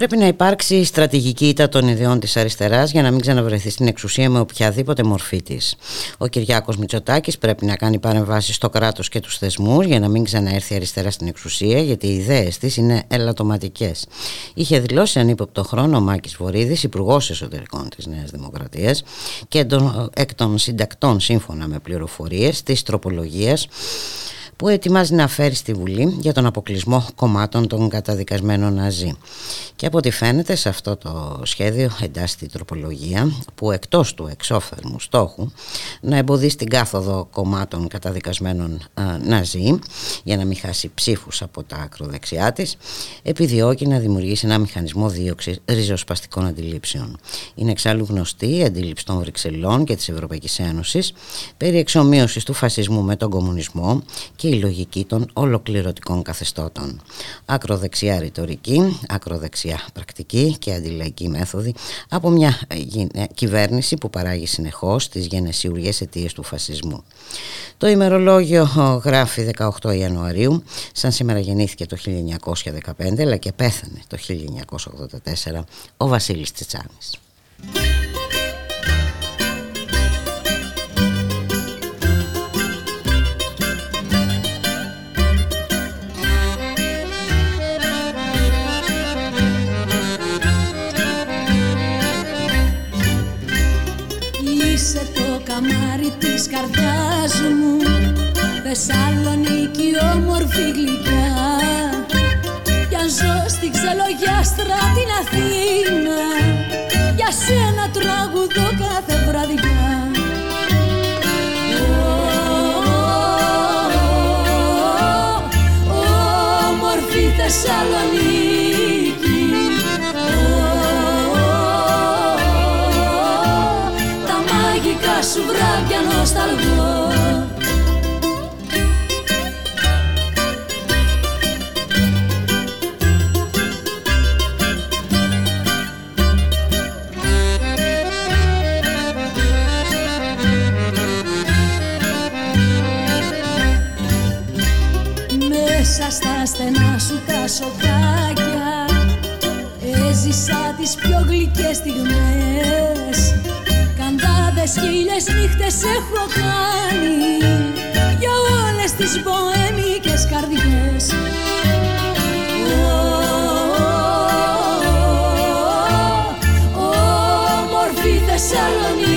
Πρέπει να υπάρξει στρατηγική ήττα των ιδεών της αριστεράς για να μην ξαναβρεθεί στην εξουσία με οποιαδήποτε μορφή της. Ο Κυριάκος Μητσοτάκης πρέπει να κάνει παρεμβάσεις στο κράτος και τους θεσμούς για να μην ξαναέρθει αριστερά στην εξουσία, γιατί οι ιδέες της είναι ελαττωματικές. Είχε δηλώσει ανύποπτο χρόνο ο Μάκης Βορύδης, υπουργός εσωτερικών της Νέας Δημοκρατίας και εκ των συντακτών, σύμφωνα με πληροφορίες, της τροπολογίας που ετοιμάζει να φέρει στη Βουλή για τον αποκλεισμό κομμάτων των καταδικασμένων Ναζί. Και από ό,τι φαίνεται σε αυτό το σχέδιο εντάσσεται η τροπολογία που εκτός του εξόφθαλμου στόχου να εμποδίσει την κάθοδο κομμάτων καταδικασμένων Ναζί για να μην χάσει ψήφους από τα ακροδεξιά της, επιδιώκει να δημιουργήσει ένα μηχανισμό δίωξης ριζοσπαστικών αντιλήψεων. Είναι εξάλλου γνωστή η αντίληψη των Βρυξελών και της Ευρωπαϊκής Ένωσης περί εξομοίωσης του φασισμού με τον κομμουνισμό και η λογική των ολοκληρωτικών καθεστώτων. Ακροδεξιά ρητορική, ακροδεξιά πρακτική και αντιλαϊκή μέθοδη από μια ε, κυβέρνηση που παράγει συνεχώς τις γενεσιουργές αιτίες του φασισμού. Το ημερολόγιο γράφει 18 Ιανουαρίου, σαν σήμερα γεννήθηκε το 1915 αλλά και πέθανε το 1984 ο Βασίλης Τσιτσάνης. Θεσσαλονίκη όμορφη γλυκιά. Για ζω στην ξελογιάστρα την Αθήνα. Για σένα τραγουδώ κάθε βραδιά στα στενά σου τα σοκάκια Έζησα τις πιο γλυκές στιγμές Χιλιάδες χίλιες νύχτες έχω κάνει Για όλες τις μποέμικες καρδιές Όμορφη Θεσσαλονίκη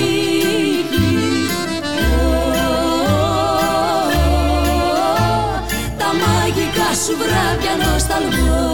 σου βράδια νοσταλγώ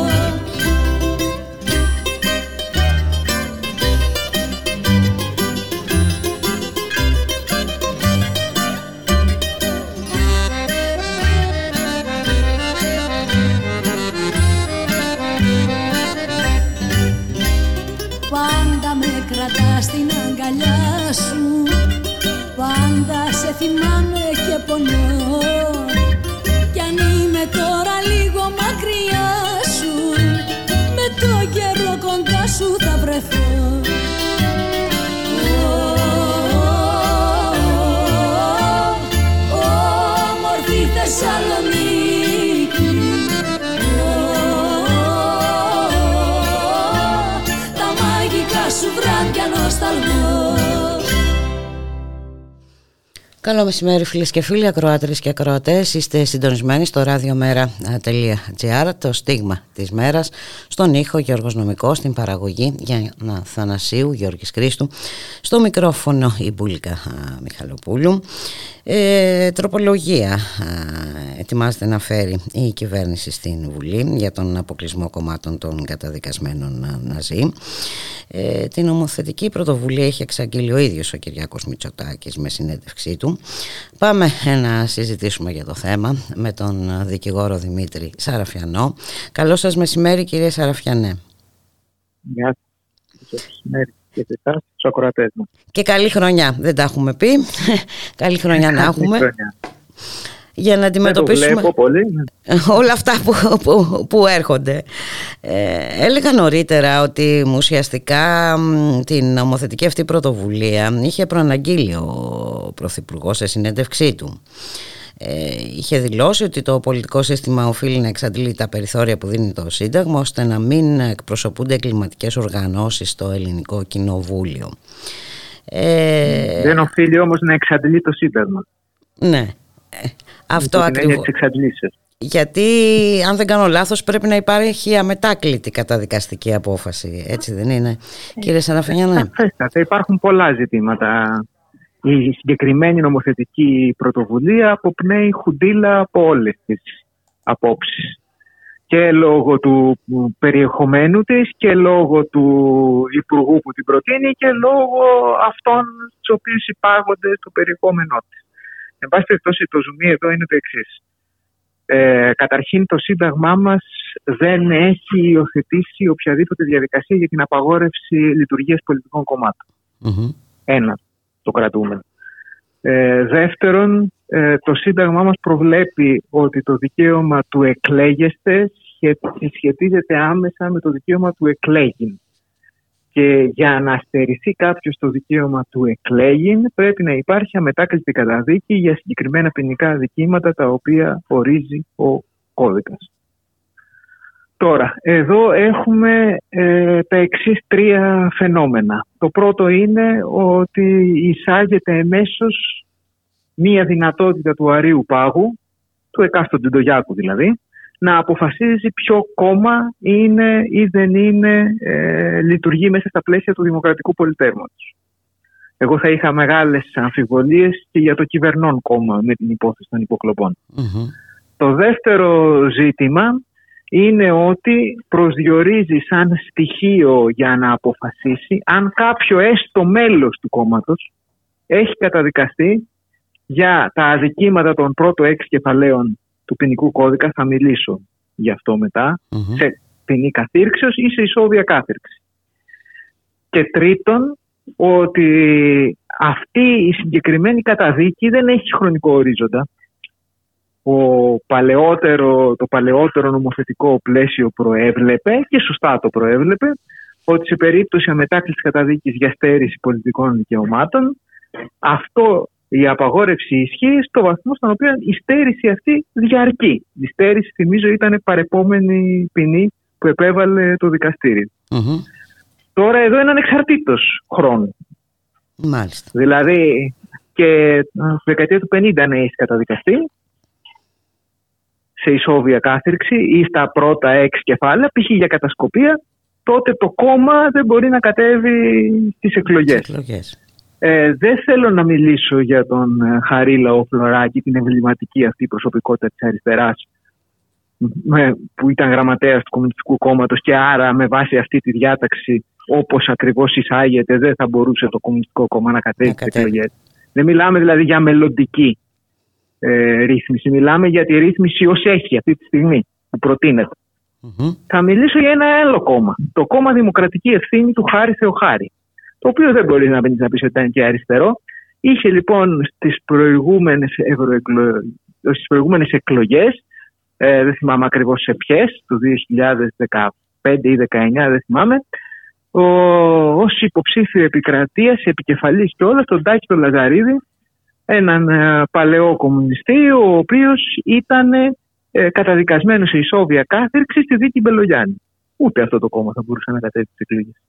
Καλό μεσημέρι φίλες και φίλοι, ακροάτρε και ακροατές. Είστε συντονισμένοι στο radiomera.gr, το στίγμα της μέρας. Στον ήχο Γιώργος Νομικός, στην παραγωγή Γιάννα Θανασίου, Γιώργης Κρίστου. Στο μικρόφωνο η Μπούλικα Μιχαλοπούλου. Ε, τροπολογία ετοιμάζεται να φέρει η κυβέρνηση στην Βουλή για τον αποκλεισμό κομμάτων των καταδικασμένων Ναζί. Ε, την νομοθετική πρωτοβουλία έχει εξαγγείλει ο ίδιος ο Κυριάκος Μητσοτάκης με συνέντευξή του. Πάμε να συζητήσουμε για το θέμα με τον δικηγόρο Δημήτρη Σαραφιανό. Καλό σας μεσημέρι κύριε Σαραφιανέ. Γεια σας. Μεσημέρι και σε Και καλή χρονιά, δεν τα έχουμε πει. καλή χρονιά να έχουμε. Για να αντιμετωπίσουμε πολύ. όλα αυτά που, που, έρχονται. Ε, έλεγα νωρίτερα ότι ουσιαστικά την νομοθετική αυτή πρωτοβουλία είχε προαναγγείλει ο Πρωθυπουργός σε συνέντευξή του. Ε, είχε δηλώσει ότι το πολιτικό σύστημα οφείλει να εξαντλεί τα περιθώρια που δίνει το Σύνταγμα ώστε να μην εκπροσωπούνται εγκληματικές οργανώσεις στο ελληνικό κοινοβούλιο. Ε, Δεν οφείλει όμως να εξαντλεί το Σύνταγμα. Ναι, ε, αυτό ακριβώς. Γιατί αν δεν κάνω λάθος πρέπει να υπάρχει αμετάκλητη καταδικαστική απόφαση, έτσι δεν είναι κύριε Σαραφινιανέ. Θα υπάρχουν πολλά ζητήματα η συγκεκριμένη νομοθετική πρωτοβουλία αποπνέει χουντίλα από όλες τις απόψεις και λόγω του περιεχομένου της και λόγω του υπουργού που την προτείνει και λόγω αυτών τους οποίους υπάγονται στο περιεχόμενό της. Εν πάση περιπτώσει το ζουμί εδώ είναι το εξής. Ε, καταρχήν το Σύνταγμά μας δεν έχει υιοθετήσει οποιαδήποτε διαδικασία για την απαγόρευση λειτουργίας πολιτικών Ένα το κρατούμενο. Ε, δεύτερον, ε, το Σύνταγμά μας προβλέπει ότι το δικαίωμα του εκλέγεστε σχετίζεται άμεσα με το δικαίωμα του εκλέγην. Και για να στερηθεί κάποιος το δικαίωμα του εκλέγην πρέπει να υπάρχει αμετάκλητη καταδίκη για συγκεκριμένα ποινικά δικήματα τα οποία ορίζει ο κώδικας. Τώρα, εδώ έχουμε ε, τα εξής τρία φαινόμενα. Το πρώτο είναι ότι εισάγεται εμέσως μία δυνατότητα του αρίου πάγου, του εκάστοτε Τζιντογιάκου δηλαδή, να αποφασίζει ποιο κόμμα είναι ή δεν είναι, ε, λειτουργεί μέσα στα πλαίσια του δημοκρατικού πολιτεύματος. Εγώ θα είχα μεγάλες αμφιβολίες και για το κυβερνών κόμμα με την υπόθεση των υποκλοπων Το δεύτερο ζήτημα είναι ότι προσδιορίζει σαν στοιχείο για να αποφασίσει αν κάποιο έστω μέλος του κόμματος έχει καταδικαστεί για τα αδικήματα των πρώτων έξι κεφαλαίων του ποινικού κώδικα, θα μιλήσω γι' αυτό σε ποινή καθήρξεως ή σε ισόβια κάθυρξη. Και τρίτον, ότι αυτή η συγκεκριμένη καταδίκη δεν έχει χρονικό ορίζοντα. Ο παλαιότερο, το παλαιότερο νομοθετικό πλαίσιο προέβλεπε και σωστά το προέβλεπε ότι σε περίπτωση αμετάκλησης καταδίκης για στέρηση πολιτικών δικαιωμάτων αυτό η απαγόρευση ισχύει στο βαθμό στον οποίο η στέρηση αυτή διαρκεί. Η στέρηση, θυμίζω, ήταν παρεπόμενη ποινή που επέβαλε το δικαστηριο Τώρα εδώ είναι ανεξαρτήτως χρόνου. Μάλιστα. Δηλαδή και στη δεκαετία του 50 αν έχει καταδικαστεί σε ισόβια κάθυρξη ή στα πρώτα έξι κεφάλαια, π.χ. για κατασκοπία, τότε το κόμμα δεν μπορεί να κατέβει στις εκλογές. Ε, δεν θέλω να μιλήσω για τον ε, Χαρίλα ο Φλωράκη, την εμβληματική αυτή προσωπικότητα της αριστεράς, που ήταν γραμματέας του Κομμουνιστικού Κόμματος και άρα με βάση αυτή τη διάταξη όπως ακριβώς εισάγεται δεν θα μπορούσε το Κομμουνιστικό Κόμμα να κατέβει στις εκλογές. Δεν μιλάμε δηλαδή για μελλοντική ε, ρύθμιση. Μιλάμε για τη ρύθμιση ως έχει αυτή τη στιγμή που προτεινεται Θα μιλήσω για ένα άλλο κόμμα. Το κόμμα Δημοκρατική Ευθύνη του Χάρη Θεοχάρη. Το οποίο δεν μπορεί να, να πεις ότι ήταν και αριστερό. Είχε λοιπόν στις προηγούμενες, ευρωεκλο... στις προηγούμενες εκλογές, ε, δεν θυμάμαι ακριβώς σε ποιες, το 2015 ή 2019 δεν θυμάμαι, ο, ως υποψήφιο επικρατείας, επικεφαλής και όλα, τον Τάκη τον Λαζαρίδη, έναν ε, παλαιό κομμουνιστή ο οποίος ήταν ε, καταδικασμένος σε ισόβια κάθερξη στη δίκη Μπελογιάννη. Ούτε αυτό το κόμμα θα μπορούσε να κατέβει τις εκλογές.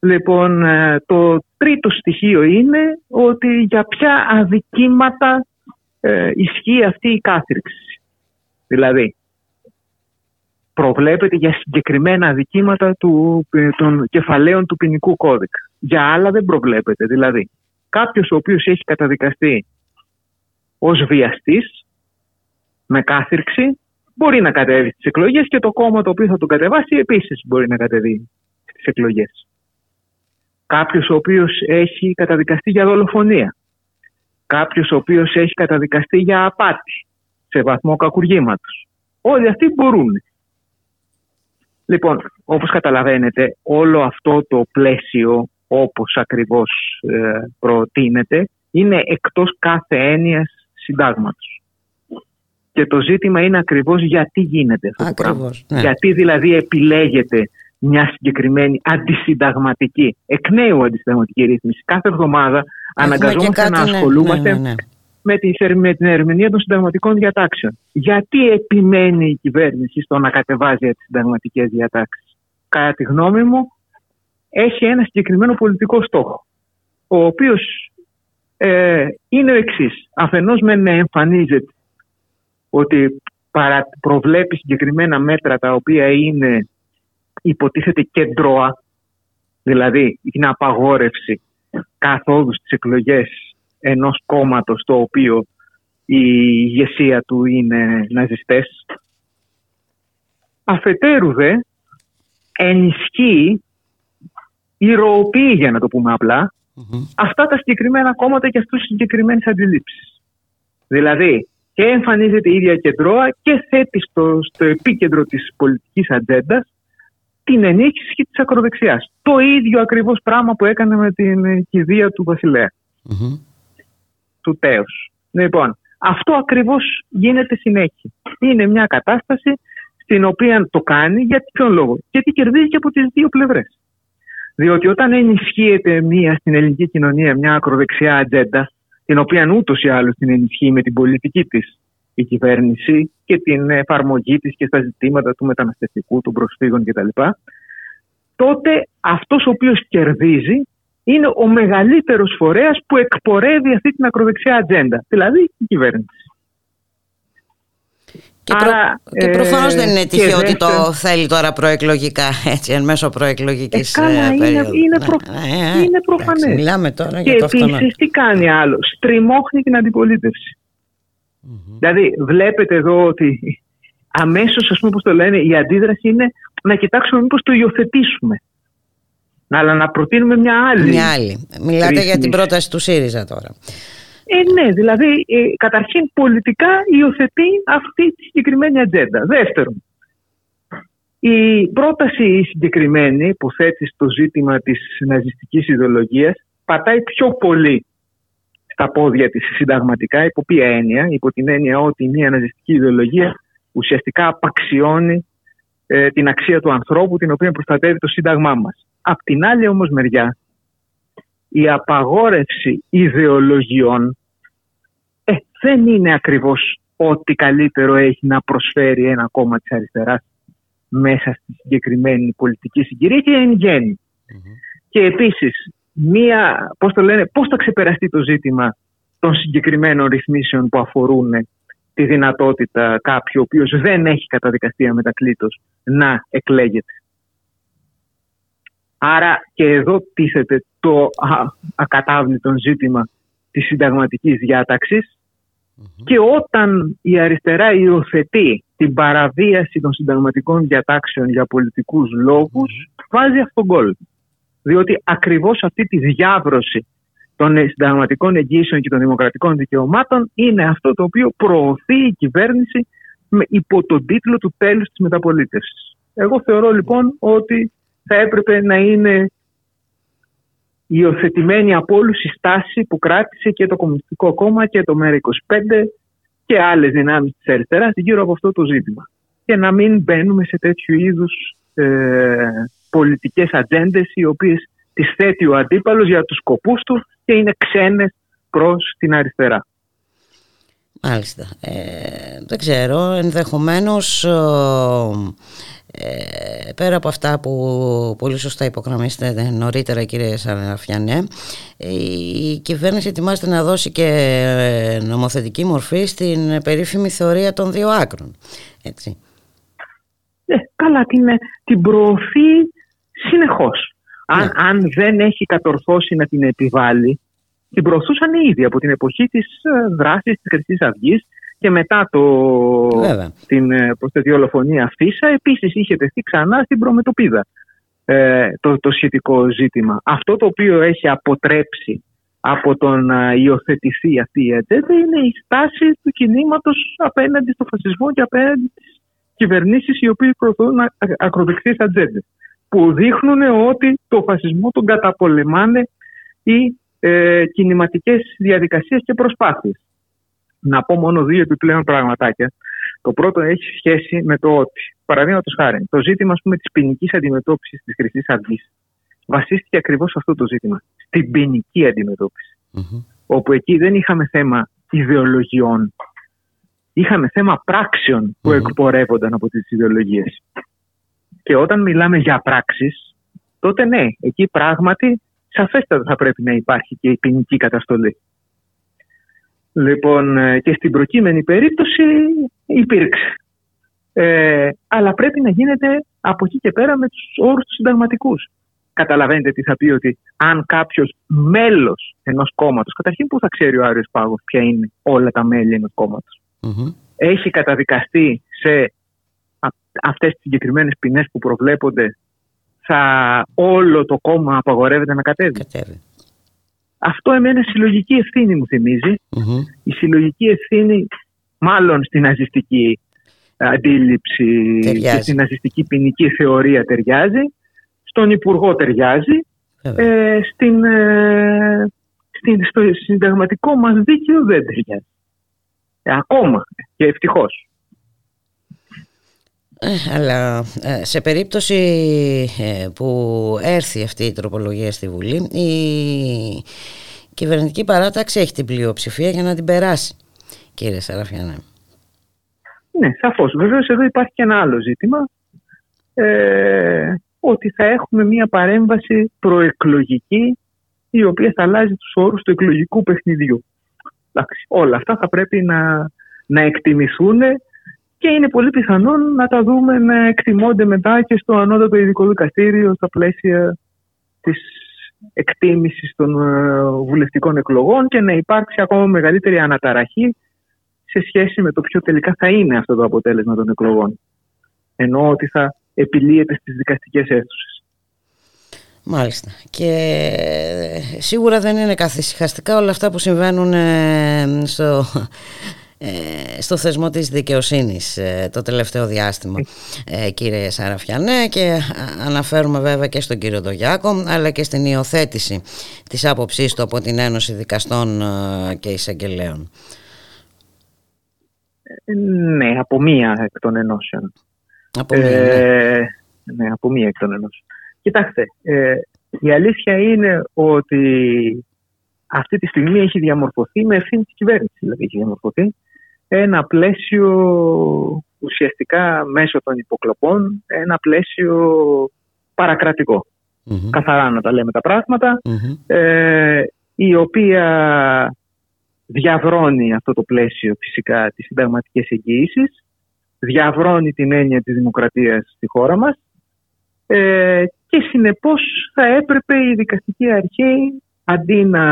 Λοιπόν, ε, το τρίτο στοιχείο είναι ότι για ποια αδικήματα ισχύει αυτή η κάθριξη. Δηλαδή, προβλέπεται για συγκεκριμένα αδικήματα του, των κεφαλαίων του ποινικού κώδικα. Για άλλα δεν προβλέπεται. Δηλαδή, κάποιος ο οποίος έχει καταδικαστεί ως βιαστής με κάθυρξη μπορεί να κατέβει στις εκλογές και το κόμμα το οποίο θα τον κατεβάσει επίσης μπορεί να κατεβεί στις εκλογές. Κάποιος ο οποίος έχει καταδικαστεί για δολοφονία. Κάποιος ο οποίος έχει καταδικαστεί για απάτη σε βαθμό κακουργήματος. Όλοι αυτοί μπορούν. Λοιπόν, όπως καταλαβαίνετε, όλο αυτό το πλαίσιο όπως ακριβώς ε, προτείνεται είναι εκτός κάθε έννοιας συντάγματος. Και το ζήτημα είναι ακριβώς γιατί γίνεται αυτό το πράγμα. ναι. Γιατί δηλαδή επιλέγεται μια συγκεκριμένη αντισυνταγματική, εκ νέου αντισυνταγματική ρύθμιση. Κάθε εβδομάδα Έχουμε και αναγκαζόμαστε κάτι, να ναι, ασχολούμαστε ναι, ναι, ναι. με την, ερμ- με την ερμηνεία των συνταγματικών διατάξεων. Γιατί επιμένει η κυβέρνηση στο να κατεβάζει αντισυνταγματικές διατάξεις; Κατά τη γνώμη μου, έχει ένα συγκεκριμένο πολιτικό στόχο, ο οποίος ε, είναι ο εξής. Αφενός με να εμφανίζεται ότι παρα, προβλέπει συγκεκριμένα μέτρα τα οποία είναι υποτίθεται κεντρώα, δηλαδή είναι απαγόρευση καθόδου στις εκλογές ενός κόμματος το οποίο η ηγεσία του είναι ναζιστές. Αφετέρου δε ενισχύει, ηρωοποιεί για να το πούμε απλά, Μμμ. αυτά τα συγκεκριμένα κόμματα και αυτούς τις συγκεκριμένες αντιλήψεις. Δηλαδή και εμφανίζεται η ίδια κεντρώα και θέτει στο, στο επίκεντρο της πολιτικής ατζέντας την ενίσχυση της ακροδεξιάς. Το ίδιο ακριβώς πράγμα που έκανε με την ε, κηδεία του βασιλέα Μμμ. του τέος. Λοιπόν, αυτό ακριβώς γίνεται συνέχεια. Είναι μια κατάσταση στην οποία το κάνει για ποιον λόγο; Γιατί κερδίζει και από τις δύο πλευρές. Διότι όταν ενισχύεται μία στην ελληνική κοινωνία μια ακροδεξιά ατζέντα, την οποία ούτως ή άλλως την ενισχύει με την πολιτική της η κυβέρνηση και την εφαρμογή της και στα ζητήματα του μεταναστευτικού, των προσφύγων κτλ. Τότε αυτός ο οποίος κερδίζει είναι ο μεγαλύτερος φορέας που εκπορεύει αυτή την ακροδεξιά ατζέντα, δηλαδή η κυβέρνηση. Και, προ... Άρα, και προφανώς ε, δεν είναι και τυχαίο ότι το δεύτερον- θέλει τώρα προεκλογικά, έτσι, εν μέσω προεκλογικής Ε, καλά, ε, είναι- περίοδου. είναι Ναι, προ- ναι, ε, είναι εντάξει, προφανές. μιλάμε τώρα Και για το αυτονόητο. επίση τι κάνει άλλος, στριμώχνει την αντιπολίτευση. Δηλαδή, βλέπετε εδώ ότι αμέσως, ας πούμε, πώς το λένε, η αντίδραση είναι να κοιτάξουμε μήπως το υιοθετήσουμε. Να- Αλλά να προτείνουμε μια άλλη. Μια άλλη. Μιλάτε για την ρύθμιση. πρόταση του ΣΥΡΙΖΑ τώρα. Ε, ναι, δηλαδή, ε, καταρχήν πολιτικά υιοθετεί αυτή τη συγκεκριμένη ατζέντα. Δεύτερον, η πρόταση η συγκεκριμένη που θέτει στο ζήτημα της ναζιστικής ιδεολογίας πατάει πιο πολύ στα πόδια της συνταγματικά, υπό ποια έννοια, υπό την έννοια ότι μια ναζιστική ιδεολογία ουσιαστικά απαξιώνει ε, την αξία του ανθρώπου την οποία προστατεύει το σύνταγμά μας. Απ' την άλλη όμως μεριά, η απαγόρευση ιδεολογιών ε, δεν είναι ακριβώς ό,τι καλύτερο έχει να προσφέρει ένα κόμμα της αριστεράς μέσα στη συγκεκριμένη πολιτική συγκυρία και εν γέννη. Και επίσης, μία, πώς, το λένε, πώς θα ξεπεραστεί το ζήτημα των συγκεκριμένων ρυθμίσεων που αφορούν τη δυνατότητα κάποιου ο οποίος δεν έχει καταδικαστεί αμετακλήτως να εκλέγεται. Άρα και εδώ τίθεται το α, ακατάβλητο ζήτημα της συνταγματικής διάταξης και όταν η αριστερά υιοθετεί την παραβίαση των συνταγματικών διατάξεων για πολιτικούς λόγους, βάζει αυτόν γκολ. Διότι ακριβώς αυτή τη διάβρωση των συνταγματικών εγγύσεων και των δημοκρατικών δικαιωμάτων είναι αυτό το οποίο προωθεί η κυβέρνηση με, υπό τον τίτλο του τέλους της μεταπολίτευσης. Εγώ θεωρώ λοιπόν ότι θα έπρεπε να είναι υιοθετημένη από όλους η στάση που κράτησε και το Κομμουνιστικό Κόμμα και το ΜΕΡΑ25 και άλλες δυνάμεις της αριστεράς γύρω από αυτό το ζήτημα. Και να μην μπαίνουμε σε τέτοιου είδους ε, πολιτικές ατζέντες οι οποίες τις θέτει ο αντίπαλος για τους σκοπούς τους και είναι ξένες προς την αριστερά. Μάλιστα. Ε, δεν ξέρω, ενδεχομένως ε, πέρα από αυτά που πολύ σωστά υπογραμμίσετε νωρίτερα κύριε Σαραφιανέ η κυβέρνηση ετοιμάζεται να δώσει και νομοθετική μορφή στην περίφημη θεωρία των δύο άκρων. Έτσι. Ε, καλά, την, την προωθεί συνεχώς. Αν, Ναι. αν δεν έχει κατορθώσει να την επιβάλλει, την προωθούσαν ήδη από την εποχή της ε, δράσης της Χρυσής Αυγής και μετά το, Βέβαια. την ε, προς τη δολοφονία Φίσα επίσης είχε τεθεί ξανά στην προμετωπίδα ε, το, το σχετικό ζήτημα. Αυτό το οποίο έχει αποτρέψει από το να υιοθετηθεί αυτή η ατζέντα είναι η στάση του κινήματος απέναντι στο φασισμό και απέναντι στις κυβερνήσεις οι οποίοι προωθούν α- ακροδεξιές ατζέντες που δείχνουν ότι το φασισμό τον καταπολεμάνε οι ε, κινηματικές διαδικασίες και προσπάθειες. να πω μόνο δύο επιπλέον πραγματάκια. Το πρώτο έχει σχέση με το ότι, παραδείγματος χάρη, το ζήτημα της ποινικής αντιμετώπισης της Χρυσής Αυγής βασίστηκε ακριβώς σε αυτό το ζήτημα. Στην ποινική Όπου εκεί δεν είχαμε θέμα ιδεολογιών. Είχαμε θέμα πράξεων που εκπορεύονταν από τις ιδεολογίες. Και όταν μιλάμε για πράξεις, τότε ναι, εκεί πράγματι σαφέστατα θα πρέπει να υπάρχει και η ποινική καταστολή. Λοιπόν, ε, και στην προκείμενη περίπτωση υπήρξε. Ε, αλλά πρέπει να γίνεται από εκεί και πέρα με τους όρους τους συνταγματικούς. Καταλαβαίνετε τι θα πει ότι αν κάποιος μέλος ενός κόμματος, καταρχήν που θα ξέρει ο Άριος Πάγος ποια είναι όλα τα μέλη ενός έχει καταδικαστεί σε αυτές τις συγκεκριμένες ποινές που προβλέπονται, θα όλο το κόμμα απαγορεύεται να κατέβει. Κατέβει. Αυτό εμένα συλλογική ευθύνη μου θυμιζει Η συλλογική ευθύνη μάλλον στην ναζιστική αντίληψη και στην ναζιστική ποινική θεωρία ταιριάζει. Στον Υπουργό ταιριάζει. Ε, στην, ε, στην, στο συνταγματικό μας δίκαιο δεν ταιριάζει. Ε, ακόμα και ευτυχώς. Ε, αλλά ε, σε περίπτωση ε, που έρθει αυτή η τροπολογία στη Βουλή η κυβερνητική παράταξη έχει την πλειοψηφία για να την περάσει κύριε Σαραφιανέ. Ναι, σαφώς. Βεβαίως εδώ υπάρχει και ένα άλλο ζήτημα ε, ότι θα έχουμε μια παρέμβαση προεκλογική η οποία θα αλλάζει τους όρους του εκλογικού παιχνιδιού. Εντάξει, όλα αυτά θα πρέπει να, να εκτιμηθούν και είναι πολύ πιθανόν να τα δούμε να εκτιμώνται μετά και στο ανώτατο ειδικό δικαστήριο στα πλαίσια της εκτίμησης των ε, βουλευτικών εκλογών και να υπάρξει ακόμα μεγαλύτερη αναταραχή σε σχέση με το ποιο τελικά θα είναι αυτό το αποτέλεσμα των εκλογών. Ενώ ότι θα επιλύεται στις δικαστικές αίθουσες. Μάλιστα. Και σίγουρα δεν είναι καθησυχαστικά όλα αυτά που συμβαίνουν ε, στο, ε, στο θεσμό της δικαιοσύνης ε, το τελευταίο διάστημα κύριε Σαραφιανέ και αναφέρουμε βέβαια και στον κύριο Ντογιάκο αλλά και στην υιοθέτηση της άποψής του από την Ένωση Δικαστών και Εισαγγελέων. Ναι, από μία εκ των ενώσεων. Από μία, ναι. ναι. από μία εκ των ενώσεων. Κοιτάξτε, ε, η αλήθεια είναι ότι αυτή τη στιγμή έχει διαμορφωθεί με ευθύνη της κυβέρνησης. Δηλαδή, έχει διαμορφωθεί ένα πλαίσιο ουσιαστικά μέσω των υποκλοπών, ένα πλαίσιο Καθαρά να τα λέμε τα πραγματα ε, η οποία διαβρώνει αυτό το πλαίσιο φυσικά τις συνταγματικές εγγύησεις, διαβρώνει την έννοια της δημοκρατίας στη χώρα μας ε, και συνεπώς θα έπρεπε η δικαστική αρχή αντί να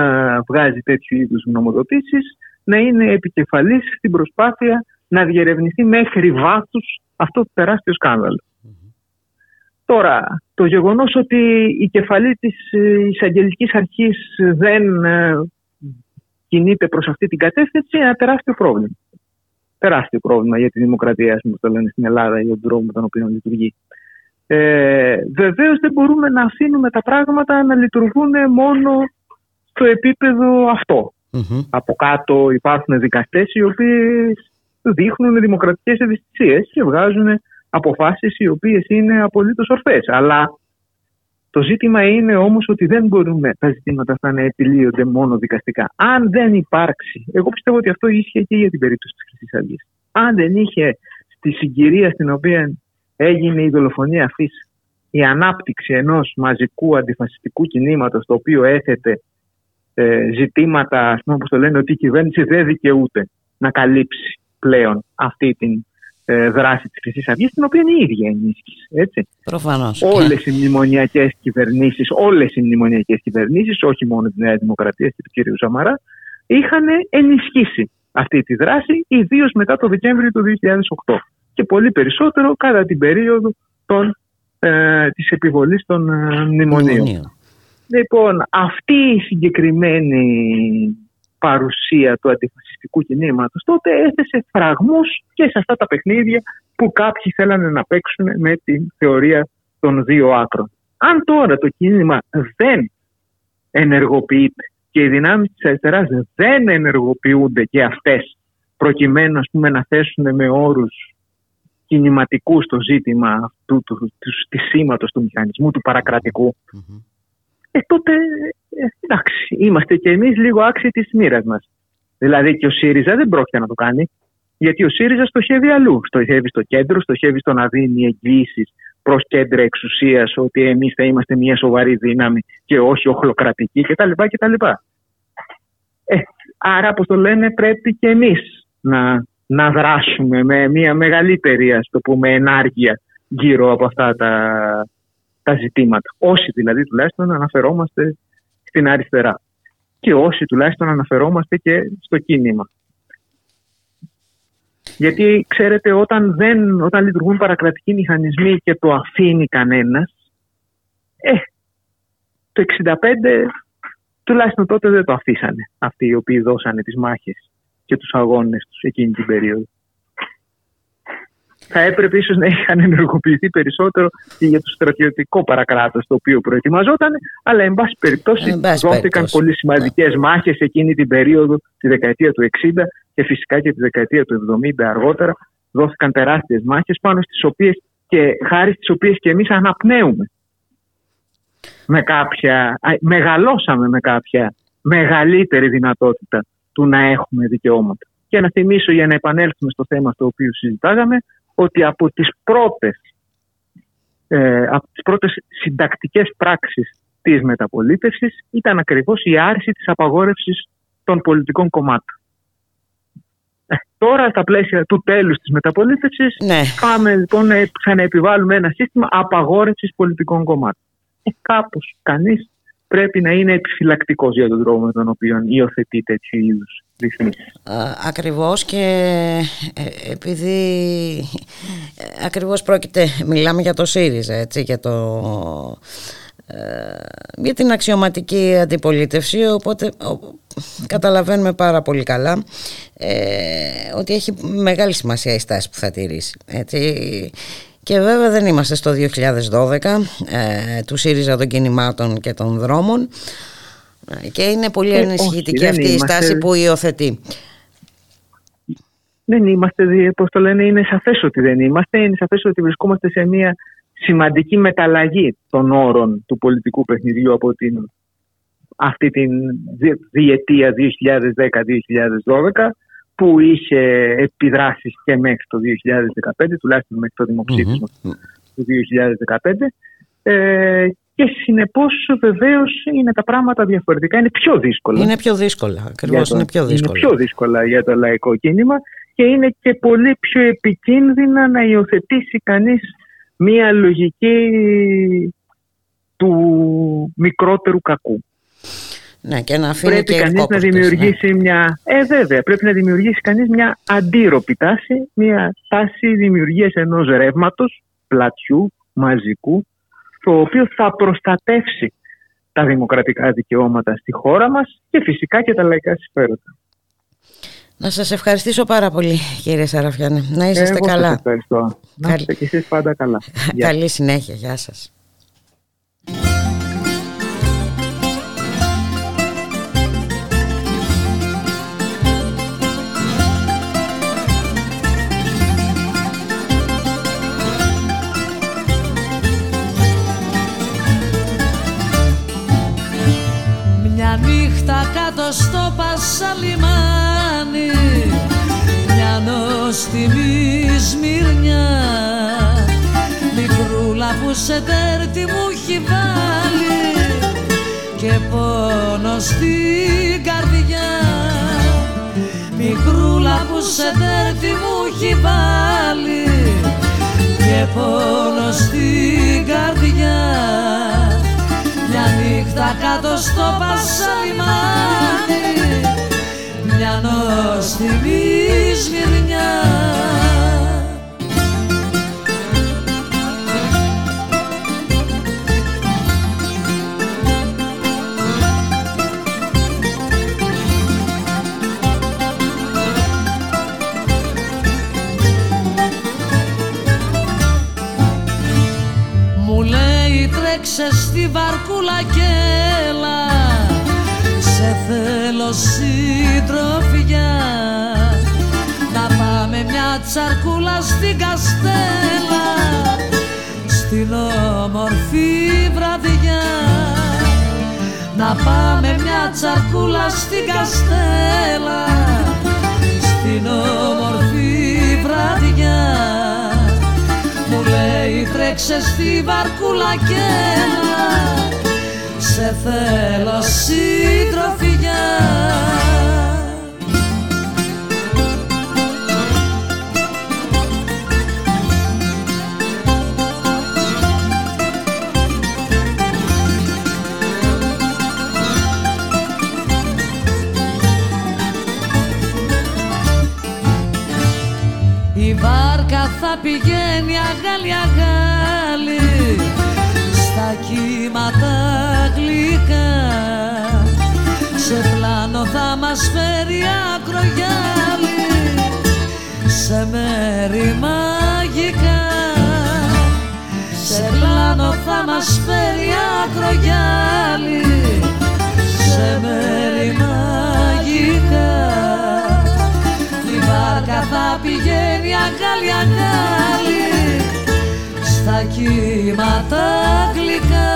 βγάζει τέτοιου είδους νομοδοτήσεις να είναι επικεφαλής στην προσπάθεια να διερευνηθεί μέχρι βάθους αυτό το τεράστιο Τώρα, το γεγονός ότι η κεφαλή της εισαγγελικής αρχής δεν ε, κινείται προς αυτή την κατεύθυνση είναι ένα τεράστιο πρόβλημα. Τεράστιο πρόβλημα για τη δημοκρατία, όπως το λένε στην Ελλάδα, για τον τρόπο με τον οποίο λειτουργεί. Ε, Βεβαίως δεν μπορούμε να αφήνουμε τα πράγματα να λειτουργούν μόνο στο επίπεδο Από κάτω υπάρχουν δικαστές οι οποίοι δείχνουν δημοκρατικές ευαισθησίες και βγάζουν αποφάσεις οι οποίες είναι απολύτως ορθές. Αλλά το ζήτημα είναι όμως ότι δεν μπορούμε τα ζητήματα αυτά να επιλύονται μόνο δικαστικά. Αν δεν υπάρξει, εγώ πιστεύω ότι αυτό ίσχυε και για την περίπτωση της Χρυσής Αυγής. Αν δεν είχε στη συγκυρία στην οποία έγινε η δολοφονία αυτής η ανάπτυξη ενός μαζικού αντιφασιστικού κινήματος το οποίο έθετε ε, ζητήματα, ας πούμε, όπως το λένε, ότι η κυβέρνηση δεν δικαιούται να καλύψει πλέον αυτή την ε, δράση της Χρυσής Αυγής, την οποία είναι η ίδια ενίσχυση. Έτσι. Προφανώς. Όλες οι μνημονιακές κυβερνήσεις, όλες οι μνημονιακές κυβερνήσεις, όχι μόνο της Νέα Δημοκρατίας και του κ. Σαμαρά, είχαν ενισχύσει αυτή τη δράση, ιδίως μετά το Δεκέμβριο του 2008 και πολύ περισσότερο κατά την περίοδο των, ε, της επιβολής των ε, μνημονίων. Λοιπόν, αυτή η συγκεκριμένη παρουσία του αντιφασιστικού κινήματος τότε έθεσε φραγμούς και σε αυτά τα παιχνίδια που κάποιοι θέλανε να παίξουν με τη θεωρία των δύο άκρων. Αν τώρα το κίνημα δεν ενεργοποιείται και οι δυνάμεις της αριστεράς δεν ενεργοποιούνται και αυτές προκειμένου ας πούμε, να θέσουν με όρους κινηματικούς το ζήτημα αυτού του, του, του, σήματος του μηχανισμού, του παρακρατικου ε, τότε ε, εντάξει, είμαστε κι εμείς λίγο άξιοι της μοίρας μας. Δηλαδή και ο ΣΥΡΙΖΑ δεν πρόκειται να το κάνει, γιατί ο ΣΥΡΙΖΑ στοχεύει αλλού. Στοχεύει στο κέντρο, στοχεύει στο να δίνει εγγύησει προς κέντρα εξουσίας ότι εμείς θα είμαστε μια σοβαρή δύναμη και όχι οχλοκρατική κτλ. κτλ. Ε, άρα, όπως το λένε, πρέπει και εμείς να, να δράσουμε με μια μεγαλύτερη ας το πούμε, ενάργεια γύρω από αυτά τα, τα ζητήματα. Όσοι δηλαδή τουλάχιστον αναφερόμαστε στην αριστερά και όσοι τουλάχιστον αναφερόμαστε και στο κίνημα. Γιατί ξέρετε όταν, δεν, όταν λειτουργούν παρακρατικοί μηχανισμοί και το αφήνει κανένας, ε, το 65 τουλάχιστον τότε δεν το αφήσανε αυτοί οι οποίοι δώσανε τις μάχες και τους αγώνες τους εκείνη την περίοδο θα έπρεπε ίσως να είχαν ενεργοποιηθεί περισσότερο και για το στρατιωτικό παρακράτος το οποίο προετοιμαζόταν, αλλά εν πάση περιπτώσει δόθηκαν πολύ σημαντικές yeah. Ναι. μάχες εκείνη την περίοδο, τη δεκαετία του 60 και φυσικά και τη δεκαετία του 70 αργότερα. Δόθηκαν τεράστιες μάχες πάνω στις οποίες και χάρη στις οποίες και εμείς αναπνέουμε. Με κάποια, μεγαλώσαμε με κάποια μεγαλύτερη δυνατότητα του να έχουμε δικαιώματα. Και να θυμίσω για να επανέλθουμε στο θέμα στο οποίο συζητάγαμε ότι από τις πρώτες, ε, από τις πρώτες συντακτικές πράξεις της μεταπολίτευσης ήταν ακριβώς η άρση της απαγόρευσης των πολιτικών κομμάτων. Ε, τώρα στα πλαίσια του τέλους της μεταπολίτευσης ναι. πάμε λοιπόν να ξαναεπιβάλλουμε ένα σύστημα απαγόρευσης πολιτικών κομμάτων. Ε, κάπως κανείς πρέπει να είναι επιφυλακτικός για τον τρόπο με τον οποίο υιοθετεί τέτοιου είδους Ακριβώς και ε, επειδή ε, ακριβώς πρόκειται, μιλάμε για το ΣΥΡΙΖΑ, έτσι, για το ε, για την αξιωματική αντιπολίτευση οπότε καταλαβαίνουμε πάρα πολύ καλά ότι έχει μεγάλη σημασία η στάση που θα τηρήσει έτσι. και βέβαια δεν είμαστε στο 2012 του ΣΥΡΙΖΑ των κινημάτων και των δρόμων και είναι πολύ ε, ενισχυτική αυτή η στάση που υιοθετεί. Δεν είμαστε, πώς το λένε, είναι σαφές ότι δεν είμαστε. Είναι σαφές ότι βρισκόμαστε σε μια σημαντική μεταλλαγή των όρων του πολιτικού παιχνιδιού από την, αυτή την διετία 2010-2012 που είχε επιδράσεις και μέχρι το 2015, τουλάχιστον μέχρι το δημοψήφισμα του 2015 ε, και συνεπώς βεβαίως είναι τα πράγματα διαφορετικά. Είναι πιο δύσκολα. Είναι πιο δύσκολα. Ακριβώς είναι πιο δύσκολα. Είναι πιο δύσκολα για το λαϊκό κίνημα και είναι και πολύ πιο επικίνδυνα να υιοθετήσει κανείς μία λογική του μικρότερου κακού. Ναι, και να αφήνει πρέπει κανείς να δημιουργήσει ναι. μια... Ε, βέβαια, πρέπει να δημιουργήσει κανείς μια αντίρροπη τάση, μια τάση δημιουργίας ενός ρεύματος, πλατιού, μαζικού, το οποίος θα προστατεύσει τα δημοκρατικά δικαιώματα στη χώρα μας και φυσικά και τα λαϊκά συμφέροντα. Να σας ευχαριστήσω πάρα πολύ κύριε Σαραφιάνη. Να είσαστε καλά. Σας ευχαριστώ. Να είστε και εσείς πάντα καλά. Καλή συνέχεια. Γεια σας. Κάτω στο Πασαλιμάνι. Μια νοστιμή σμυρνιά μικρούλα που σε τέρτη μου έχει βάλει. Και πόνο στην καρδιά. Μικρούλα που σε τέρτη μου έχει βάλει. Και πόνο στην καρδιά. μια νύχτα κάτω στο πασαλιμάνι μια νοστιμή σμυρνιά. Τρέξε στη βαρκούλα και έλα Σε θέλω συντροφιά. Μια τσαρκούλα στην καστέλα στην όμορφη βραδιά. Να πάμε μια τσαρκούλα στην καστέλα στην όμορφη βραδιά. Μου λέει τρέξε στη βαρκούλα και σε θέλω συντροφιά Η βάρκα θα πηγαίνει αγάλι αγάλι στα κύματα γλυκά σε πλάνο θα μας φέρει ακρογιάλι σε μέρη μαγικά σε πλάνο θα μας φέρει ακρογιάλι σε μέρη μαγικά η βάρκα θα πηγαίνει αγάλι αγάλι στα κύματα γλυκά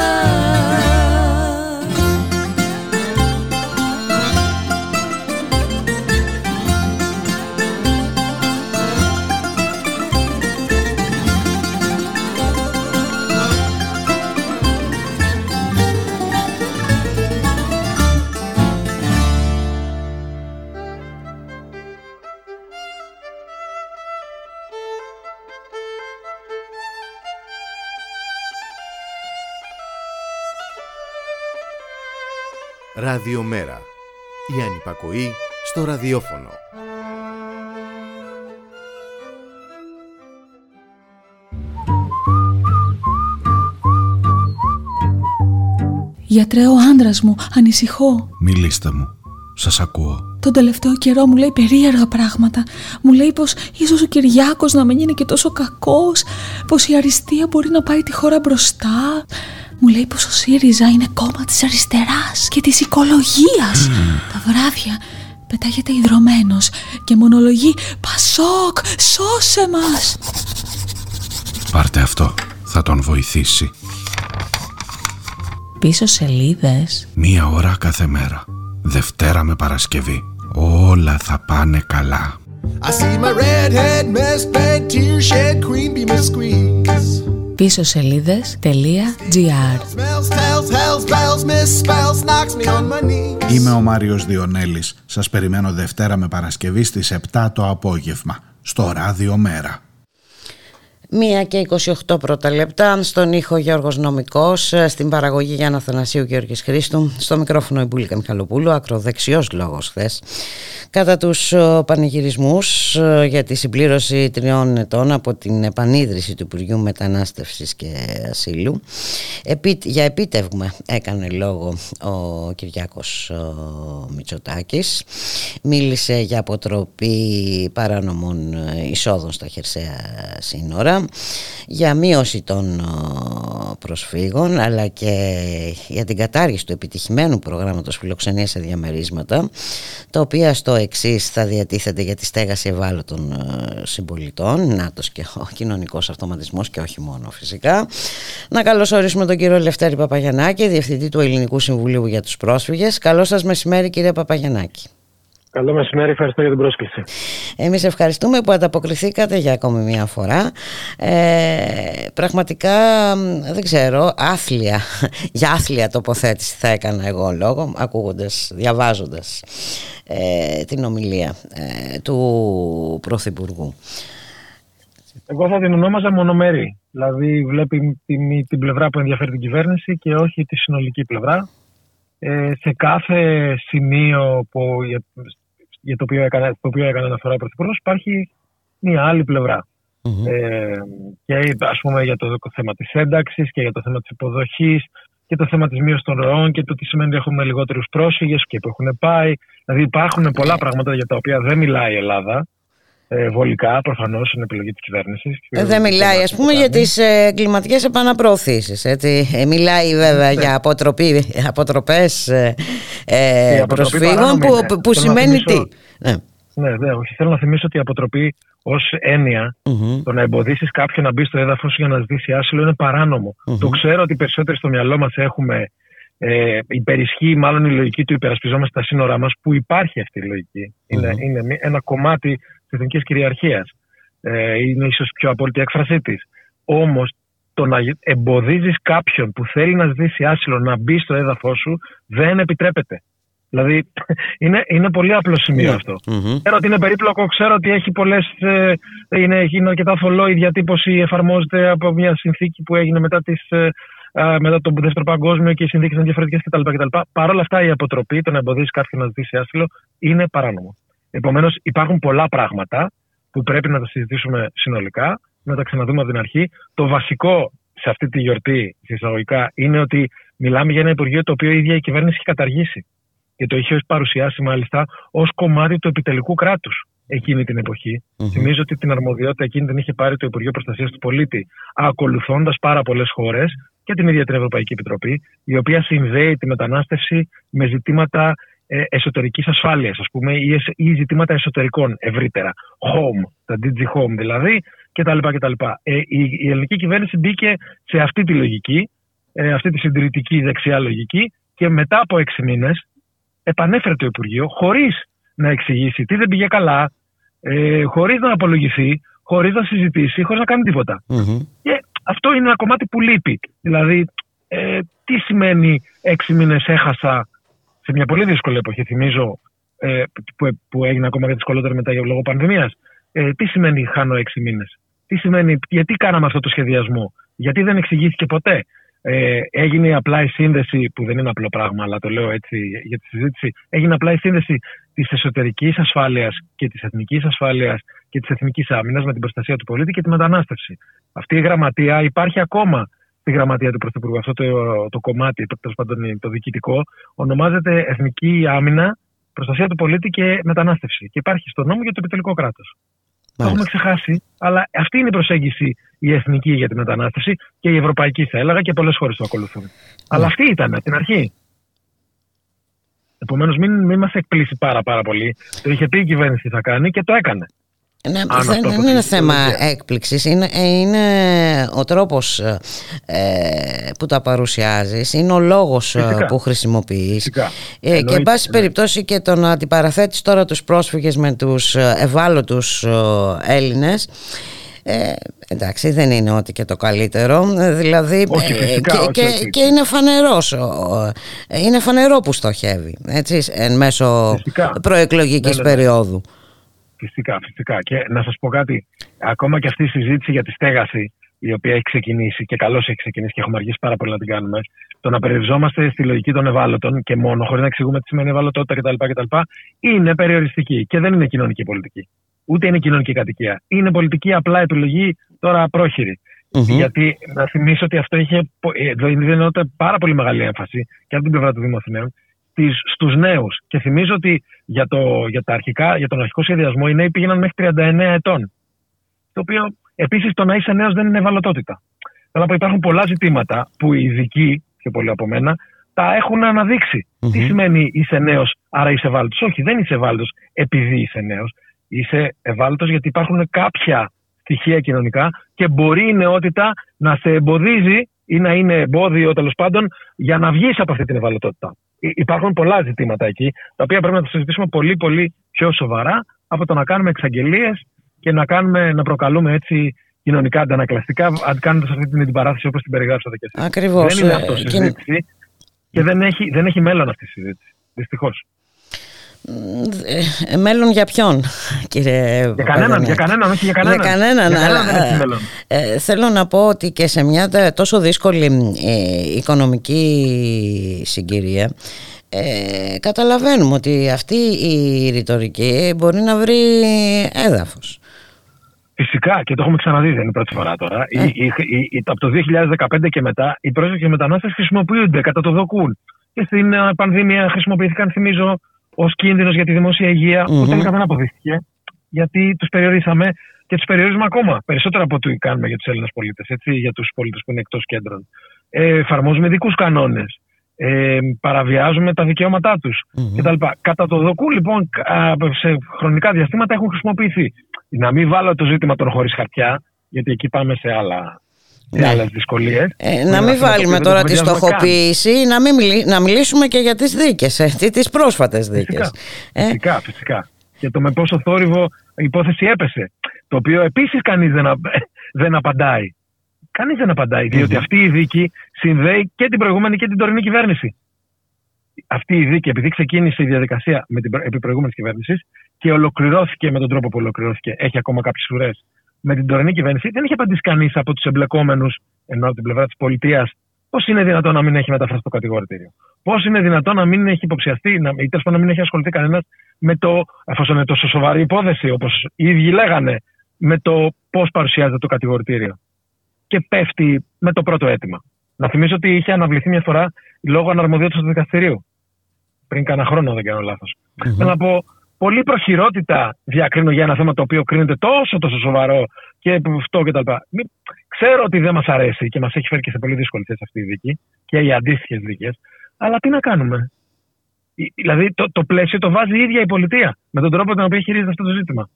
Ραδιομέρα. Η ανυπακοή στο ραδιόφωνο. Γιατρέ, ο άντρας μου, ανησυχώ. Μιλήστε μου. Σας ακούω. Τον τελευταίο καιρό μου λέει περίεργα πράγματα. Μου λέει πως ίσως ο Κυριάκος να μην είναι και τόσο κακός, πως η αριστεία μπορεί να πάει τη χώρα μπροστά. Μου λέει πως ο ΣΥΡΙΖΑ είναι κόμμα της αριστεράς και της οικολογίας. Τα βράδια πετάγεται ιδρωμένος και μονολογεί «Πασόκ, σώσε μας!» Πάρτε αυτό. Θα τον βοηθήσει. Πίσω σελίδες Μία ώρα κάθε μέρα. Δευτέρα με Παρασκευή. Όλα θα πάνε καλά. I see my redhead mess tear shed queen bee miss squeeze. Πίσω σελίδες.gr Smells, tells, hells, bells, misspells, knocks me on my knees. Είμαι ο Μάριος Διονέλης. Σας περιμένω Δευτέρα με Παρασκευή στις 7 το απόγευμα. Στο Ράδιο Μέρα. Μία και 28 πρώτα λεπτά, στον ήχο Γιώργος Νομικός, στην παραγωγή Γιάννα Θανασίου Γιώργης Χρήστου, στο μικρόφωνο η Μπουλίκα Μιχαλοπούλου, ακροδεξιός λόγος χθες. Κατά τους πανηγυρισμούς για τη συμπλήρωση τριών ετών από την επανίδρυση του Υπουργείου Μετανάστευσης και Ασύλου, για επίτευγμα έκανε λόγο ο Κυριάκος Μητσοτάκης, μίλησε για αποτροπή παράνομων εισόδων στα χερσαία σύνορα, για μείωση των προσφύγων αλλά και για την κατάργηση του επιτυχημένου προγράμματος φιλοξενίας σε διαμερίσματα τα οποία στο εξής θα διατίθεται για τη στέγαση ευάλωτων συμπολιτών νάτος και ο κοινωνικός αυτοματισμός και όχι μόνο φυσικά. Να καλωσορίσουμε τον κύριο Λευτέρη Παπαγιανάκη Διευθυντή του Ελληνικού Συμβουλίου για τους Πρόσφυγες. Καλό σας μεσημέρι κύριε Παπαγιανάκη Καλό μεσημέρι, ευχαριστώ για την πρόσκληση. Εμείς ευχαριστούμε που ανταποκριθήκατε για ακόμη μια φορά. Ε, πραγματικά, δεν ξέρω, άθλια, για άθλια τοποθέτηση θα έκανα εγώ λόγο, ακούγοντας, διαβάζοντας ε, την ομιλία ε, του Πρωθυπουργού. Εγώ θα την ονόμαζα μονομερή. Δηλαδή βλέπει την, την πλευρά που ενδιαφέρει την κυβέρνηση και όχι τη συνολική πλευρά. Ε, σε κάθε σημείο που, για, για το οποίο έκανε, το οποίο έκανε αναφορά ο Πρωθυπουργός υπάρχει μια άλλη πλευρά. Mm-hmm. Ε, και ας πούμε για το θέμα της ένταξης και για το θέμα της υποδοχής και το θέμα της μείωσης των ροών και το τι σημαίνει ότι έχουμε λιγότερους πρόσφυγες και που έχουν πάει. Δηλαδή υπάρχουν πολλά πράγματα για τα οποία δεν μιλάει η Ελλάδα ε, βολικά, προφανώς είναι επιλογή της κυβέρνησης. Ε, δεν μιλάει, ας πούμε, για τις ε, κλιματικέ επαναπροωθήσεις. Ε, μιλάει βέβαια ναι. για αποτροπές ε, ε προσφύγων που, που, που σημαίνει τι. Ναι. Ναι, ναι, όχι. Θέλω να θυμίσω ότι η αποτροπή ως εννοια το να εμποδίσεις κάποιον να μπει στο έδαφος για να ζητήσει άσυλο είναι παράνομο. Το ξέρω ότι περισσότεροι στο μυαλό μας έχουμε. Ε, υπερισχύει μάλλον η λογική του υπερασπιζόμαστε τα σύνορά μας, που υπάρχει αυτή η λογικη Είναι, είναι ένα κομμάτι τη εθνικής κυριαρχίας. Ε, είναι ίσως πιο απόλυτη έκφρασή της. Όμως το να εμποδίζεις κάποιον που θέλει να ζητήσει άσυλο να μπει στο έδαφος σου δεν επιτρέπεται. Δηλαδή είναι, είναι πολύ απλό σημείο ναι. αυτό. Mm-hmm. Ξέρω ότι είναι περίπλοκο, ξέρω ότι έχει πολλές. Ε, είναι, είναι αρκετά θολό η διατύπωση, εφαρμόζεται από μια συνθήκη που έγινε μετά, τις, ε, μετά τον Δεύτερο Παγκόσμιο και οι συνθήκες είναι διαφορετικές κτλ. Παρ' όλα αυτά η αποτροπή, το να εμποδίσει κάποιον να ζητήσει άσυλο, είναι παράνομο. Επομένως, υπάρχουν πολλά πράγματα που πρέπει να τα συζητήσουμε συνολικά, να τα ξαναδούμε από την αρχή. Το βασικό σε αυτή τη γιορτή, εισαγωγικά, είναι ότι μιλάμε για ένα Υπουργείο το οποίο η ίδια η κυβέρνηση έχει καταργήσει και το είχε παρουσιάσει μάλιστα ως κομμάτι του επιτελικού κράτους εκείνη την εποχή. Mm-hmm. Θυμίζω ότι την αρμοδιότητα εκείνη την είχε πάρει το Υπουργείο Προστασίας του Πολίτη, ακολουθώντας πάρα πολλές χώρες και την ίδια την Ευρωπαϊκή Επιτροπή, η οποία συνδέει τη μετανάστευση με ζητήματα ε, εσωτερικής ασφάλειας, ας πούμε, ή, ή ζητήματα εσωτερικών ευρύτερα. Home, τα DG Home δηλαδή, κτλ. κτλ. Ε, η, η ελληνική κυβέρνηση μπήκε σε αυτή τη λογική, ε, αυτή τη συντηρητική δεξιά λογική, και μετά από έξι μήνες επανέφερε το Υπουργείο χωρίς να εξηγήσει τι δεν πήγε καλά, ε, χωρίς να απολογηθεί, χωρίς να συζητήσει, χωρίς να κάνει Και αυτό είναι ένα κομμάτι που λείπει. Δηλαδή, ε, τι σημαίνει έξι μήνες έχασα σε μια πολύ δύσκολη εποχή, θυμίζω, ε, που, που έγινε ακόμα και δυσκολότερο μετά για λόγω πανδημίας. Ε, τι σημαίνει χάνω έξι μήνες, τι σημαίνει, γιατί κάναμε αυτό το σχεδιασμό, γιατί δεν εξηγήθηκε ποτέ; Ε, έγινε απλά η σύνδεση, που δεν είναι απλό πράγμα, αλλά το λέω έτσι για τη συζήτηση, έγινε απλά η σύνδεση της εσωτερικής ασφάλειας και της εθνικής ασφάλειας και της εθνικής άμυνας με την προστασία του πολίτη και τη μετανάστευση. Αυτή η γραμματεία υπάρχει ακόμα στη γραμματεία του Πρωθυπουργού. Αυτό το, το κομμάτι, τέλος πάντων το διοικητικό, ονομάζεται Εθνική Άμυνα, Προστασία του Πολίτη και Μετανάστευση. Και υπάρχει στο νόμο για το επιτελικό κράτος. Το έχουμε ξεχάσει, αλλά αυτή είναι η προσέγγιση η εθνική για τη μετανάστευση και η ευρωπαϊκή, θα έλεγα, και πολλές χώρες το ακολουθούν. Αλλά αυτή ήταν από την αρχή. Επομένως, μην, μην μας εκπλήσει πάρα, πάρα πολύ. Το είχε πει η κυβέρνηση θα κάνει και το έκανε. Ναι, δεν είναι θέμα έκπληξης, είναι, είναι ο τρόπος ε, που τα παρουσιάζεις, είναι ο λόγος ε, που χρησιμοποιείς. Ε, και εν πάση περιπτώσει και το να αντιπαραθέτεις τώρα τους πρόσφυγες με τους ε, ευάλωτους Έλληνες ε, εντάξει δεν είναι ότι και το καλύτερο. Δηλαδή και, και, είναι φανερός είναι φανερό που στοχεύει έτσι, εν μέσω προεκλογικής ναι, ναι, ναι. περίοδου Φυσικά, φυσικά. Και να σας πω κάτι. Ακόμα και αυτή η συζήτηση για τη στέγαση, η οποία έχει ξεκινήσει και καλώς έχει ξεκινήσει και έχουμε αργήσει πάρα πολύ να την κάνουμε, το να περιοριζόμαστε στη λογική των ευάλωτων και μόνο, χωρίς να εξηγούμε τι σημαίνει ευαλωτότητα κτλ., κτλ. είναι περιοριστική και δεν είναι κοινωνική πολιτική. Ούτε είναι κοινωνική κατοικία. Είναι πολιτική απλά επιλογή τώρα πρόχειρη. Γιατί να θυμίσω ότι αυτό είχε δίνεται πάρα πολύ μεγάλη έμφαση και από την πλευρά του Δήμου Αθηναίων στους νέους. Και θυμίζω ότι για, το, για, τα αρχικά, για τον αρχικό σχεδιασμό οι νέοι πήγαιναν μέχρι 39 ετών. Το οποίο επίσης το να είσαι νέος δεν είναι ευαλωτότητα. Θέλω να υπάρχουν πολλά ζητήματα που οι ειδικοί, πιο πολύ από μένα, τα έχουν αναδείξει. Τι σημαίνει είσαι νέος, άρα είσαι ευάλωτος; Όχι, δεν είσαι ευάλωτος επειδή είσαι νέος. Είσαι ευάλωτος γιατί υπάρχουν κάποια στοιχεία κοινωνικά και μπορεί η νεότητα να σε εμποδίζει ή να είναι εμπόδιο τέλος πάντων για να βγεις από αυτή την ευαλωτότητα υπάρχουν πολλά ζητήματα εκεί, τα οποία πρέπει να τα συζητήσουμε πολύ, πολύ πιο σοβαρά από το να κάνουμε εξαγγελίες και να, κάνουμε, να προκαλούμε έτσι κοινωνικά αντανακλαστικά, κάνοντα αυτή την αντιπαράθεση όπως την περιγράψατε και εσείς. Ακριβώς. Δεν είναι αυτό συζήτηση και, και δεν, έχει, δεν έχει μέλλον αυτή η συζήτηση. Δυστυχώς. Ε, μέλλον για ποιον, κύριε Για κανέναν, για κανέναν, όχι για κανέναν. Για κανέναν, για κανέναν αλλά, ε, θέλω να πω ότι και σε μια τόσο δύσκολη ε, οικονομική συγκυρία ε, καταλαβαίνουμε ότι αυτή η ρητορική μπορεί να βρει έδαφος. Φυσικά και το έχουμε ξαναδεί, δεν είναι η πρώτη φορά τώρα. Ε. Η, η, η, από το 2015 και μετά οι πρόσφυγες μετανάστες χρησιμοποιούνται κατά το δοκούν. Και στην πανδημία χρησιμοποιήθηκαν, θυμίζω, ως κίνδυνος για τη δημόσια υγεία, mm-hmm. που τελικά δεν αποδείχθηκε, γιατί τους περιορίσαμε και τους περιορίζουμε ακόμα περισσότερο από ό,τι κάνουμε για τους Έλληνες πολίτες, για τους πολίτες που είναι εκτός κέντρων. Ε, εφαρμόζουμε ειδικού κανόνες. ε, παραβιάζουμε τα δικαιώματά τους κτλ. Κατά το δοκού λοιπόν σε χρονικά διαστήματα έχουν χρησιμοποιηθεί. Να μην βάλω το ζήτημα των χωρίς χαρτιά, γιατί εκεί πάμε σε άλλα ναι. άλλες δυσκολίες. Ε, να μην βάλουμε τώρα τη στοχοποίηση, να, μην να μιλήσουμε και για τις δίκες, ε, τι πρόσφατες δίκες. Φυσικά, ε; φυσικά, φυσικά. Και το με πόσο θόρυβο η υπόθεση έπεσε. Το οποίο επίσης κανείς δεν, δεν απαντάει. Κανείς δεν απαντάει, αυτή η δίκη συνδέει και την προηγούμενη και την τωρινή κυβέρνηση. Αυτή η δίκη, επειδή ξεκίνησε η διαδικασία με την επί προηγούμενης κυβέρνησης και ολοκληρώθηκε με τον τρόπο που ολοκληρώθηκε, έχει ακόμα κάποιες ουρές με την τωρινή κυβέρνηση, δεν έχει απαντήσει κανείς από τους εμπλεκόμενους, ενώ από την πλευρά της πολιτείας, πώς είναι δυνατόν να μην έχει μεταφραστεί το κατηγορητήριο. Πώς είναι δυνατόν να μην έχει υποψιαστεί, να, ή τέλος να μην έχει ασχοληθεί κανένας με το, εφόσον είναι τόσο σοβαρή υπόθεση, όπως οι ίδιοι λέγανε, με το πώς παρουσιάζεται το κατηγορητήριο. Και πέφτει με το πρώτο αίτημα. Να θυμίσω ότι είχε αναβληθεί μια φορά λόγω αναρμοδιότητας του δικαστηρίου. Πριν κάνα χρόνο, δεν κάνω λάθος. Θέλω να πω, πολύ προχειρότητα διακρίνω για ένα θέμα το οποίο κρίνεται τόσο τόσο σοβαρό και αυτό κτλ. Ξέρω ότι δεν μας αρέσει και μας έχει φέρει και σε πολύ δύσκολη θέση αυτή η δίκη και οι αντίστοιχες δίκες. Αλλά τι να κάνουμε; Δηλαδή το, το πλαίσιο το βάζει η ίδια η πολιτεία με τον τρόπο τον οποίο χειρίζεται αυτό το ζήτημα.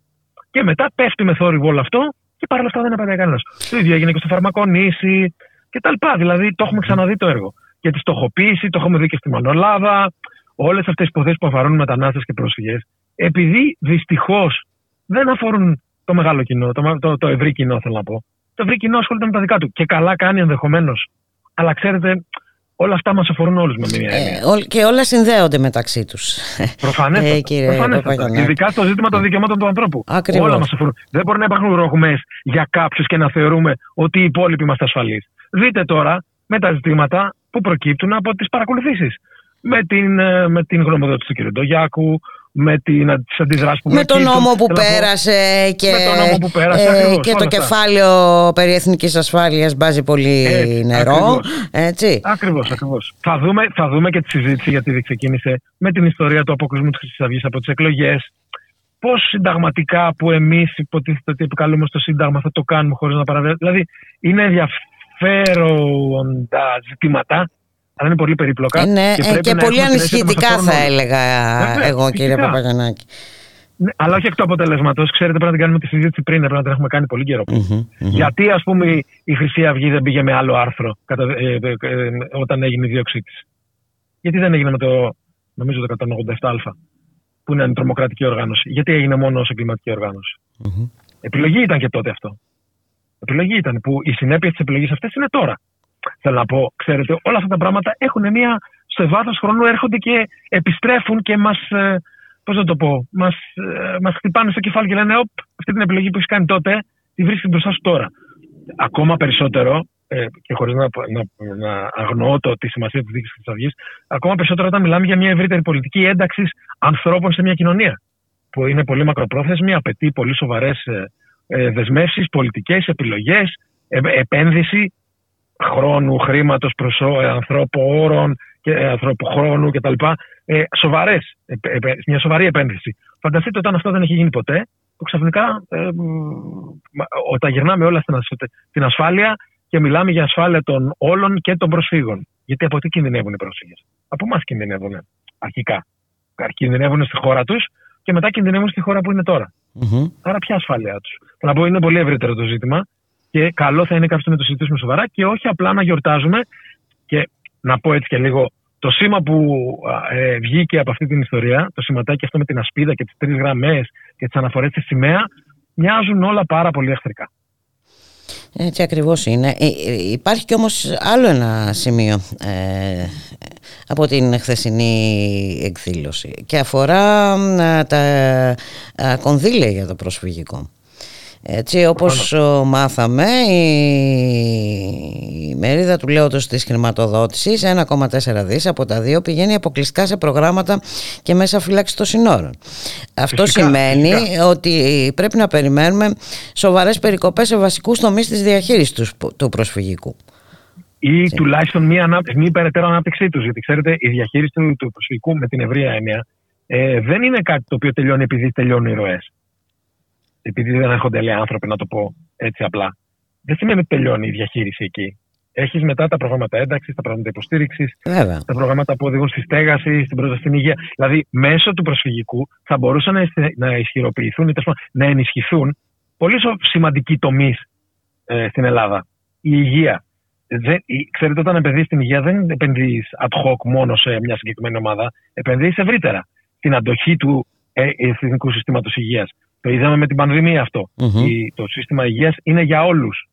Και μετά πέφτει με θόρυβο όλο αυτό και παρόλα αυτά δεν απαντάει κανένας. Το ίδιο έγινε και στο φαρμακονήσι κτλ. Δηλαδή το έχουμε ξαναδεί το έργο. Και τη στοχοποίηση, το έχουμε δει και στη Μανολάδα. Όλες αυτές τις υποθέσεις που αφορούν μετανάστες και πρόσφυγες επειδή δυστυχώς δεν αφορούν το μεγάλο κοινό, το, το, το ευρύ κοινό θέλω να πω. Το ευρύ κοινό ασχολείται με τα δικά του. Και καλά κάνει ενδεχομένως. Αλλά ξέρετε, όλα αυτά μας αφορούν όλους με μια έννοια. Ε, και όλα συνδέονται μεταξύ τους. Προφανέστατα. Ε, Ειδικά στο ζήτημα των δικαιωμάτων του ανθρώπου. Ακριβώς. Όλα μας αφορούν. Δεν μπορεί να υπάρχουν ρογμέ για κάποιους και να θεωρούμε ότι οι υπόλοιποι είμαστε ασφαλείς. Δείτε τώρα με τα ζητήματα που προκύπτουν από τις παρακολουθήσεις. Με την, ε, με την γνωμοδότηση του κ. Ντογιάκου, με την, τις αντιδράσεις που με τον νόμο που πέρασε και, με τον νόμο που πέρασε, ε, και το κεφάλαιο περί εθνικής ασφάλειας μπάζει πολύ ε, νερό ακριβώς. έτσι ακριβώς, ακριβώς. Θα, δούμε, θα δούμε και τη συζήτηση γιατί ξεκίνησε με την ιστορία του αποκλεισμού της Χρυσής Αυγής από τις εκλογές πώς συνταγματικά που εμείς υποτίθεται ότι επικαλούμε στο Σύνταγμα θα το κάνουμε χωρίς να παραβιάζουμε δηλαδή είναι ενδιαφέροντα ζητήματα αλλά είναι πολύ περίπλοκα. Ε, ναι, και, ε, και πολύ ανησυχητικά θα έλεγα εγώ κύριε Παπαγιανάκη. Ναι, αλλά όχι εκ του αποτελέσματος. Ξέρετε, πρέπει να την κάνουμε τη συζήτηση πριν, πρέπει να την έχουμε κάνει πολύ καιρό. Γιατί, ας πούμε, η Χρυσή Αυγή δεν πήγε με άλλο άρθρο κατα, ε, ε, ε, όταν έγινε η δίωξή της; Γιατί δεν έγινε με το, νομίζω, το 187α, που είναι τρομοκρατική οργάνωση; Γιατί έγινε μόνο ως εγκληματική οργάνωση; Επιλογή ήταν και τότε αυτό. Επιλογή ήταν που οι συνέπειες της επιλογής αυτές είναι τώρα. Θέλω να πω, ξέρετε, όλα αυτά τα πράγματα έχουν μια. σε βάθος χρόνου έρχονται και επιστρέφουν και μας. Ε, Πώς να το πω, μας μας ε, χτυπάνε στο κεφάλι και λένε: Οπ, αυτή την επιλογή που έχεις κάνει τότε, τη βρίσκεις μπροστά σου τώρα. Ακόμα περισσότερο, ε, και χωρίς να, να, να αγνοώ το, τη σημασία της δίκη της Αυγής, ακόμα περισσότερο όταν μιλάμε για μια ευρύτερη πολιτική ένταξη ανθρώπων σε μια κοινωνία. Που είναι πολύ μακροπρόθεσμη, απαιτεί πολύ σοβαρές ε, δεσμεύσεις, πολιτικές επιλογές, επένδυση χρόνου, χρήματος, προσώ, ε, ανθρώπου, όρων, και, ε, ανθρώπου χρόνου κτλ. Ε, σοβαρές, ε, μια σοβαρή επένδυση. Φανταστείτε όταν αυτό δεν έχει γίνει ποτέ, που ξαφνικά ε, όταν γυρνάμε όλα στην ασφάλεια και μιλάμε για ασφάλεια των όλων και των προσφύγων. Γιατί από τι κινδυνεύουν οι πρόσφυγες. Από εμάς κινδυνεύουν αρχικά. Κινδυνεύουν στη χώρα τους και μετά κινδυνεύουν στη χώρα που είναι τώρα. Mm-hmm. Άρα ποια ασφάλεια τους; Θα να πω είναι πολύ ευρύτερο το ζήτημα και καλό θα είναι κάποιος να το συζητήσουμε σοβαρά και όχι απλά να γιορτάζουμε. Και να πω έτσι και λίγο, το σήμα που ε, βγήκε από αυτή την ιστορία, το σηματάκι αυτό με την ασπίδα και τις τρεις γραμμές και τις αναφορές στη σημαία, μοιάζουν όλα πάρα πολύ εχθρικά. Έτσι ακριβώς είναι. Ε, ε, υπάρχει και όμως άλλο ένα σημείο ε, από την χθεσινή εκδήλωση και αφορά τα κονδύλια για το προσφυγικό. Έτσι όπως μάθαμε η μερίδα του λέοντος της χρηματοδότησης 1,4 δις από τα δύο πηγαίνει αποκλειστικά σε προγράμματα και μέσα φύλαξη των συνόρων. Αυτό σημαίνει ότι πρέπει να περιμένουμε σοβαρές περικοπές σε βασικούς τομείς της διαχείρισης τους προσφυγικού. Ή τουλάχιστον μία, μία περαιτέρω ανάπτυξή τους. Γιατί ξέρετε, η διαχείριση του προσφυγικού με την ευρεία έννοια ε, δεν είναι κάτι το οποίο τελειώνει επειδή τελειώνουν οι ροές επειδή δεν έρχονται άλλοι άνθρωποι, να το πω έτσι απλά, δεν σημαίνει ότι τελειώνει η διαχείριση εκεί. Έχεις μετά τα προγράμματα ένταξης, τα προγράμματα υποστήριξης, Βέβαια. τα προγράμματα που οδηγούν στη στέγαση, στην πρόσβαση στην υγεία. Δηλαδή, μέσω του προσφυγικού θα μπορούσαν να, ισχυ- να ισχυροποιηθούν ή τέλος πάντων να ενισχυθούν πολύ σο- σημαντικοί τομείς ε, στην Ελλάδα. Η υγεία. Δεν, η- ξέρετε, όταν επενδύεις στην υγεία, δεν επενδύεις ad hoc μόνο σε μια συγκεκριμένη ομάδα. Επενδύεις ευρύτερα στην αντοχή του ε, εθνικού συστήματος υγείας. Το είδαμε με την πανδημία αυτό. Μμμ. Η- το σύστημα υγείας είναι για όλους.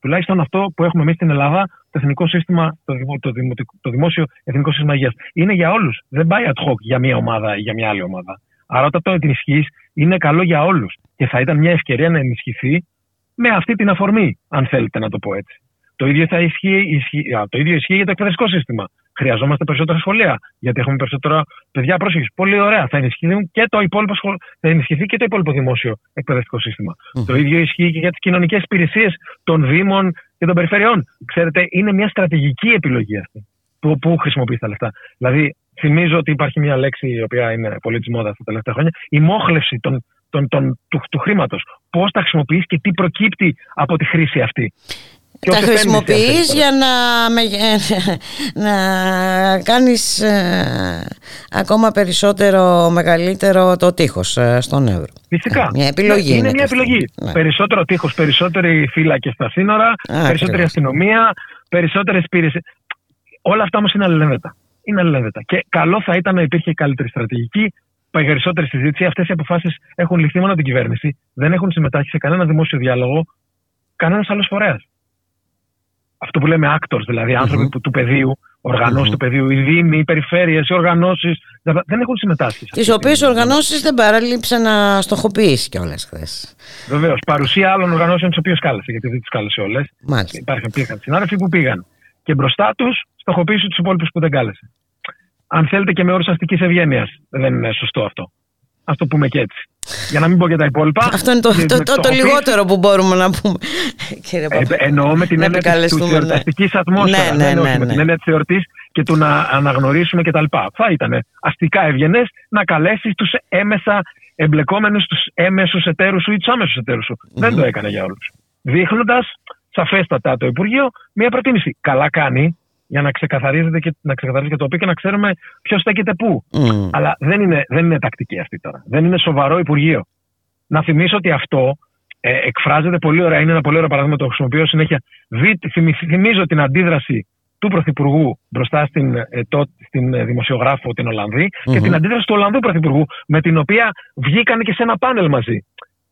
Τουλάχιστον αυτό που έχουμε εμείς στην Ελλάδα, το εθνικό σύστημα, το, δημο- το, δημοτικ- το δημόσιο εθνικό σύστημα υγείας. Είναι για όλους. Δεν πάει ad hoc για μία ομάδα ή για μια άλλη ομάδα. Άρα όταν το ενισχύεις, είναι καλό για όλους. Και θα ήταν μια ευκαιρία να ενισχυθεί με αυτή την αφορμή, αν θέλετε να το πω έτσι. Το ίδιο, θα ισχύει, ισχύει, α, το ίδιο ισχύει για το εκπαιδευτικό σύστημα. Χρειαζόμαστε περισσότερα σχολεία, γιατί έχουμε περισσότερα παιδιά πρόσφυγε. Πολύ ωραία. Θα ενισχυθεί και το υπόλοιπο, σχολ... θα ενισχυθεί και το υπόλοιπο δημόσιο εκπαιδευτικό σύστημα. Το ίδιο ισχύει και για τις κοινωνικές υπηρεσίες των Δήμων και των περιφερειών. Ξέρετε, είναι μια στρατηγική επιλογή αυτή. Πού, πού χρησιμοποιεί τα λεφτά. Δηλαδή, θυμίζω ότι υπάρχει μια λέξη η οποία είναι πολύ της μόδας τα τελευταία χρόνια. Η μόχλευση των, των, των, του, του χρήματος. Πώς τα χρησιμοποιείς και τι προκύπτει από τη χρήση αυτή. Και τα ως επένδυση, αν χρησιμοποιείς θέλετε. για να, με- να κάνεις ε, ακόμα περισσότερο μεγαλύτερο το τείχος ε, στον Εύρο. Φυσικά. Ε, Μια επιλογή Ναι, είναι είναι μια και αυτή. επιλογή. Ναι. Περισσότερο τείχος, περισσότεροι φύλακες στα σύνορα, περισσότερη ακριβώς. αστυνομία, περισσότερες υπηρεσίε. Όλα αυτά όμως είναι αλληλένδετα. Είναι αλληλένδετα. Και καλό θα ήταν να υπήρχε καλύτερη στρατηγική, περισσότερη συζήτηση. Αυτές οι αποφάσεις έχουν ληφθεί μόνο από την κυβέρνηση. Δεν έχουν συμμετάσχει σε κανένα δημόσιο διάλογο κανένας άλλος φορέας. Αυτό που λέμε actors, δηλαδή άνθρωποι που, του πεδίου, οργανώσεις του πεδίου, οι δήμοι, οι περιφέρειες, οι οργανώσεις, δεν έχουν συμμετάσχει. σε αυτή Τις την- οποίες οργανώσεις δεν παραλείψε να στοχοποιήσει κιόλας χθες. Βεβαίως. Παρουσία άλλων οργανώσεων τις οποίες κάλεσε, γιατί δεν τις κάλεσε όλες. Μάλιστα. Υπάρχουν πήγαν συνάδελφοι που πήγαν. Και μπροστά τους στοχοποίησε τους υπόλοιπους που δεν κάλεσε. Αν θέλετε και με όρους αστικής ευγένειας, δεν είναι σωστό αυτό. Α το πούμε και έτσι. Για να μην πω και τα υπόλοιπα. Αυτό είναι το, και το, με το, το στοχοποίηση, λιγότερο που μπορούμε να πούμε. Κύριε ε, Παπα. εννοώ με την Να έννοια της- του επικαλεστούμε, ναι. εορταστική ατμόσφαιρας. Ναι, ναι, δεν ναι, όχι με ναι. την έννοια της εορτής και του να αναγνωρίσουμε κτλ. Θα ήταν αστικά ευγενέ να καλέσεις τους έμεσα εμπλεκόμενους, τους έμεσους εταίρους σου ή τους άμεσους εταίρους σου. Δεν το έκανε για όλους. Δείχνοντας σαφέστατα το Υπουργείο μια προτίμηση. Καλά κάνει για να ξεκαθαρίζεται και να ξεκαθαρίζει και το οποίο και να ξέρουμε ποιος στέκεται πού. Μμ. Αλλά δεν είναι, δεν είναι τακτική αυτή τώρα. Δεν είναι σοβαρό Υπουργείο. Να θυμίσω ότι αυτό ε, εκφράζεται πολύ ωραία. Είναι ένα πολύ ωραίο παράδειγμα, το χρησιμοποιώ συνέχεια. Δείτε, θυμι- θυμίζω την αντίδραση του Πρωθυπουργού μπροστά στην, ε, το, στην ε, δημοσιογράφο την Ολλανδή και την αντίδραση του Ολλανδού Πρωθυπουργού με την οποία βγήκαν και σε ένα πάνελ μαζί.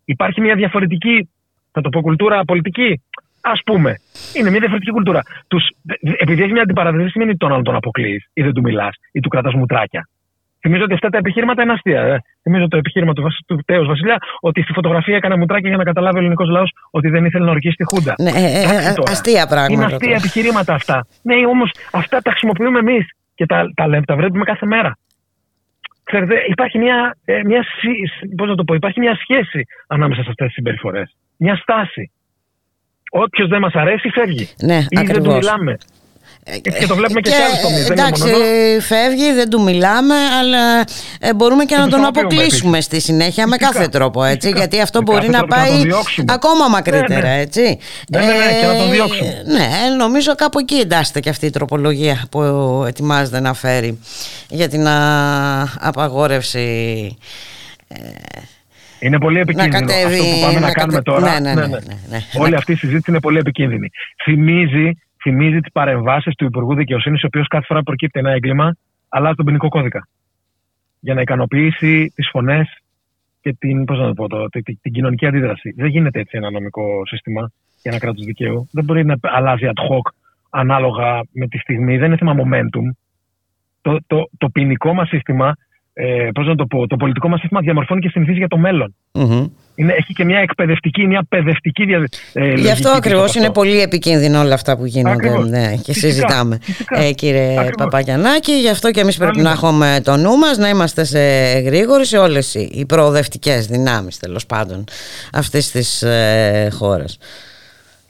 Υπάρχει μια διαφορετική, θα το πω, κουλτούρα πολιτική. Α πούμε. Είναι μια διαφορετική κουλτούρα. Τους, δε- δε- επειδή έχει μια αντιπαράθεση, δεν σημαίνει ότι τον άλλον τον αποκλείει ή δεν του μιλάς ή του κρατάς μουτράκια. Θυμίζω ότι αυτά τα επιχείρηματα είναι αστεία. Ε. Θυμίζω το επιχείρημα του, Βασ- του Τέος Βασιλιά ότι στη φωτογραφία έκανε μουτράκια για να καταλάβει ο ελληνικός λαός ότι δεν ήθελε να ορκίσει τη Χούντα. Ναι, ε, ε, Εντάξει ε, τώρα. αστεία πράγματα Είναι αστεία τώρα. επιχειρήματα αυτά. Ναι, όμως αυτά τα χρησιμοποιούμε εμείς και τα, τα, λέμε, τα βλέπουμε κάθε μέρα. Ξέρετε, υπάρχει μια, ε, μια, σύ- πώς να το πω, υπάρχει μια σχέση ανάμεσα σε αυτές τις συμπεριφορές. Μια στάση. Όποιος δεν μας αρέσει, φεύγει. Ναι, Ή δεν του ακριβώς. μιλάμε. Και το βλέπουμε και, Και, σε άλλου τομείς. Δεν είναι εντάξει, μόνο εδώ. φεύγει, δεν του μιλάμε, αλλά ε, μπορούμε και Και να του τον σταματούμε αποκλείσουμε στη συνέχεια με Φυσικά, κάθε τρόπο, έτσι, φυσικά. γιατί αυτό Με μπορεί κάθε να τρόπο και να τον πάει διώξουμε. ακόμα μακρύτερα, Ναι, ναι. έτσι. Ναι, ναι, ναι, και να τον διώξουμε. Ναι, νομίζω κάπου εκεί εντάσσεται και αυτή η τροπολογία που ετοιμάζεται να φέρει για την α, απαγόρευση Είναι πολύ επικίνδυνο κατέβει, αυτό που πάμε να, να κάνουμε κατε- τώρα. Ναι, ναι, ναι, ναι, ναι. Όλη αυτή η συζήτηση είναι πολύ επικίνδυνη. Θυμίζει, θυμίζει τις παρεμβάσεις του Υπουργού Δικαιοσύνης, ο οποίος κάθε φορά προκύπτει ένα έγκλημα, αλλάζει τον ποινικό κώδικα. Για να ικανοποιήσει τις φωνές και την, πώς να το πω, το, την, την, την κοινωνική αντίδραση. Δεν γίνεται έτσι ένα νομικό σύστημα για ένα κράτος δικαίου. Δεν μπορεί να αλλάζει ad hoc ανάλογα με τη στιγμή. Δεν είναι θέμα momentum. Το, το, το ποινικό μας σύστημα, ε, πώς να το πω, το πολιτικό μας σύστημα διαμορφώνει και συνηθίζει για το μέλλον. Μμμ. Είναι, έχει και μια εκπαιδευτική, μια παιδευτική διαδικασία. Γι' αυτό ακριβώς είναι πολύ επικίνδυνο όλα αυτά που γίνονται Ακριβώς. ναι, και Φυσικά, συζητάμε. φυσικά. Ε, κύριε Ακριβώς. Παπαγιανάκη, γι' αυτό και εμείς πρέπει Άλλη να ναι. έχουμε το νου μας, να είμαστε σε γρήγοροι σε όλες οι προοδευτικές δυνάμεις τέλος πάντων αυτής της ε, χώρας.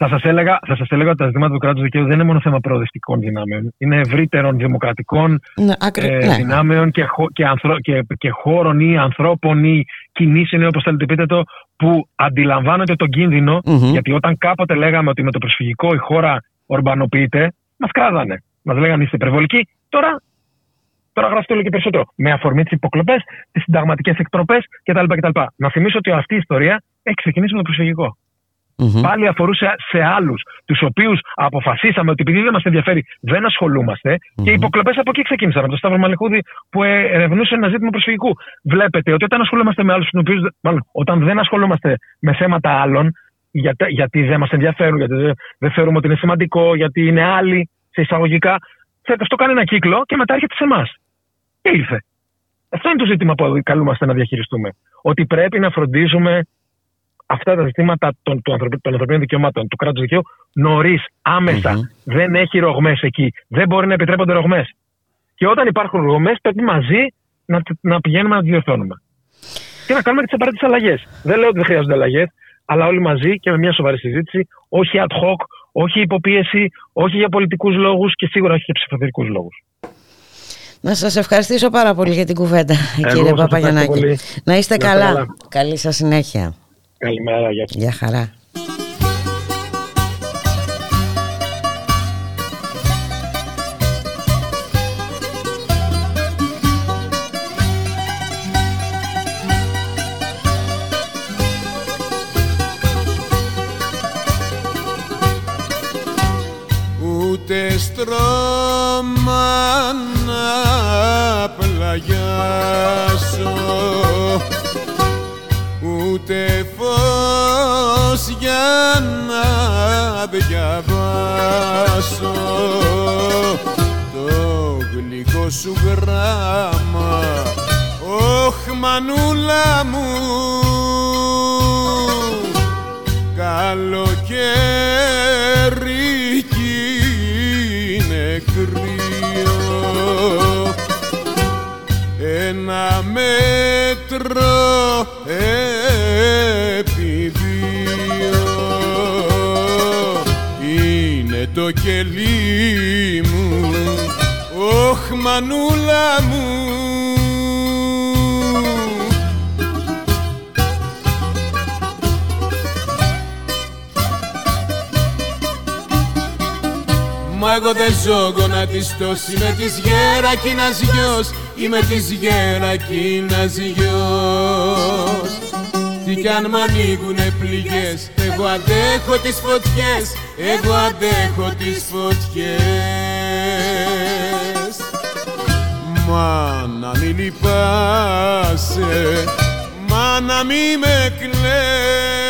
Θα σας έλεγα, θα σας έλεγα ότι τα ζητήματα του κράτους δικαίου δεν είναι μόνο θέμα προοδευτικών δυνάμεων. Είναι ευρύτερων δημοκρατικών Ναι, ακρι... ε, ναι. δυνάμεων και, χω- και, ανθρω... και, και χώρων ή ανθρώπων ή κινήσεων ή όπως θέλετε πείτε το, που αντιλαμβάνονται τον κίνδυνο. Μμμ. Γιατί όταν κάποτε λέγαμε ότι με το προσφυγικό η χώρα ορμπανοποιείτε, μας κράδανε. Μας λέγανε είστε υπερβολικοί. Τώρα, τώρα γράφετε όλο και περισσότερο. Με αφορμή τις υποκλοπές, τις συνταγματικές εκτροπές κτλ, κτλ. Να θυμίσω ότι αυτή η ιστορία έχει ξεκινήσει με το προσφυγικό. Mm-hmm. Πάλι αφορούσε σε άλλους, τους οποίους αποφασίσαμε ότι επειδή δεν μας ενδιαφέρει, δεν ασχολούμαστε. Mm-hmm. Και οι υποκλοπές από εκεί ξεκίνησαν. Από τον Σταύρο Μαλεχούδη που ε, ερευνούσε ένα ζήτημα προσφυγικού. Βλέπετε ότι όταν ασχολούμαστε με άλλους, μάλλον όταν δεν ασχολούμαστε με θέματα άλλων, γιατί, γιατί δεν μας ενδιαφέρουν, γιατί δεν, θεωρούμε ότι είναι σημαντικό, γιατί είναι άλλοι σε εισαγωγικά, αυτό κάνει ένα κύκλο και μετά έρχεται σε εμάς. Και ήρθε. Αυτό είναι το ζήτημα που καλούμαστε να διαχειριστούμε. Ότι πρέπει να φροντίζουμε αυτά τα ζητήματα των, των, ανθρωπίνων δικαιωμάτων, του κράτους δικαίου, νωρίς, Δεν έχει ρογμές εκεί. Δεν μπορεί να επιτρέπονται ρογμές. Και όταν υπάρχουν ρογμές, πρέπει μαζί να, να πηγαίνουμε να τις διορθώνουμε. Και να κάνουμε τις απαραίτητες αλλαγές. Δεν λέω ότι δεν χρειάζονται αλλαγές, αλλά όλοι μαζί και με μια σοβαρή συζήτηση, όχι ad hoc, όχι υποπίεση, όχι για πολιτικούς λόγους και σίγουρα όχι για ψηφοθετικού λόγους. Να σας ευχαριστήσω πάρα πολύ για την κουβέντα, κύριε Παπαγιανάκη. Να είστε καλά. καλά. Καλή σας συνέχεια. Καλημέρα, γεια Γεια χαρά. Να διαβάσω το γλυκό σου γράμμα. Ωχ μανούλα μου καλοκαίρι κι είναι κρύο. Ένα μέτρο το κελί μου. Όχ μανούλα μου. Μα εγώ δεν ζω γονατιστός Είμαι της γερακίνας γιος. Είμαι της γερακίνας γιος Τι κι αν μ' ανοίγουνε πληγές Εγώ αντέχω τις φωτιές Εγώ αντέχω τις φωτιές. Μα να μην λυπάσαι Μα να μη με κλαις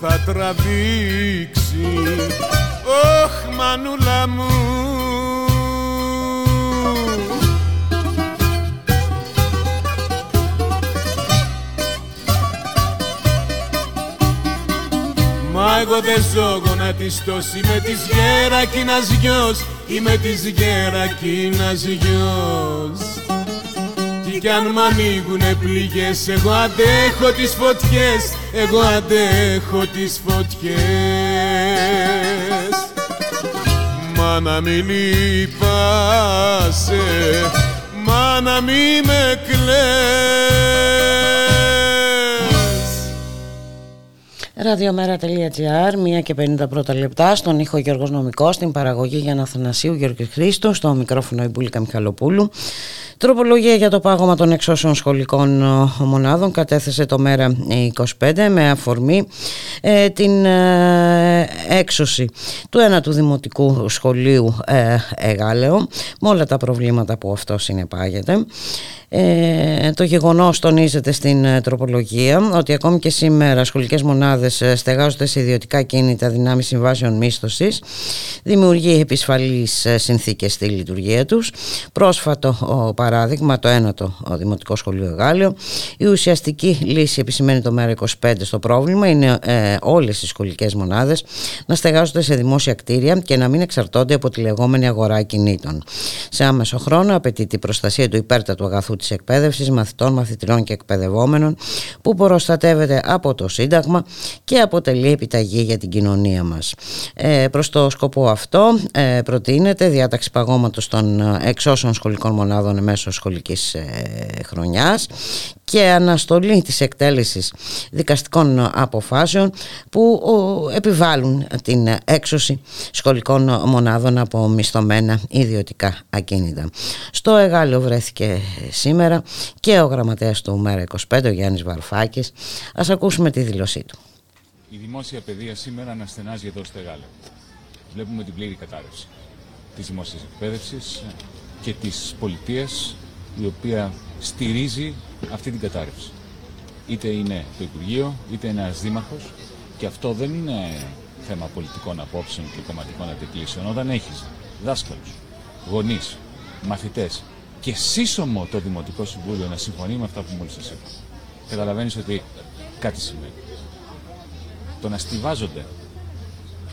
θα τραβήξει. Όχ μανούλα μου. Εγώ δεν ζω γονατιστός Είμαι της γερακίνας γιος Είμαι της γερακίνας γιος Τι κι αν μ' ανοίγουνε πληγές Εγώ αντέχω τις φωτιές. Εγώ αντέχω τις φωτιές. Μα να μην λυπάσαι Μα να μη με κλαις Ραδιομέρα.gr, 1 και 50 πρώτα λεπτά, στον ήχο Γιώργος Νομικός, στην παραγωγή Γιάννα Θανασίου Γιώργη Χρήστο, στο μικρόφωνο Ιμπούλικα Μιχαλοπούλου. Τροπολογία για το πάγωμα των εξώσεων σχολικών ε, μονάδων κατέθεσε το μέρα 25 με αφορμή ε, την ε, έξωση του ένα του Δημοτικού Σχολείου ε, Εγάλεο με όλα τα προβλήματα που αυτό συνεπάγεται. Ε, το γεγονός τονίζεται στην ε, τροπολογία ότι ακόμη και σήμερα σχολικές μονάδες ε, στεγάζονται σε ιδιωτικά κίνητα δυνάμεις συμβάσεων μίσθωσης δημιουργεί επισφαλείς ε, συνθήκες στη λειτουργία τους. Πρόσφατο ο παράδειγμα το ένατο ο Δημοτικό Σχολείο Εγάλιο η ουσιαστική λύση επισημαίνει το μέρα 25 στο πρόβλημα είναι ε, όλες οι σχολικές μονάδες να στεγάζονται σε δημόσια κτίρια και να μην εξαρτώνται από τη λεγόμενη αγορά κινήτων. Σε άμεσο χρόνο απαιτείται η προστασία του υπέρτατου αγαθού της εκπαίδευσης μαθητών, μαθητριών και εκπαιδευόμενων που προστατεύεται από το Σύνταγμα και αποτελεί επιταγή για την κοινωνία μας. Ε, προς το σκοπό αυτό ε, προτείνεται διάταξη παγώματος των εξώσεων σχολικών μονάδων μέσω σχολικής ε, χρονιάς και αναστολή της εκτέλεσης δικαστικών αποφάσεων που επιβάλλουν την έξωση σχολικών μονάδων από μισθωμένα ιδιωτικά ακίνητα. Στο Εγάλιο βρέθηκε σήμερα και ο γραμματέας του ΜΕΡΑ 25, ο Γιάννης Βαρφάκης. Ας ακούσουμε τη δήλωσή του. Η δημόσια παιδεία σήμερα αναστενάζει εδώ στο Εγάλιο. Βλέπουμε την πλήρη κατάρρευση της δημόσιας εκπαίδευσης και της πολιτείας η οποία στηρίζει αυτή την κατάρρευση. Είτε είναι το Υπουργείο, είτε είναι ένας δήμαρχος, και αυτό δεν είναι θέμα πολιτικών απόψεων και κομματικών αντικλήσεων. Όταν έχεις δάσκαλους, γονείς, μαθητές και σύσσωμο το Δημοτικό Συμβούλιο να συμφωνεί με αυτά που μόλις σας είπα, καταλαβαίνεις ότι κάτι σημαίνει. Το να στηβάζονται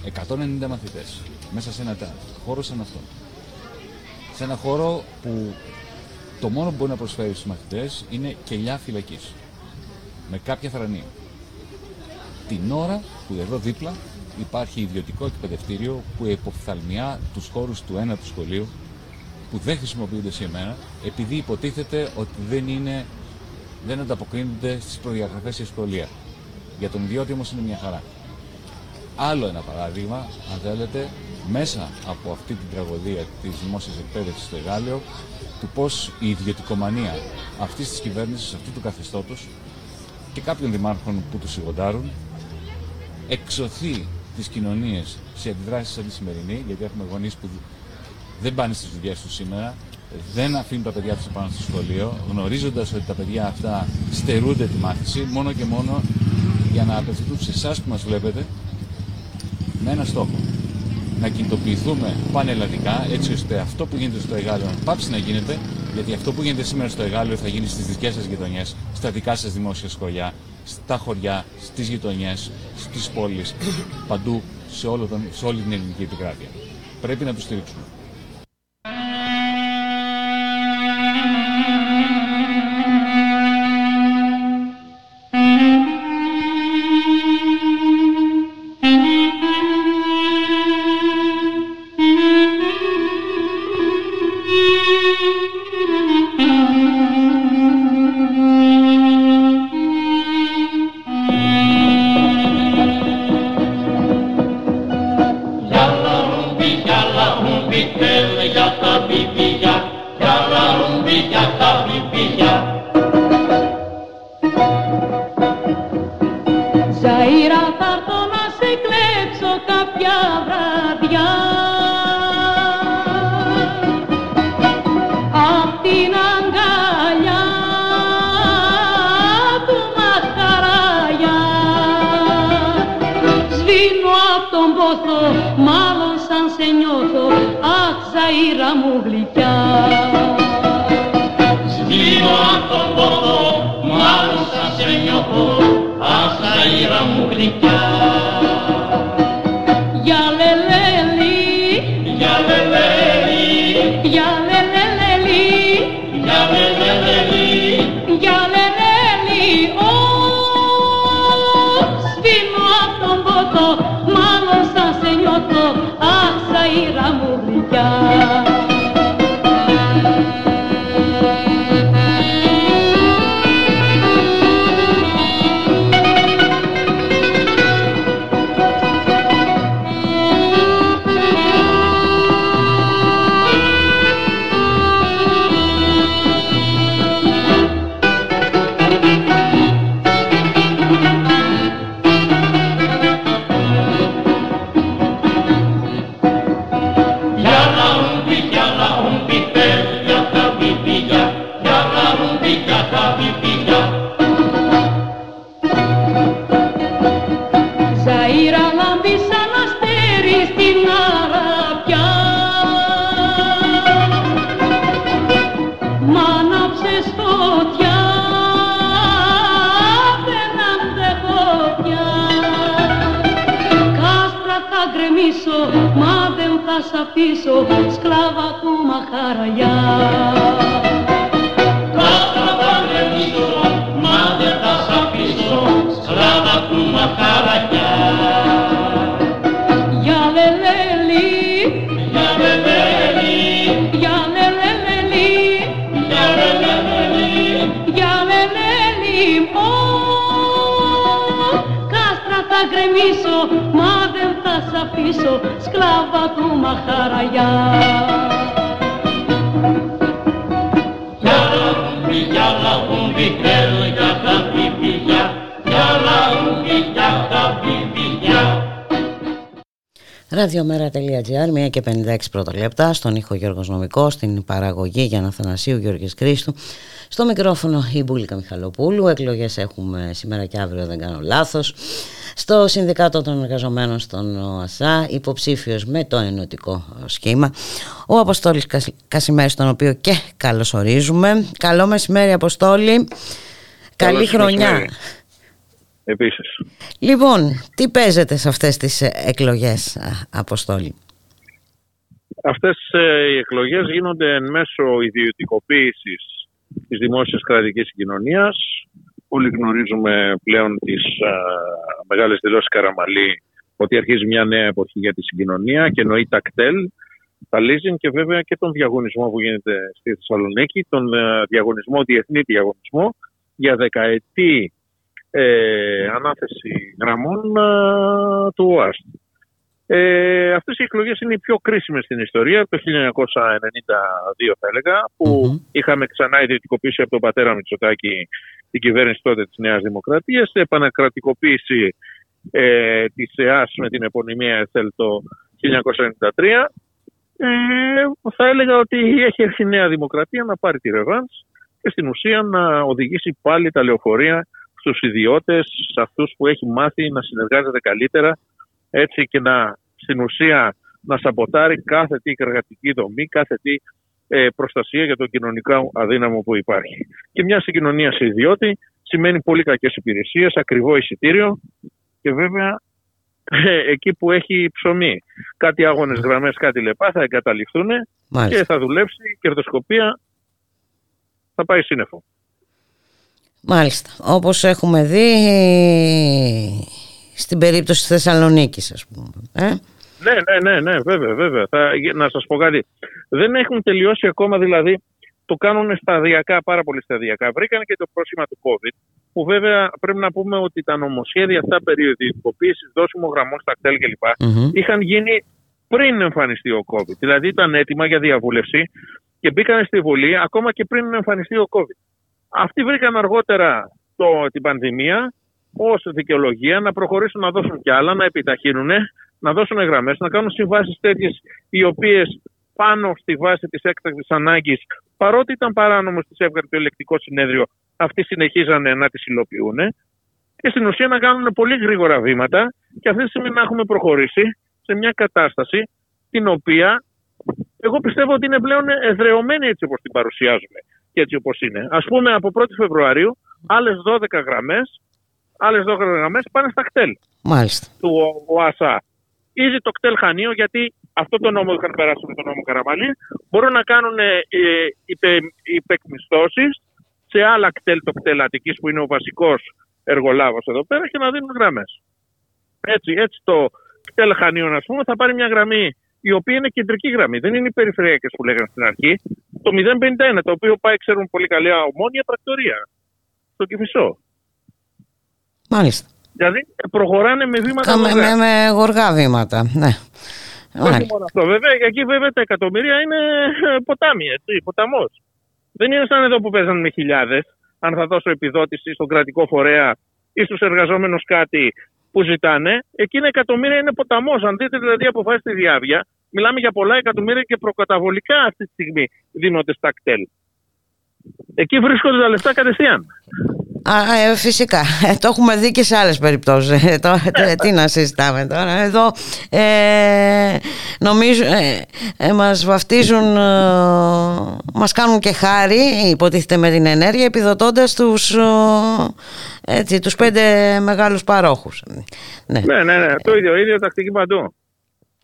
190 μαθητές μέσα σε ένα χώρο σαν αυτό, σε ένα χώρο που το μόνο που μπορεί να προσφέρει στους μαθητές είναι κελιά φυλακής. Με κάποια θρανία. Την ώρα που εδώ δίπλα υπάρχει ιδιωτικό εκπαιδευτήριο που υποφθαλμιά τους χώρους του ένα του σχολείου που δεν χρησιμοποιούνται σήμερα επειδή υποτίθεται ότι δεν, είναι, δεν ανταποκρίνονται στις προδιαγραφές στη σχολεία. Για τον ιδιώτη όμως είναι μια χαρά. Άλλο ένα παράδειγμα, αν θέλετε, μέσα από αυτή την τραγωδία της δημόσιας εκπαίδευσης στο Εγάλεο του πώς η ιδιωτικομανία αυτής της κυβέρνησης, αυτού του καθεστώτος και κάποιων δημάρχων που τους σιγοντάρουν εξωθεί τις κοινωνίες σε αντιδράσεις σαν τη σημερινή, γιατί έχουμε γονείς που δεν πάνε στις δουλειές τους σήμερα, δεν αφήνουν τα παιδιά τους πάνω στο σχολείο, γνωρίζοντας ότι τα παιδιά αυτά στερούνται τη μάθηση, μόνο και μόνο για να απευθυνθούν σε εσάς που μας βλέπετε, με ένα στόχο να κινητοποιηθούμε πανελλαδικά έτσι ώστε αυτό που γίνεται στο Εγάλιο να πάψει να γίνεται γιατί αυτό που γίνεται σήμερα στο Εγάλιο θα γίνει στις δικές σας γειτονιές, στα δικά σας δημόσια σχολιά, στα χωριά, στις γειτονιές, στις πόλεις, παντού σε, όλο τον, σε όλη την ελληνική επικράτεια. Πρέπει να το στηρίξουμε. Ραδιομέρα.gr, 1 και 56 πρώτα λεπτά, στον ήχο Γιώργος Νομικός, στην παραγωγή Γιάννα Θανασίου, Γιώργης Κρίστου, στο μικρόφωνο η Μπούλικα Μιχαλοπούλου, εκλογές έχουμε σήμερα και αύριο δεν κάνω λάθος, στο Συνδικάτο των Εργαζομένων στον ΟΑΣΑ, υποψήφιος με το ενωτικό σχήμα, ο Αποστόλης Κασ- Κασιμέρης, τον οποίο και καλωσορίζουμε. Καλό μεσημέρι Αποστόλη, καλή σας χρονιά. μεσημέρι. Επίσης. Λοιπόν, τι παίζετε σε αυτές τις ε, εκλογές, α, Αποστόλη; Αυτές ε, οι εκλογές γίνονται εν μέσω ιδιωτικοποίησης της δημόσιας κρατικής συγκοινωνίας. Όλοι γνωρίζουμε πλέον τις α, μεγάλες δηλώσεις Καραμαλή ότι αρχίζει μια νέα εποχή για τη συγκοινωνία και εννοεί τα κτέλ, τα leasing και βέβαια και τον διαγωνισμό που γίνεται στη Θεσσαλονίκη, τον ε, διαγωνισμό, διεθνή διαγωνισμό για δεκαετή ε, ανάθεση γραμμών α, του ΟΑΣΤ. Ε, αυτές οι εκλογές είναι οι πιο κρίσιμες στην ιστορία, το 1992 θα έλεγα, που είχαμε ξανά ιδιωτικοποίηση από τον πατέρα Μητσοτάκη την κυβέρνηση τότε της Νέας Δημοκρατίας, επανακρατικοποίηση ε, της ΕΑΣ με την επωνυμία ΕΘΕΛ το 1993. Ε, θα έλεγα ότι έχει έρθει η Νέα Δημοκρατία να πάρει τη ρεβάνς και στην ουσία να οδηγήσει πάλι τα λεωφορεία στους ιδιώτες, σε αυτούς που έχει μάθει να συνεργάζεται καλύτερα έτσι και να στην ουσία να σαμποτάρει κάθε τι εργατική δομή, κάθε τι ε, προστασία για τον κοινωνικό αδύναμο που υπάρχει. Και μια συγκοινωνία σε ιδιώτη σημαίνει πολύ κακές υπηρεσίες, ακριβό εισιτήριο και βέβαια ε, εκεί που έχει ψωμί. Κάτι άγονες γραμμές, κάτι λεπά θα εγκαταλειφθούν Μάλιστα. και θα δουλέψει η κερδοσκοπία θα πάει σύννεφο. Μάλιστα. Όπως έχουμε δει στην περίπτωση της Θεσσαλονίκης ας πούμε. Ε; Ναι, ναι, ναι, ναι, βέβαια, βέβαια. Θα, να σας πω κάτι. Δεν έχουν τελειώσει ακόμα, δηλαδή, το κάνουν σταδιακά, πάρα πολύ σταδιακά. Βρήκαν και το πρόσημα του COVID, που βέβαια πρέπει να πούμε ότι τα νομοσχέδια αυτά περί ιδιωτικοποίησης, δώσιμο γραμμών στα κτέλ κλπ. Μμμ. είχαν γίνει πριν εμφανιστεί ο COVID. Δηλαδή ήταν έτοιμα για διαβούλευση και μπήκαν στη Βουλή ακόμα και πριν εμφανιστεί ο COVID. Αυτοί βρήκαν αργότερα το, την πανδημία ως δικαιολογία να προχωρήσουν να δώσουν κι άλλα, να επιταχύνουν, να δώσουν γραμμές, να κάνουν συμβάσεις τέτοιες οι οποίες πάνω στη βάση της έκτακτης ανάγκης, παρότι ήταν παράνομο στις έβγαλε το ελεκτικό συνέδριο, αυτοί συνεχίζανε να τις υλοποιούν και στην ουσία να κάνουν πολύ γρήγορα βήματα και αυτή τη στιγμή να έχουμε προχωρήσει σε μια κατάσταση την οποία εγώ πιστεύω ότι είναι πλέον εδρεωμένη έτσι όπως την παρουσιάζουμε και έτσι όπως είναι. Ας πούμε από 1η Φεβρουαρίου άλλες 12 γραμμές, άλλες 12 γραμμές πάνε στα κτέλ Μάλιστα. του ΟΑΣΑ. Ήδη το κτέλ Χανίο, γιατί αυτό το νόμο είχαν περάσει με τον νόμο Καραμαλή, μπορούν να κάνουν ε, υπε, υπεκμισθώσεις σε άλλα κτέλ, το κτέλ Αττικής που είναι ο βασικός εργολάβος εδώ πέρα και να δίνουν γραμμές. Έτσι, έτσι το κτέλ Χανίων, ας πούμε, θα πάρει μια γραμμή η οποία είναι κεντρική γραμμή. Δεν είναι οι περιφερειακές που λέγανε στην αρχή. Το 051, το οποίο πάει, ξέρουν πολύ καλά, ομόνια πρακτορία. Στο Κηφισό. Μάλιστα. Δηλαδή προχωράνε με βήματα Κάμε, γοργά. με, με γοργά βήματα. Ναι. Όχι Μάλιστα. μόνο αυτό. Βέβαια, εκεί βέβαια τα εκατομμύρια είναι ε, ποτάμι, έτσι, ποταμός. Δεν είναι σαν εδώ που παίζαν με χιλιάδες. Αν θα δώσω επιδότηση στον κρατικό φορέα ή στους εργαζόμενους κάτι που ζητάνε, εκεί είναι εκατομμύρια, είναι ποταμός. Αν δείτε δηλαδή αποφάσει στη διάβια, μιλάμε για πολλά εκατομμύρια και προκαταβολικά αυτή τη στιγμή δίνονται στα κτέλ. Εκεί βρίσκονται τα λεφτά κατευθείαν. Α, ε, φυσικά. Ε, το έχουμε δει και σε άλλες περιπτώσεις. Ε, το, ε, τι να συζητάμε τώρα. Εδώ ε, νομίζω ε, μας βαφτίζουν, μας κάνουν και χάρη, υποτίθεται με την ενέργεια, επιδοτώντας τους, έτσι, τους πέντε μεγάλους παρόχους. Ναι, ναι, ναι. ναι. Το ίδιο, ίδιο τακτική παντού.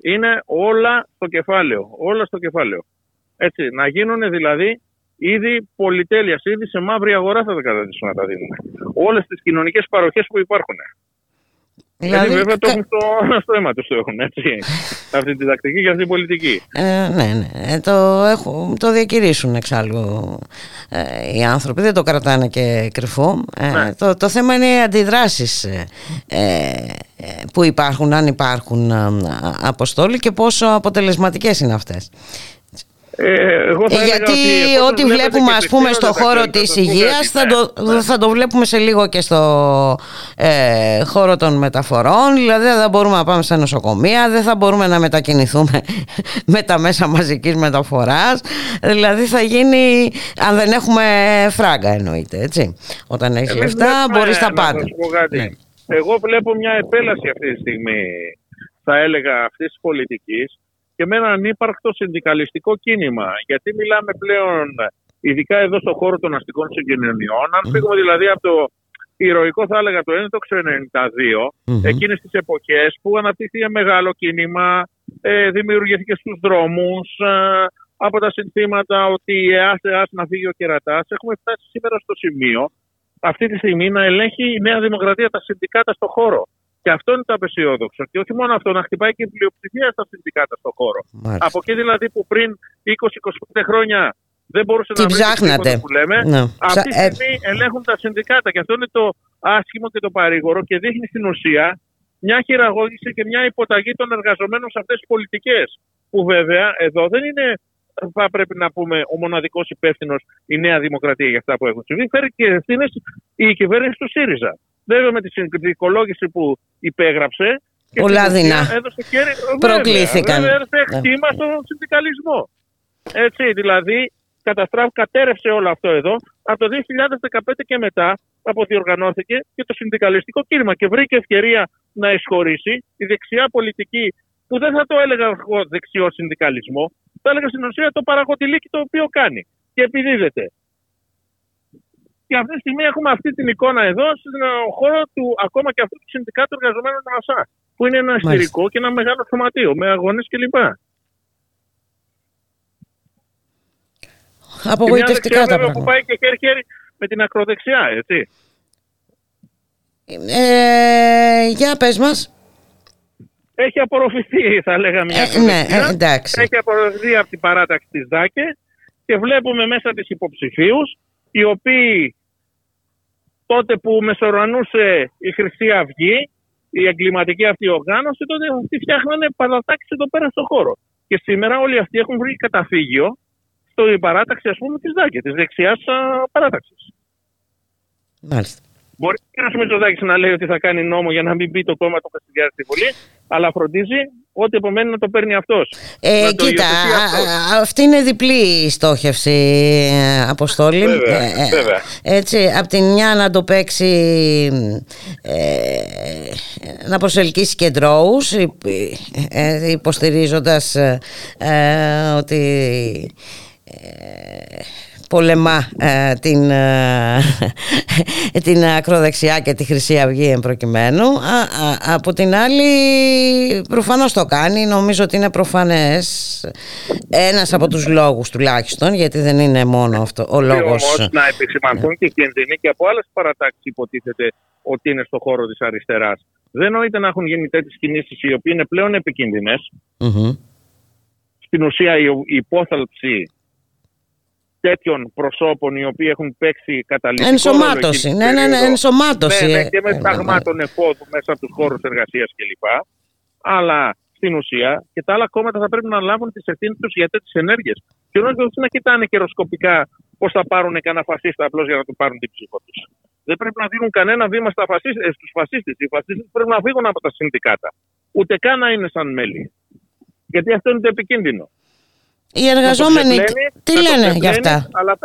Είναι όλα στο κεφάλαιο. Όλα στο κεφάλαιο. Έτσι, να γίνουν δηλαδή ήδη πολυτέλειας, ήδη σε μαύρη αγορά θα τα καταδείξουν να τα δίνουν. Όλες τις κοινωνικές παροχές που υπάρχουν. Δηλαδή, δηλαδή βέβαια το έχουν στο, στο αίμα τους το έχουν, έτσι. αυτή τη τακτική και αυτή την πολιτική. Ε, ναι, ναι. Ε, το, έχουν, το διακηρύσουν εξάλλου ε, οι άνθρωποι, δεν το κρατάνε και κρυφό. Ε, ναι. το, το θέμα είναι οι αντιδράσεις ε, ε, που υπάρχουν, αν υπάρχουν αποστόλοι και πόσο αποτελεσματικές είναι αυτές. Ε, εγώ θα ε, γιατί ό,τι βλέπουμε ας πούμε στο χώρο της υγείας θα το, ναι. θα το βλέπουμε σε λίγο και στο ε, χώρο των μεταφορών. Δηλαδή δεν θα μπορούμε να πάμε σε νοσοκομεία δεν θα μπορούμε να μετακινηθούμε με τα μέσα μαζικής μεταφοράς. Δηλαδή θα γίνει αν δεν έχουμε φράγκα εννοείται έτσι. Όταν έχεις λεφτά μπορείς τα πάντα ναι. εγώ βλέπω μια επέλαση αυτή τη στιγμή θα έλεγα αυτής της πολιτικής και με έναν ύπαρκτο συνδικαλιστικό κίνημα. Γιατί μιλάμε πλέον, ειδικά εδώ στον χώρο των αστικών συγκοινωνιών, αν φύγουμε δηλαδή από το ηρωικό θα έλεγα το 1992, mm-hmm. εκείνες τις εποχές που αναπτύχθηκε μεγάλο κίνημα, ε, δημιουργήθηκε στους δρόμους, ε, από τα συνθήματα ότι άσε, άσε να φύγει ο κερατάς, έχουμε φτάσει σήμερα στο σημείο αυτή τη στιγμή να ελέγχει η Νέα Δημοκρατία τα συνδικάτα στον χώρο. Και αυτό είναι το απεσιόδοξο. Και όχι μόνο αυτό, να χτυπάει και η πλειοψηφία στα συνδικάτα στον χώρο. Μάλιστα. Από εκεί δηλαδή που πριν 20-25 χρόνια δεν μπορούσε να βρει τίποτα που λέμε. Ναι. Αυτή τη στιγμή ελέγχουν τα συνδικάτα. Και αυτό είναι το άσχημο και το παρήγορο και δείχνει στην ουσία μια χειραγώγηση και μια υποταγή των εργαζομένων σε αυτές τις πολιτικές. Που βέβαια εδώ δεν είναι, θα πρέπει να πούμε, ο μοναδικός υπεύθυνος η Νέα Δημοκρατία για αυτά που έχουν συμβεί. Φέρει και ευθύνες η κυβέρνηση του ΣΥΡΙΖΑ. Βέβαια με τη συνδικολόγηση που υπέγραψε και Πολλά δεινά προκλήθηκαν. Βέβαια έδωσε χτήμα στον συνδικαλισμό. Έτσι, δηλαδή καταστράφει, κατέρευσε όλο αυτό εδώ. Από το 2015 και μετά αποδιοργανώθηκε και το συνδικαλιστικό κίνημα και βρήκε ευκαιρία να εισχωρήσει η δεξιά πολιτική που δεν θα το έλεγα εγώ δεξιό συνδικαλισμό, θα έλεγα στην ουσία το παραγωγηλίκι το οποίο κάνει και επιδίδεται. Και αυτή τη στιγμή έχουμε αυτή την εικόνα εδώ στον χώρο του ακόμα και αυτού του συνδικάτου εργαζομένων του ΑΣΑ. Που είναι ένα ιστορικό και ένα μεγάλο σωματείο με αγώνες κλπ. Απογοητευτικά τα πράγματα. Που πάει και χέρι-χέρι με την ακροδεξιά, έτσι. Ε, για πες μας. Έχει απορροφηθεί, θα λέγαμε, ε, ναι, ε, εντάξει. Έχει απορροφηθεί από την παράταξη της ΔΑΚΕ και βλέπουμε μέσα τις υποψηφίους οι οποίοι τότε που μεσορανούσε η Χρυσή Αυγή, η εγκληματική αυτή οργάνωση, τότε αυτοί φτιάχνανε παρατάξεις εδώ πέρα στον χώρο. Και σήμερα όλοι αυτοί έχουν βρει καταφύγιο στο παράταξη, ας πούμε, της ΔΑΚΕ, της δεξιάς παράταξης. Μάλιστα. Μπορεί ο Μητσοτάκης να λέει ότι θα κάνει νόμο για να μην μπει το κόμμα του Καστιδιάρη στη Βουλή, αλλά φροντίζει ό,τι επομένει να το παίρνει αυτός. Ε, κοίτα, αυτή είναι διπλή η στόχευση, ε, Αποστόλη. Βέβαια, ε, ε, βέβαια. Έτσι, απ' την μια να το παίξει, ε, να προσελκύσει κεντρώους, ε, υποστηρίζοντας ότι πολεμά ε, την, ε, την ακροδεξιά και τη Χρυσή Αυγή εμπροκειμένου. από την άλλη προφανώς το κάνει, νομίζω ότι είναι προφανές ένας από τους λόγους τουλάχιστον, γιατί δεν είναι μόνο αυτό ο λόγος. Όμως να επισημανθούν και κινδυνοί και από άλλες παρατάξεις υποτίθεται ότι είναι στο χώρο της αριστεράς. Δεν νοείται να έχουν γίνει τέτοιες κινήσεις οι οποίες είναι πλέον Στην ουσία η υπόθαλψη τέτοιων προσώπων οι οποίοι έχουν παίξει καταλητικό Ενσωμάτωση, ναι, ναι, ναι, ενσωμάτωση. Ναι, ναι, και με ταγμάτων εφόδου μέσα από τους χώρους εργασίας κλπ. Αλλά στην ουσία και τα άλλα κόμματα θα πρέπει να λάβουν τις ευθύνες τους για τέτοιες ενέργειες. Και όχι να κοιτάνε καιροσκοπικά πώς θα πάρουν κανένα φασίστα απλώς για να του πάρουν την ψήφο τους. Δεν πρέπει να δίνουν κανένα βήμα στους φασίστες. Οι φασίστες πρέπει να φύγουν από τα συνδικάτα. Ούτε καν να είναι σαν μέλη. Γιατί αυτό είναι το επικίνδυνο. Οι εργαζόμενοι τι λένε για αυτά; Αλλά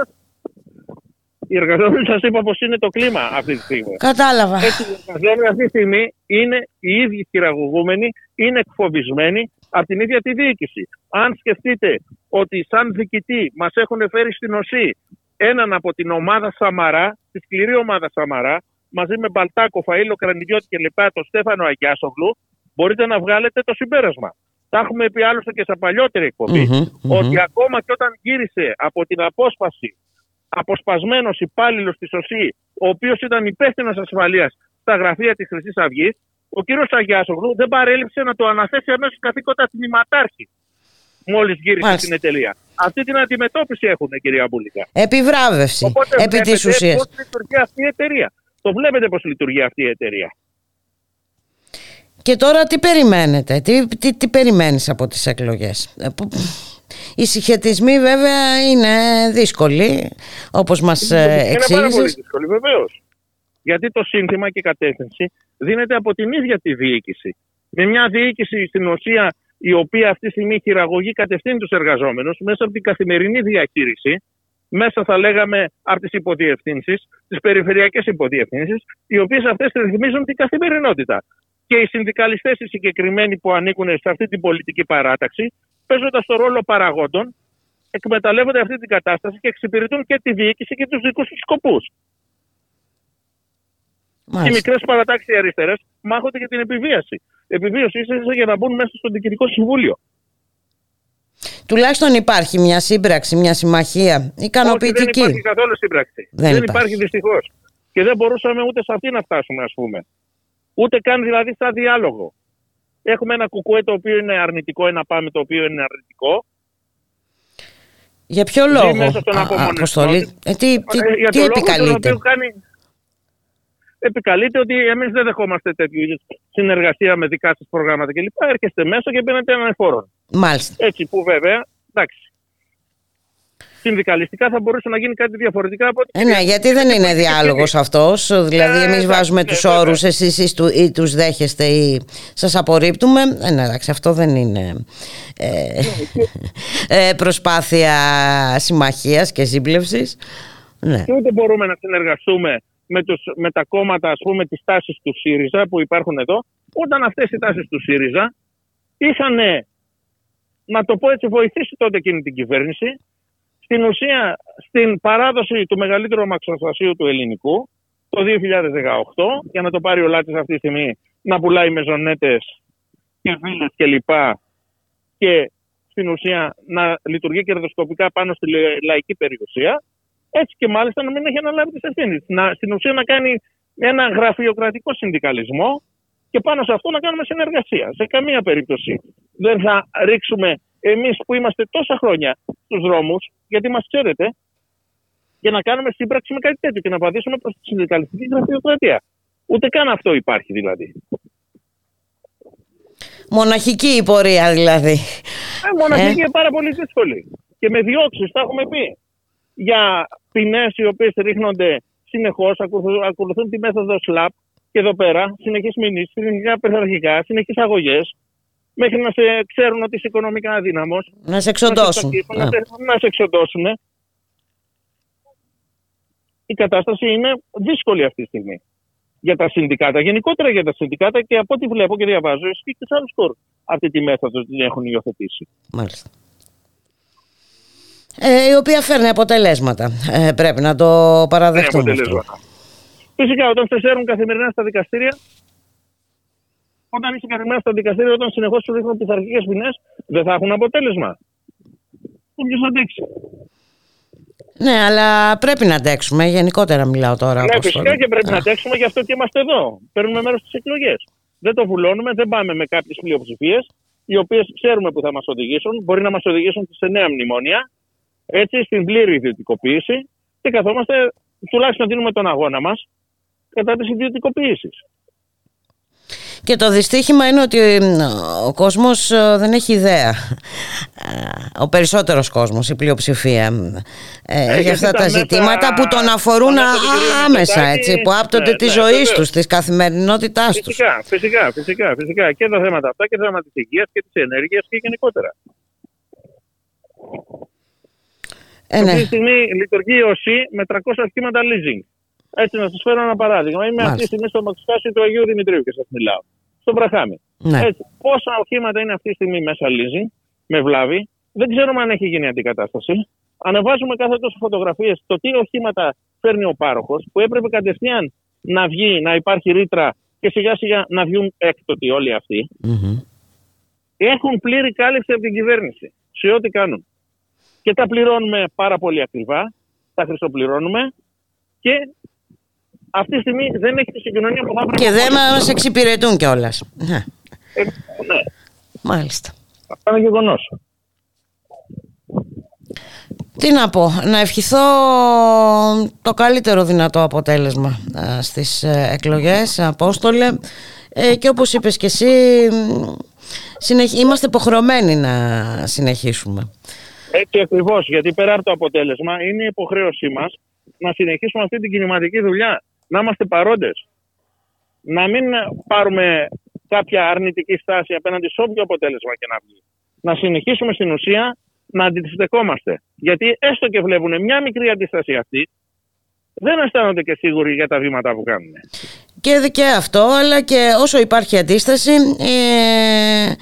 Οι εργαζόμενοι σας είπα πως είναι το κλίμα αυτή τη στιγμή. Κατάλαβα. Έτσι, οι εργαζόμενοι αυτή τη στιγμή είναι οι ίδιοι χειραγωγούμενοι, είναι εκφοβισμένοι από την ίδια τη διοίκηση. Αν σκεφτείτε ότι σαν διοικητή μας έχουν φέρει στην οσή έναν από την ομάδα Σαμαρά, τη σκληρή ομάδα Σαμαρά, μαζί με Μπαλτάκο, Φαΐλο, Κρανιδιώτη και λοιπά, τον Στέφανο Αγιάσογλου, μπορείτε να βγάλετε το συμπέρασμα. Τα έχουμε πει άλλωστε και σε παλιότερη εκπομπή, Μμμ, μμμ. ότι ακόμα και όταν γύρισε από την απόσπαση αποσπασμένος υπάλληλος της ΟΣΥ, ο οποίος ήταν υπεύθυνος ασφαλείας στα γραφεία της Χρυσής Αυγής, ο κύριος Αγιάσογλου δεν παρέλειψε να το αναθέσει αμέσως καθήκοντα τμήματάρχη. Μόλις γύρισε Μάλιστα. στην εταιρεία. Αυτή την αντιμετώπιση έχουν, κυρία Μπουλικά. Επιβράβευση. Οπότε επί της βλέπετε ουσίας. πώς λειτουργεί αυτή η εταιρεία. Το βλέπετε πώς λειτουργεί αυτή η εταιρεία. Και τώρα τι περιμένετε, τι, τι, τι περιμένεις από τις εκλογές; Ε, που- Οι συγχετισμοί βέβαια είναι δύσκολοι, όπως μας ε, είναι πάρα πολύ εξήγησες. δύσκολη, βεβαίως. Γιατί το σύνθημα και η κατεύθυνση δίνεται από την ίδια τη διοίκηση. Με μια διοίκηση στην ουσία η οποία αυτή τη στιγμή χειραγωγεί κατευθύνει τους εργαζόμενους μέσα από την καθημερινή διαχείριση, μέσα θα λέγαμε από τις υποδιευθύνσεις, τις περιφερειακές υποδιευθύνσεις, οι οποίες αυτές ρυθμίζουν την καθημερινότητα. Και οι συνδικαλιστές οι συγκεκριμένοι που ανήκουν σε αυτή την πολιτική παράταξη, παίζοντας το ρόλο παραγόντων, εκμεταλλεύονται αυτή την κατάσταση και εξυπηρετούν και τη διοίκηση και τους δικούς τους σκοπούς. Οι μικρές παρατάξεις αριστερές μάχονται για την επιβίωση. Επιβίωση ίσα ίσα για να μπουν μέσα στο διοικητικό συμβούλιο. Τουλάχιστον υπάρχει μια σύμπραξη, μια συμμαχία Όχι, ικανοποιητική. δεν υπάρχει καθόλου σύμπραξη. Δεν Δεν, υπάρχει. υπάρχει δυστυχώς. Και δεν μπορούσαμε ούτε σε αυτή να φτάσουμε, ας πούμε. Ούτε καν δηλαδή στα διάλογο. Έχουμε ένα κουκουέ το οποίο είναι αρνητικό, ένα πάμε το οποίο είναι αρνητικό. Για ποιο Ζει λόγο, μέσα στον Α, απομονισμό Αποστολή, της. ε, τι, τι, Ε, για τι το λόγο τον επικαλείται. οποίο κάνει... Επικαλείται ότι εμείς δεν δεχόμαστε τέτοιου είδους συνεργασία με δικά σας προγράμματα κλπ. Έρχεστε μέσα και μπαίνετε έναν εφόρο. Μάλιστα. Έτσι που βέβαια, εντάξει. Συνδικαλιστικά θα μπορούσε να γίνει κάτι διαφορετικά από ό,τι. Ε, ναι, γιατί δεν είναι διάλογος αυτός, δηλαδή εμείς βάζουμε τους όρους, εσείς ή του- ή τους δέχεστε ή σας απορρίπτουμε. Ε, ναι, εντάξει, αυτό δεν είναι ε, ε, προσπάθεια συμμαχίας και σύμπλευσης. Ναι. Και ούτε μπορούμε να συνεργαστούμε με, τους, με τα κόμματα, ας πούμε, τις τάσεις του ΣΥΡΙΖΑ που υπάρχουν εδώ, όταν αυτές οι τάσεις του ΣΥΡΙΖΑ είχαν, να το πω έτσι, βοηθήσει τότε εκείνη την κυβέρνηση, στην ουσία, στην παράδοση του μεγαλύτερου αμαξοστασίου του ελληνικού, το 2018, για να το πάρει ο Λάτσης αυτή τη στιγμή, να πουλάει μεζονέτες και βίλες και λοιπά και στην ουσία να λειτουργεί κερδοσκοπικά πάνω στη λε- λαϊκή περιουσία, έτσι και μάλιστα να μην έχει αναλάβει τις ευθύνες. Στην ουσία να κάνει ένα γραφειοκρατικό συνδικαλισμό και πάνω σε αυτό να κάνουμε συνεργασία. Σε καμία περίπτωση δεν θα ρίξουμε εμείς που είμαστε τόσα χρόνια στους δρόμους, γιατί μας ξέρετε, και να κάνουμε σύμπραξη με κάτι τέτοιο και να απαντήσουμε προς τη συνδικαλιστική γραφειοκρατία. Ούτε καν αυτό υπάρχει δηλαδή. Μοναχική η πορεία δηλαδή. Ε, μοναχική είναι πάρα πολύ δύσκολη. Και με διώξεις, τα έχουμε πει. Για ποινές οι οποίες ρίχνονται συνεχώς, ακολουθούν τη μέθοδο SLAP και εδώ πέρα συνεχείς μηνύσεις, συνεχικά πειθαρχικά, συνεχείς αγωγές, μέχρι να σε ξέρουν ότι είσαι οικονομικά αδύναμος. Να σε εξοντώσουν. Να, Α. σε, να σε εξοντώσουν. Η κατάσταση είναι δύσκολη αυτή τη στιγμή για τα συνδικάτα. Γενικότερα για τα συνδικάτα και από ό,τι βλέπω και διαβάζω, ισχύει και σε άλλους χώρους. Αυτή τη μέθοδο την έχουν υιοθετήσει. Μάλιστα. Ε, η οποία φέρνει αποτελέσματα. Ε, πρέπει να το παραδεχτούμε αυτό. αποτελέσματα. Φυσικά, όταν σε σέρνουν καθημερινά στα δικαστήρια, όταν είσαι καθημερινά στα δικαστήρια, όταν συνεχώς σου ρίχνουν πειθαρχικές ποινές, δεν θα έχουν αποτέλεσμα. Ποιος θα αντέξει. Ναι, αλλά πρέπει να αντέξουμε. Γενικότερα μιλάω τώρα. Ναι, Αποστόλη. φυσικά και πρέπει να αντέξουμε, γι' αυτό και είμαστε εδώ. Παίρνουμε μέρος στις εκλογές. Δεν το βουλώνουμε, δεν πάμε με κάποιες πλειοψηφίες, οι οποίες ξέρουμε που θα μας οδηγήσουν. Μπορεί να μας οδηγήσουν σε νέα μνημόνια, έτσι, στην πλήρη ιδιωτικοποίηση και καθόμαστε, τουλάχιστον δίνουμε τον αγώνα μας κατά της ιδιωτικοποίησης. Και το δυστύχημα είναι ότι ε, ο κόσμος ε, δεν έχει ιδέα. Ε, Ο περισσότερος κόσμος, η πλειοψηφία, ε, για γιατί αυτά τα τα μέσα- ζητήματα που τον αφορούν τα μέσα του κυρίου α- άμεσα, Μητσοτάκη, έτσι, που άπτονται ναι, της ναι, ζωής βεβαίως. τους, της καθημερινότητάς τους. Φυσικά, φυσικά, φυσικά, φυσικά. Και τα θέματα αυτά και τα θέματα της υγείας και της ενέργειας και γενικότερα. Ε, ναι. Αυτή τη στιγμή λειτουργεί η ΟΣΥ με 300 οχήματα leasing. Έτσι, να σας φέρω ένα παράδειγμα. Είμαι αυτή τη στιγμή στο μαξιστάσιο του Αγίου Δημητρίου και σας μιλάω. Στο Βραχάμι. Ναι. Έτσι, πόσα οχήματα είναι αυτή τη στιγμή μέσα leasing, με βλάβη. Δεν ξέρουμε αν έχει γίνει αντικατάσταση. Ανεβάζουμε κάθε τόσο φωτογραφίες το τι οχήματα φέρνει ο πάροχος, που έπρεπε κατευθείαν να βγει, να υπάρχει ρήτρα και σιγά σιγά να βγουν έκτοτοι όλοι αυτοί. Έχουν πλήρη κάλυψη από την κυβέρνηση σε ό,τι κάνουν. Και τα πληρώνουμε πάρα πολύ ακριβά, τα χρυσοπληρώνουμε και αυτή τη στιγμή δεν έχει τη συγκοινωνία που θα έπρεπε. Και δεν μας εξυπηρετούν κιόλας. Ναι. Ε, ναι. Μάλιστα. Αυτό είναι γεγονός. Τι να πω, να ευχηθώ το καλύτερο δυνατό αποτέλεσμα α, στις ε, εκλογές, Απόστολε. Ε, και όπως είπες και εσύ, συνεχ... είμαστε υποχρεωμένοι να συνεχίσουμε. Έτσι ακριβώς, γιατί πέρα από το αποτέλεσμα είναι η υποχρέωσή μας να συνεχίσουμε αυτή την κινηματική δουλειά. Να είμαστε παρόντες. Να μην πάρουμε κάποια αρνητική στάση απέναντι σε όποιο αποτέλεσμα και να βγει. Να συνεχίσουμε στην ουσία να αντιστεκόμαστε. Γιατί έστω και βλέπουν μια μικρή αντίσταση αυτή, δεν αισθάνονται και σίγουροι για τα βήματα που κάνουν. Και, και αυτό, αλλά και όσο υπάρχει αντίσταση, ε,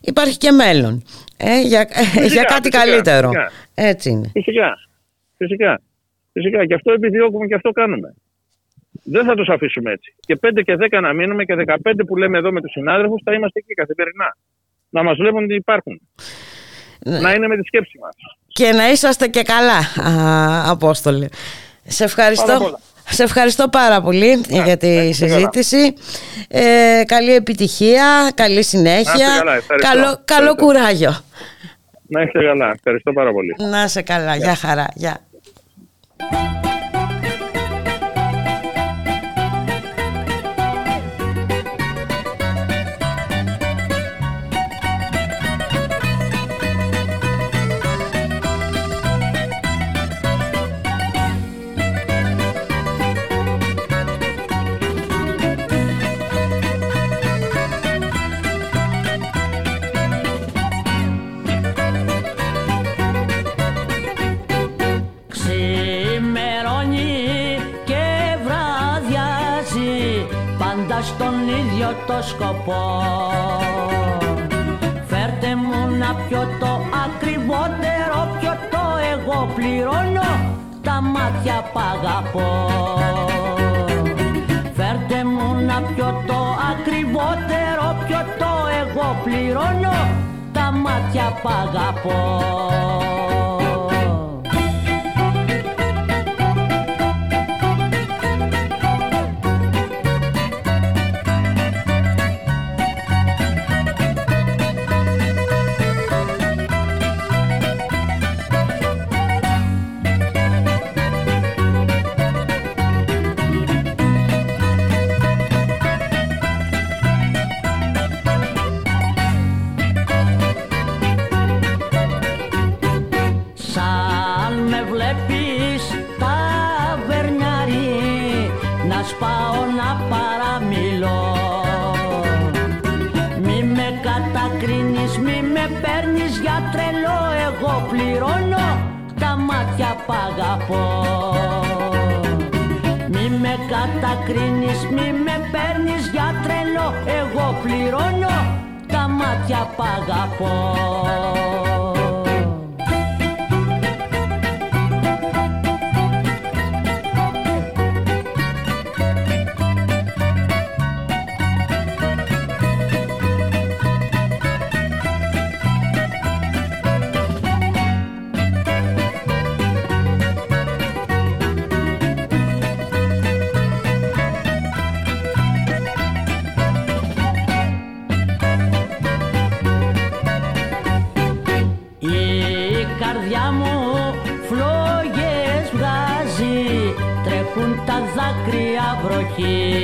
υπάρχει και μέλλον. Ε, για, Φυσικά, για κάτι φυσικά, καλύτερο. φυσικά. Έτσι είναι. Φυσικά. Φυσικά. Φυσικά. Και αυτό επιδιώκουμε και αυτό κάνουμε. Δεν θα τους αφήσουμε έτσι. Και 5 και 10 να μείνουμε και 15 που λέμε εδώ με τους συνάδελφους θα είμαστε εκεί καθημερινά. Να μας βλέπουν ότι υπάρχουν. Να είναι με τη σκέψη μας. Και να είσαστε και καλά, α, Απόστολε. Σε Πάνω απ' ευχαριστώ. όλα. Σε ευχαριστώ πάρα πολύ για τη είστε καλά. συζήτηση. Ε, καλή επιτυχία, καλή συνέχεια. Να είστε καλά, ευχαριστώ. καλό, καλό Ευχαριστώ. κουράγιο. Να είστε καλά. Ευχαριστώ πάρα πολύ. Να είσαι καλά. Γεια χαρά. Γεια. Το σκοπό. Φέρτε μου να πιω το ακριβότερο ποιο το εγώ πληρώνω τα μάτια π' αγαπώ. Φέρτε μου να πιω το ακριβότερο ποιο το εγώ πληρώνω τα μάτια π' π' αγαπώ Μη με κατακρίνεις, μη με παίρνεις για τρελό. Εγώ πληρώνω τα μάτια π' καρδιά μου φλόγες βγάζει Τρέχουν τα δάκρυα βροχή.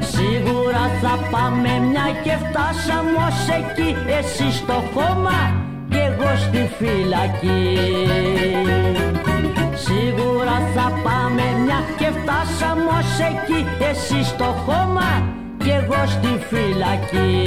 Σίγουρα θα πάμε μια και φτάσαμε ως εκεί Εσύ στο κόμμα και εγώ στη φυλακή. Σίγουρα θα πάμε μια και φτάσαμε ως εκεί Εσύ στο χώμα και εγώ στη φυλακή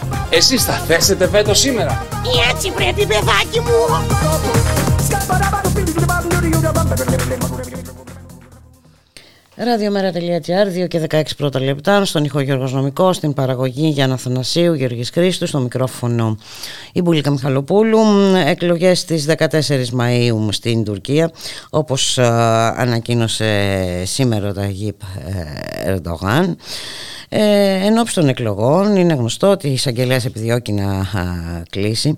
Εσείς θα θέσετε βέτο σήμερα. Έτσι πρέπει παιδάκι μου. Ραδιομέρα.gr, 2 και 16 πρώτα λεπτά, στον ηχό Γιώργος Νομικό, στην παραγωγή Γιάννα Θανασίου, Γιώργης Χρήστου, στο μικρόφωνο η Μπουλίκα Μιχαλοπούλου. Εκλογές στις 14 Μαΐου στην Τουρκία, όπως ε, ανακοίνωσε σήμερα ο Ταγίπ Ερντογάν. Ε, εν ώψη των εκλογών είναι γνωστό ότι η εισαγγελέας επιδιώκει να α, κλείσει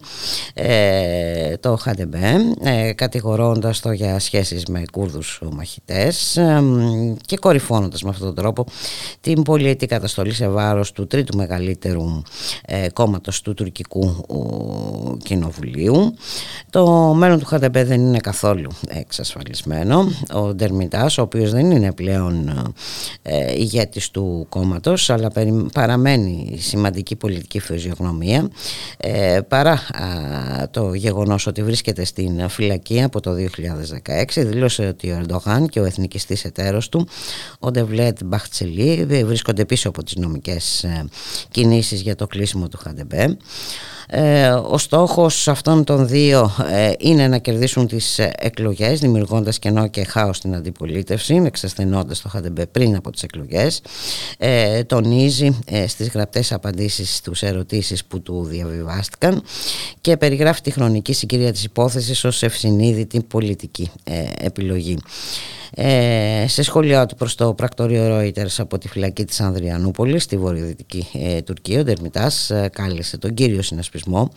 ε, το ΧΑΝΤΕΜΠΕ ε, κατηγορώντας το για σχέσεις με Κούρδους μαχητές ε, και κορυφώνοντας με αυτόν τον τρόπο την πολυετή καταστολή σε βάρος του τρίτου μεγαλύτερου ε, κόμματος του τουρκικού ου, κοινοβουλίου. Το μέλλον του ΧΑΝΤΕΜΠΕ δεν είναι καθόλου εξασφαλισμένο. Ο Ντερμιτάς, ο οποίος δεν είναι πλέον ε, ηγέτης του κόμματος αλλά περι- παραμένει σημαντική πολιτική φυσιογνωμία ε, παρά α, το γεγονός ότι βρίσκεται στην φυλακή από το 2016 δήλωσε ότι ο Ερντογάν και ο εθνικιστής εταίρος του ο Ντεβλέτ Μπαχτσελή βρίσκονται πίσω από τις νομικές ε, κινήσεις για το κλείσιμο του ΧΑΝΤΕΜΠΕ ε, ο στόχος αυτών των δύο ε, είναι να κερδίσουν τις ε, εκλογές δημιουργώντας κενό και χάος στην αντιπολίτευση εξασθενώντας το ΧΑΔΕΜΠΕ πριν από τις εκλογές. Ε, τονίζει ε, στις γραπτές απαντήσεις στους ερωτήσεις που του διαβιβάστηκαν και περιγράφει τη χρονική συγκυρία της υπόθεσης ως ευσυνείδητη πολιτική ε, επιλογή ε, σε σχόλιά του προς το πρακτορείο Reuters από τη φυλακή της Ανδριανούπολης στη βορειοδυτική ε, Τουρκία ο Ντερμιτάς ε, κάλεσε τον κύριο συνασπισμό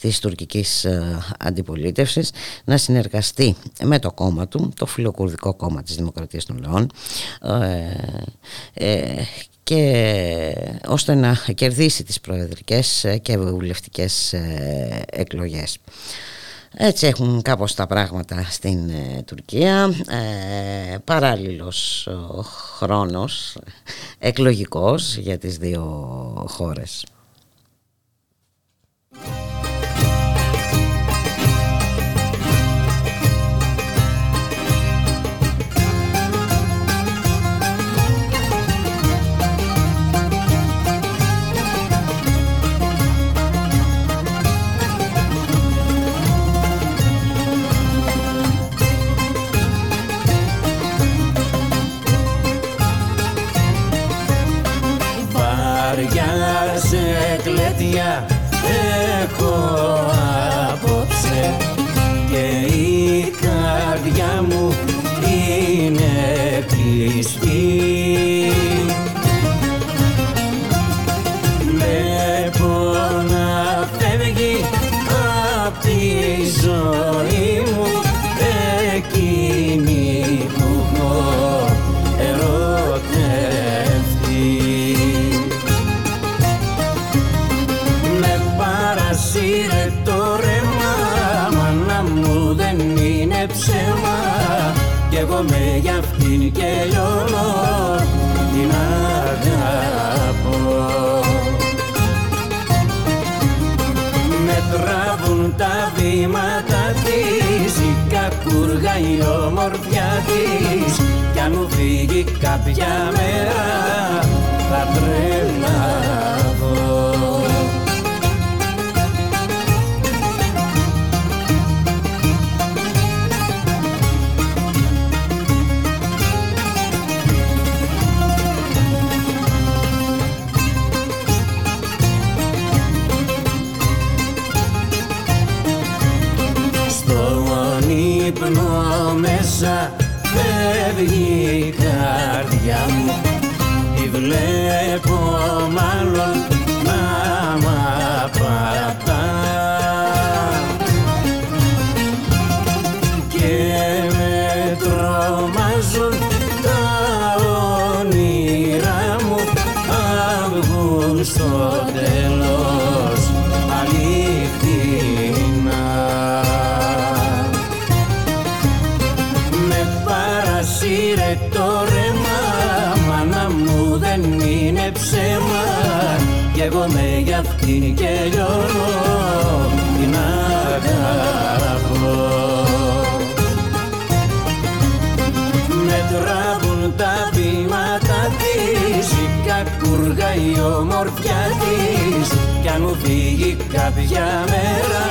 της τουρκικής ε, αντιπολίτευσης να συνεργαστεί με το κόμμα του το φιλοκουρδικό κόμμα της Δημοκρατίας των Λαών ε, ε, και ώστε να κερδίσει τις προεδρικές και βουλευτικές ε, εκλογές. Έτσι έχουν κάπως τα πράγματα στην ε, Τουρκία. Ε, παράλληλος ο χρόνος εκλογικός για τις δύο χώρες. Καρδιά κάποια μέρα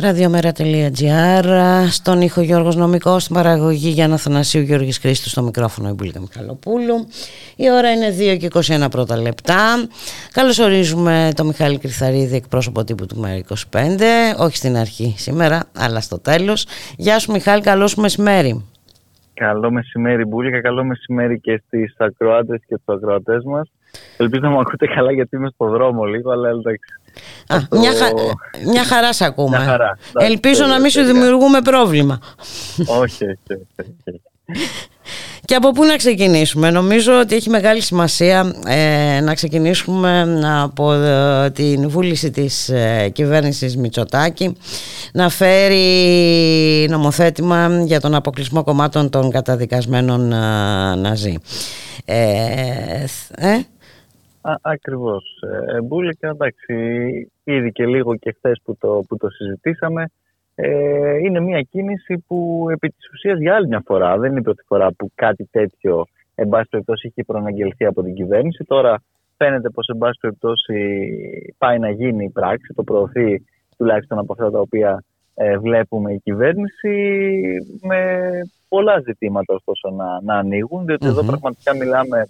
Ραδιομέρα.gr Στον ήχο Γιώργος Νομικός Στην παραγωγή Γιάννα Θανασίου Γιώργης Χρήστου Στο μικρόφωνο η Μπουλίκα Μιχαλοπούλου. Η ώρα είναι 2 και 21 πρώτα λεπτά. Καλώς ορίζουμε το Μιχάλη Κρυθαρίδη Εκπρόσωπο τύπου του ΜΕΡΑ25 Όχι στην αρχή σήμερα Αλλά στο τέλος. Γεια σου Μιχάλη καλώς σου μεσημέρι. Καλό μεσημέρι Μπουλίκα Καλό μεσημέρι και στις ακροάτες και τους ακροατές μας Ελπίζω να μου ακούτε καλά γιατί είμαι στο δρόμο λίγο, αλλά εντάξει. Α, μια, χα... μια χαράς σε ακούμε. Μια χαρά. Ελπίζω να μην σου δημιουργούμε πρόβλημα. όχι, όχι, όχι. Και από πού να ξεκινήσουμε; Νομίζω ότι έχει μεγάλη σημασία ε, να ξεκινήσουμε από ε, την βούληση της ε, κυβέρνησης Μητσοτάκη να φέρει νομοθέτημα για τον αποκλεισμό κομμάτων των καταδικασμένων ε, Ναζί. Ε, Α, ακριβώς. Ε, Μπούλικα, εντάξει, ήδη και λίγο και χθες που το, που το συζητήσαμε, ε, είναι μια κίνηση που επί της ουσίας για άλλη μια φορά, δεν είναι η πρώτη φορά που κάτι τέτοιο εν πάση περιπτώσει έχει προαναγγελθεί από την κυβέρνηση. Τώρα φαίνεται πως εν πάση περιπτώσει πάει να γίνει η πράξη, το προωθεί τουλάχιστον από αυτά τα οποία ε, βλέπουμε η κυβέρνηση με πολλά ζητήματα ωστόσο να, να ανοίγουν, εδώ πραγματικά μιλάμε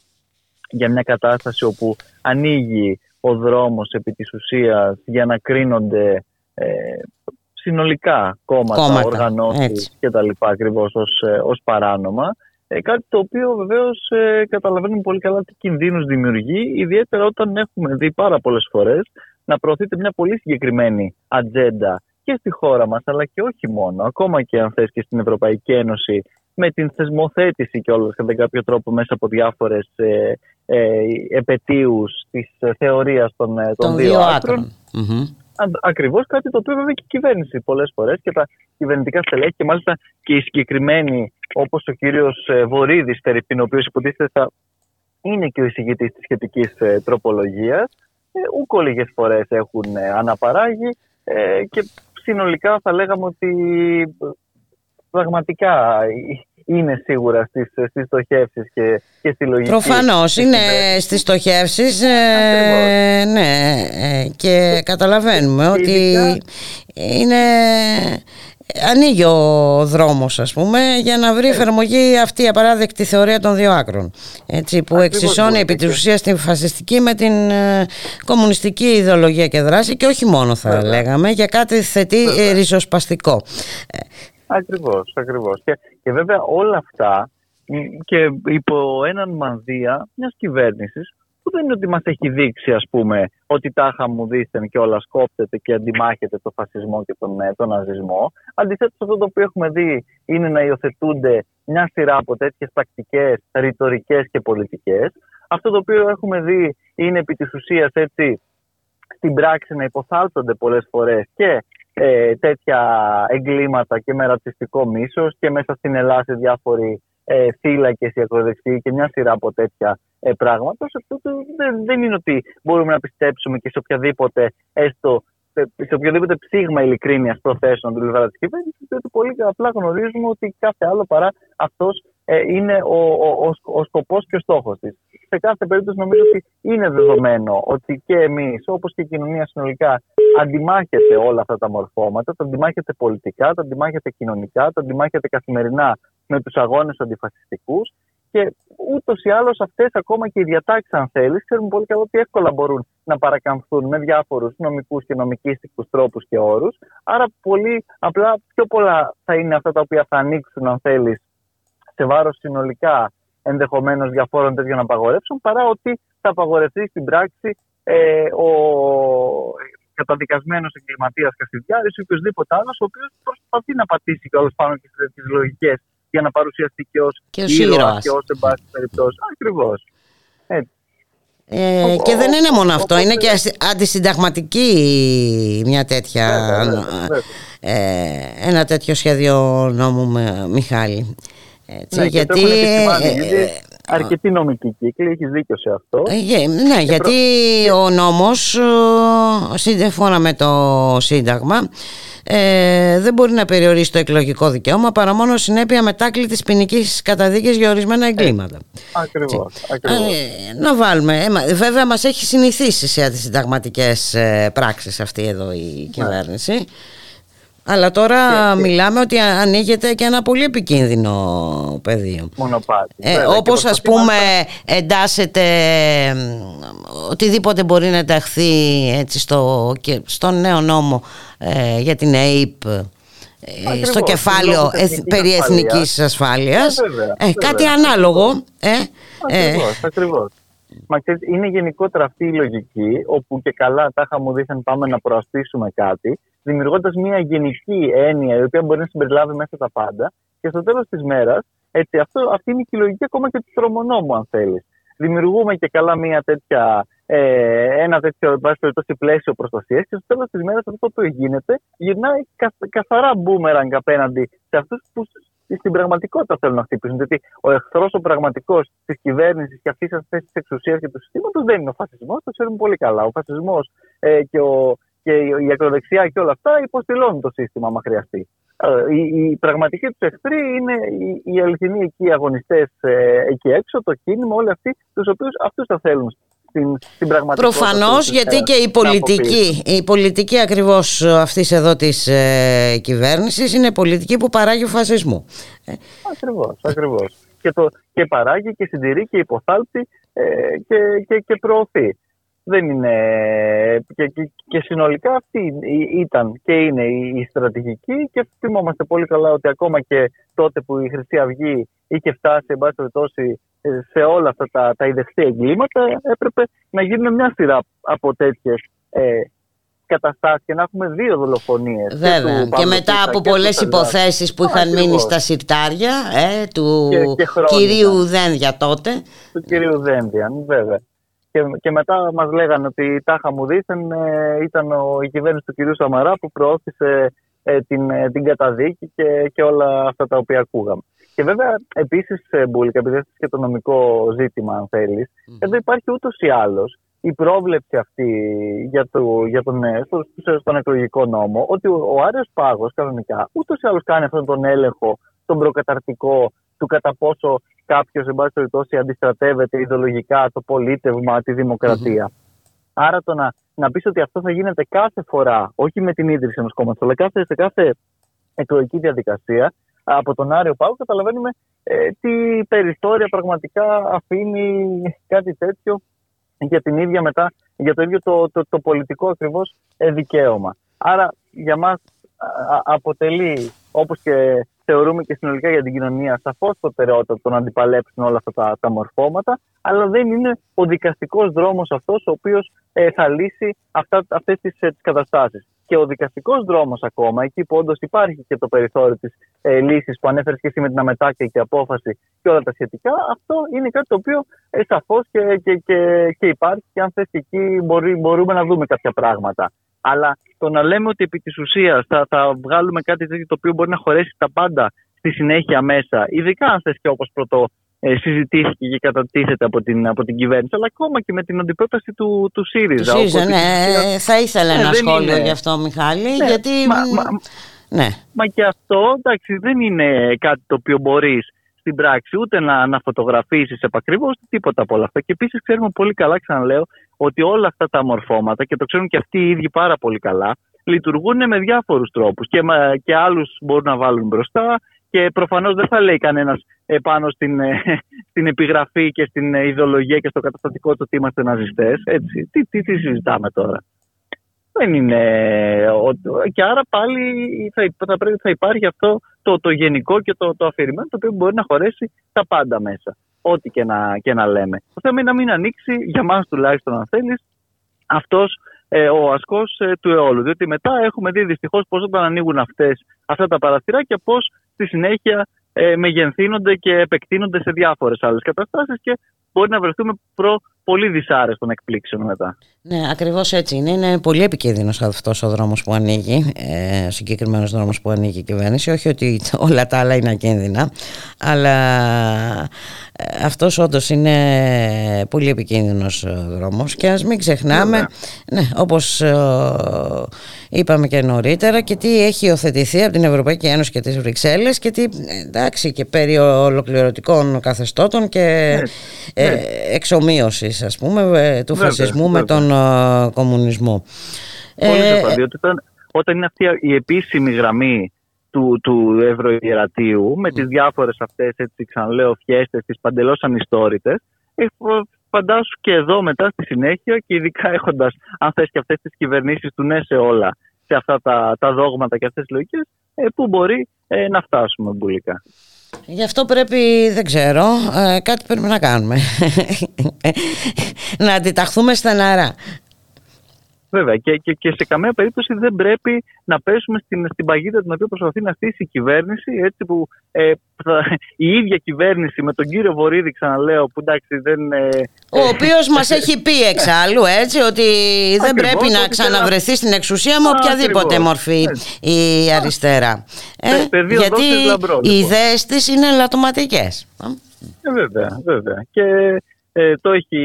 για μια κατάσταση όπου ανοίγει ο δρόμος επί της ουσίας για να κρίνονται ε, συνολικά κόμματα, κόμματα οργανώσεις και τα λοιπά ακριβώς ως, ε, ως παράνομα. Ε, κάτι το οποίο βεβαίως ε, καταλαβαίνουμε πολύ καλά τι κινδύνους δημιουργεί, ιδιαίτερα όταν έχουμε δει πάρα πολλές φορές να προωθείται μια πολύ συγκεκριμένη ατζέντα και στη χώρα μας, αλλά και όχι μόνο, ακόμα και αν θες και στην Ευρωπαϊκή Ένωση, με την θεσμοθέτηση και όλες κατά κάποιο τρόπο μέσα από διάφορες ε, ε, επαιτίους της ε, θεωρίας των, ε, των, δύο, δύο άκρων. Ακριβώς κάτι το οποίο βέβαια και η κυβέρνηση πολλές φορές και τα κυβερνητικά στελέχη και μάλιστα και οι συγκεκριμένοι όπως ο κύριος ε, Βορύδης Τερυπίν, ο οποίος υποτίθεται θα είναι και ο εισηγητής της σχετικής τροπολογίας, ε, ούκο λίγες φορές έχουν αναπαράγει και συνολικά θα λέγαμε ότι πραγματικά είναι σίγουρα στις, στις στοχεύσεις και, και στη λογική. Προφανώς είναι στις στοχεύσεις ε, ναι, ε, και καταλαβαίνουμε ότι είναι ανοίγει ο δρόμος ας πούμε για να βρει εφαρμογή αυτή η απαράδεκτη θεωρία των δύο άκρων. Έτσι, που εξισώνει επί της ουσίας την φασιστική με την ε, κομμουνιστική ιδεολογία και δράση και όχι μόνο θα λέγαμε για κάτι θετή ριζοσπαστικό Ακριβώς, ακριβώς. Και, και βέβαια όλα αυτά και υπό έναν μανδύα μιας κυβέρνησης που δεν είναι ότι μας έχει δείξει ας πούμε ότι τάχα μου δίστεν και όλα σκόπτεται και αντιμάχεται το φασισμό και τον, ε, τον ναζισμό. Αντιθέτως αυτό το οποίο έχουμε δει είναι να υιοθετούνται μια σειρά από τέτοιες πρακτικές, ρητορικές και πολιτικές. Αυτό το οποίο έχουμε δει είναι επί της ουσίας έτσι στην πράξη να υποθάλπτονται πολλές φορές και ε, τέτοια εγκλήματα και με ρατσιστικό μίσος και μέσα στην Ελλάδα διάφοροι ε, φύλακες η και μια σειρά από τέτοια ε, πράγματα. Δεν, δεν είναι ότι μπορούμε να πιστέψουμε και σε οποιαδήποτε έστω σε οποιοδήποτε ψήγμα ειλικρίνειας προθέσεων του πλευρά τη κυβέρνηση, διότι πολύ απλά γνωρίζουμε ότι κάθε άλλο παρά αυτός ε, είναι ο, ο, ο, ο σκοπός και ο στόχος της. Σε κάθε περίπτωση, νομίζω ότι είναι δεδομένο ότι και εμείς, όπως και η κοινωνία συνολικά, αντιμάχεται όλα αυτά τα μορφώματα, τα αντιμάχεται πολιτικά, τα αντιμάχεται κοινωνικά, τα αντιμάχεται καθημερινά με τους αγώνες αντιφασιστικούς και ούτως ή άλλως αυτές ακόμα και οι διατάξεις, αν θέλεις, ξέρουμε πολύ καλά ότι εύκολα μπορούν να παρακαμφθούν με διάφορους νομικούς και νομικίστικου τρόπους και όρους. Άρα, πολύ απλά πιο πολλά θα είναι αυτά τα οποία θα ανοίξουν, αν θέλεις, σε βάρος συνολικά ενδεχομένως διαφόρων τέτοιων απαγορεύσεων, παρά ότι θα απαγορευτεί στην πράξη ε, ο καταδικασμένος εγκληματίας Κασιδιάρη ή οποιοδήποτε άλλος, ο οποίος προσπαθεί να πατήσει κιόλας πάνω και στις λογικές για να παρουσιαστεί και ως και ήρωας και ως εν πάση περιπτώσει. Ακριβώς. Ε, και δεν είναι μόνο αυτό, είναι και αντισυνταγματική μια τέτοια ε, ένα τέτοιο σχέδιο νόμου με, Μιχάλη. Έτσι, Ναι, και το έχουν επισημάνει, ε, γιατί ε, αρκετοί νομικοί κύκλοι, έχεις δίκιο σε αυτό. ε, γε- ναι, Και γιατί ο νόμος ε, σύμφωνα με το Σύνταγμα ε, δεν μπορεί να περιορίσει το εκλογικό δικαίωμα παρά μόνο συνέπεια μετάκλητης ποινικής καταδίκης για ορισμένα εγκλήματα. Ακριβώς, ακριβώς. Ε, να βάλουμε. Ε, μα- βέβαια μας έχει συνηθίσει σε αντισυνταγματικές ε, πράξεις αυτή εδώ η κυβέρνηση. Αλλά τώρα μιλάμε ότι α- ανοίγεται και ένα πολύ επικίνδυνο πεδίο. Μονοπάτι. Ε, Βέβαια, και όπως ας προσπαθεί να- πούμε εντάσσεται μ, οτιδήποτε μπορεί να ενταχθεί έτσι στο, και στον νέο νόμο ε, για την ΑΕΠ ε, Ακριβώς, στο κεφάλαιο λόγω της εθ- εθνικής περί ασφαλείας. εθνικής ασφάλειας Ε, βέβαια, Ε, κάτι βέβαια. ανάλογο ε, ε, Ακριβώς, ακριβώς. Μα ξέρεις, είναι γενικότερα αυτή η λογική, όπου και καλά τάχα μου δίθεν πάμε να προασπίσουμε κάτι, δημιουργώντας μια γενική έννοια η οποία μπορεί να συμπεριλάβει μέσα τα πάντα και στο τέλος της μέρας, έτσι, αυτό, αυτή είναι και η λογική ακόμα και του τρομονόμου, αν θέλεις. Δημιουργούμε και καλά μια τέτοια, ε, ένα τέτοιο εν πάση περιπτώσει, πλαίσιο προστασίας και στο τέλος της μέρας αυτό που γίνεται γυρνάει κα- καθαρά μπούμεραγκ απέναντι σε αυτούς που στην πραγματικότητα θέλουν να χτυπήσουν. Γιατί ο εχθρός ο πραγματικός της κυβέρνησης και αυτής της εξουσίας και του συστήματος δεν είναι ο φασισμός, το ξέρουμε πολύ καλά. Ο φασισμός ε, και, ο, και η η ακροδεξιά και όλα αυτά υποστηλώνουν το σύστημα, άμα χρειαστεί. Ε, οι, οι πραγματικοί τους εχθροί είναι οι, οι αληθινοί εκεί αγωνιστές ε, εκεί έξω, το κίνημα, όλοι αυτοί, τους οποίους αυτούς θα θέλουν στην, στην πραγματικότητα. Προφανώς τους, γιατί ε, και η να πολιτική, αποποιήσουν. η πολιτική ακριβώς αυτής εδώ της ε, κυβέρνησης είναι πολιτική που παράγει φασισμό. Ακριβώς, ακριβώς. Και, το, και παράγει και συντηρεί και υποθάλπτει ε, και, και, και προωθεί. Δεν είναι... Και, και, και συνολικά αυτή η- ήταν και είναι η, η στρατηγική και θυμόμαστε πολύ καλά ότι ακόμα και τότε που η Χρυσή Αυγή είχε φτάσει εν πάση περιπτώσει, ε, σε όλα αυτά τα, τα ιδεχτή εγκλήματα έπρεπε να γίνουν μια σειρά από τέτοιες ε, καταστάσεις και να έχουμε δύο δολοφονίες. Βέβαια. Και, μετά από πολλές υποθέσεις που είχαν μείνει στα συρτάρια ε, του Και- και χρόνια. κυρίου Δένδια τότε. του κυρίου Δένδιαν, βέβαια. Και, και μετά μας λέγανε ότι η τάχα μου δήθεν ε, ήταν ο, η κυβέρνηση του κυρίου Σαμαρά που προώθησε ε, την, ε, την καταδίκη και, και όλα αυτά τα οποία ακούγαμε. Και βέβαια, επίσης, Μπούλικα, επειδή έθεσε και το νομικό ζήτημα, αν θέλεις, εδώ υπάρχει ούτως ή άλλως η πρόβλεψη αυτή για, το, για τον, ε, στο, στο- στον εκλογικό νόμο ότι ο, ο Άριος Πάγος κανονικά ούτως ή άλλως κάνει αυτόν τον έλεγχο, τον προκαταρτικό του κατά πόσο κάποιος, εν πάση περιπτώσει, αντιστρατεύεται ιδεολογικά το πολίτευμα, τη δημοκρατία. Άρα το να, να πεις ότι αυτό θα γίνεται κάθε φορά, όχι με την ίδρυση ενός κόμματος, αλλά κάθε, σε κάθε εκλογική διαδικασία, από τον Άριο Πάγο καταλαβαίνουμε ε, τι περιθώρια πραγματικά αφήνει κάτι τέτοιο για την ίδια μετά, για το ίδιο το, το, το πολιτικό ακριβώς ε, δικαίωμα. Άρα για μας α, α, αποτελεί, όπως και θεωρούμε και συνολικά για την κοινωνία, σαφώς προτεραιότητα το να αντιπαλέψουν όλα αυτά τα, τα μορφώματα, αλλά δεν είναι ο δικαστικός δρόμος αυτός ο οποίος ε, θα λύσει αυτά, αυτές τις, ε, τις καταστάσεις. Και ο δικαστικός δρόμος ακόμα, εκεί που όντως υπάρχει και το περιθώριο της ε, λύσης που ανέφερες και εσύ με την αμετάκλητη απόφαση και όλα τα σχετικά, αυτό είναι κάτι το οποίο ε, σαφώς και, και, και, και υπάρχει και αν θες και εκεί μπορεί, μπορούμε να δούμε κάποια πράγματα. Αλλά το να λέμε ότι επί της ουσίας θα, θα βγάλουμε κάτι τέτοιο το οποίο μπορεί να χωρέσει τα πάντα στη συνέχεια μέσα, ειδικά αν θες και όπως πρώτο ε, συζητήθηκε και κατατίθεται από την, από την κυβέρνηση, αλλά ακόμα και με την αντιπρόταση του, του ΣΥΡΙΖΑ. ΣΥΡΙΖΑ, όπου επί της ναι, ουσίας- θα ήθελα Ναι, ένα δεν σχόλιο είναι- γι' αυτό Μιχάλη, Ναι, γιατί... μα- μ, μα- ναι. Μα και αυτό εντάξει, δεν είναι κάτι το οποίο μπορείς στην πράξη ούτε να, να φωτογραφίσεις επακριβώς τίποτα από όλα αυτά. Και επίσης ξέρουμε πολύ καλά, ξαναλέω, ότι όλα αυτά τα μορφώματα και το ξέρουν και αυτοί οι ίδιοι πάρα πολύ καλά, λειτουργούν με διάφορους τρόπους. Και, μα- και άλλους μπορούν να βάλουν μπροστά. Και προφανώς δεν θα λέει κανένας πάνω στην, ε, στην επιγραφή και στην ε, ιδεολογία και στο καταστατικό του ότι είμαστε ναζιστές. Τι, τι, τι συζητάμε τώρα. Δεν είναι. ο- Και άρα πάλι θα, υπ- θα, πρέπει, θα υπάρχει αυτό το, το γενικό και το, το αφηρημένο το οποίο μπορεί να χωρέσει τα πάντα μέσα. Ό,τι και να, και να λέμε. Το θέμα είναι να μην ανοίξει, για μας τουλάχιστον αν θέλεις, αυτός ε, ο ασκός ε, του αιώλου. Διότι μετά έχουμε δει δυστυχώς πώς όταν ανοίγουν αυτές, αυτά τα παραθυράκια, πώς στη συνέχεια ε, μεγενθύνονται και επεκτείνονται σε διάφορες άλλες καταστάσεις και μπορεί να βρεθούμε προ πολύ δυσάρεστων εκπλήξεων μετά. Ναι, ακριβώς έτσι είναι. Είναι πολύ επικίνδυνος αυτός ο δρόμος που ανοίγει, ε, ο συγκεκριμένος δρόμος που ανοίγει η κυβέρνηση. Όχι ότι όλα τα άλλα είναι ακίνδυνα, αλλά ε, αυτός όντως είναι πολύ επικίνδυνος ε, δρόμος και ας μην ξεχνάμε, ναι, όπως ε, είπαμε και νωρίτερα και τι έχει υιοθετηθεί από την Ευρωπαϊκή Ένωση και τις Βρυξέλλες και τι, εντάξει, και περί ολοκληρωτικών καθεστώτων και ναι, ναι. Εξομοίωσης ας πούμε του βέβαια, φασισμού με τον κομμουνισμό. Πολύ ε, όταν, όταν είναι αυτή η επίσημη γραμμή του, του Ευρωιερατείου με τις διάφορες αυτές, έτσι ξαναλέω, φιέστες, τις παντελώς ανιστόρητες, ε, φαντάσου και εδώ μετά στη συνέχεια και ειδικά έχοντας, αν θες και αυτές τις κυβερνήσεις του ναι σε όλα, σε αυτά τα, τα δόγματα και αυτές τις λογικές, ε, που μπορεί ε, να φτάσουμε μπουλικά. Γι' αυτό πρέπει, δεν ξέρω, ε, κάτι πρέπει να κάνουμε. να αντιταχθούμε στεναρά. Βέβαια και, και, και σε καμία περίπτωση δεν πρέπει να πέσουμε στην, στην παγίδα την οποία προσπαθεί να στήσει η κυβέρνηση έτσι που ε, η ίδια κυβέρνηση με τον κύριο Βορύδη ξαναλέω που εντάξει δεν... Ε, ο οποίος μας έχει πει εξάλλου έτσι ότι δεν πρέπει να ξαναβρεθεί στην εξουσία με οποιαδήποτε μορφή η αριστερά. Ε, γιατί οι λοιπόν. ιδέες της είναι λατωματικές. Ε, βέβαια, βέβαια. Και ε, το έχει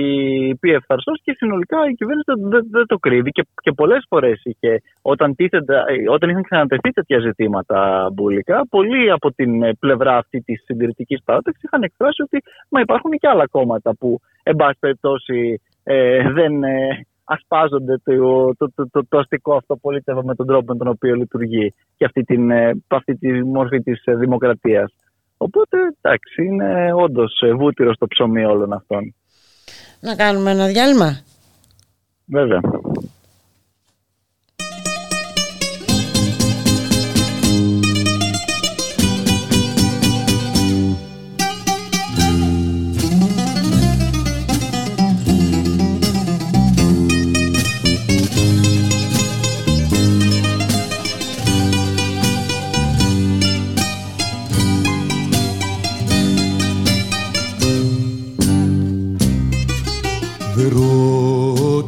πει ευθαρσώ και συνολικά η κυβέρνηση δεν, δεν το κρύβει. Και, και πολλές φορές όταν, όταν είχαν ξανατεθεί τέτοια ζητήματα μπουλικά, πολλοί από την πλευρά αυτή της συντηρητικής παράταξης είχαν εκφράσει ότι μα υπάρχουν και άλλα κόμματα που, εν πάση περιπτώσει, ε, δεν ε, ασπάζονται το, το, το, το, το αστικό αυτό πολίτευμα με τον τρόπο με τον οποίο λειτουργεί και αυτή, την, ε, αυτή τη μορφή της δημοκρατίας. Οπότε εντάξει, είναι όντως βούτυρο στο ψωμί όλων αυτών. Να κάνουμε ένα διάλειμμα; Βέβαια.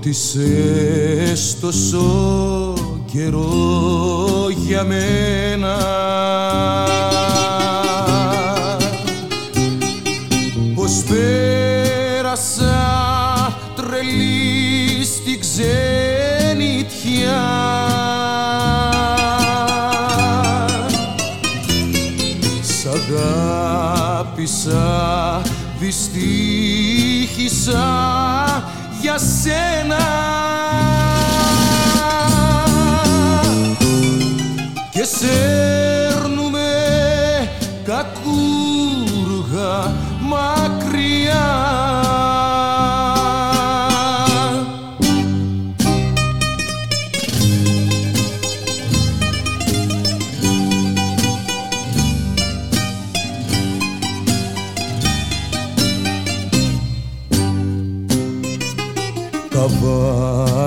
Ρώτησες τόσο καιρό για μένα. Πως πέρασα τρελή στη ξενιτιά Σ' αγάπησα, δυστύχησα για σένα. Και σέρνουμε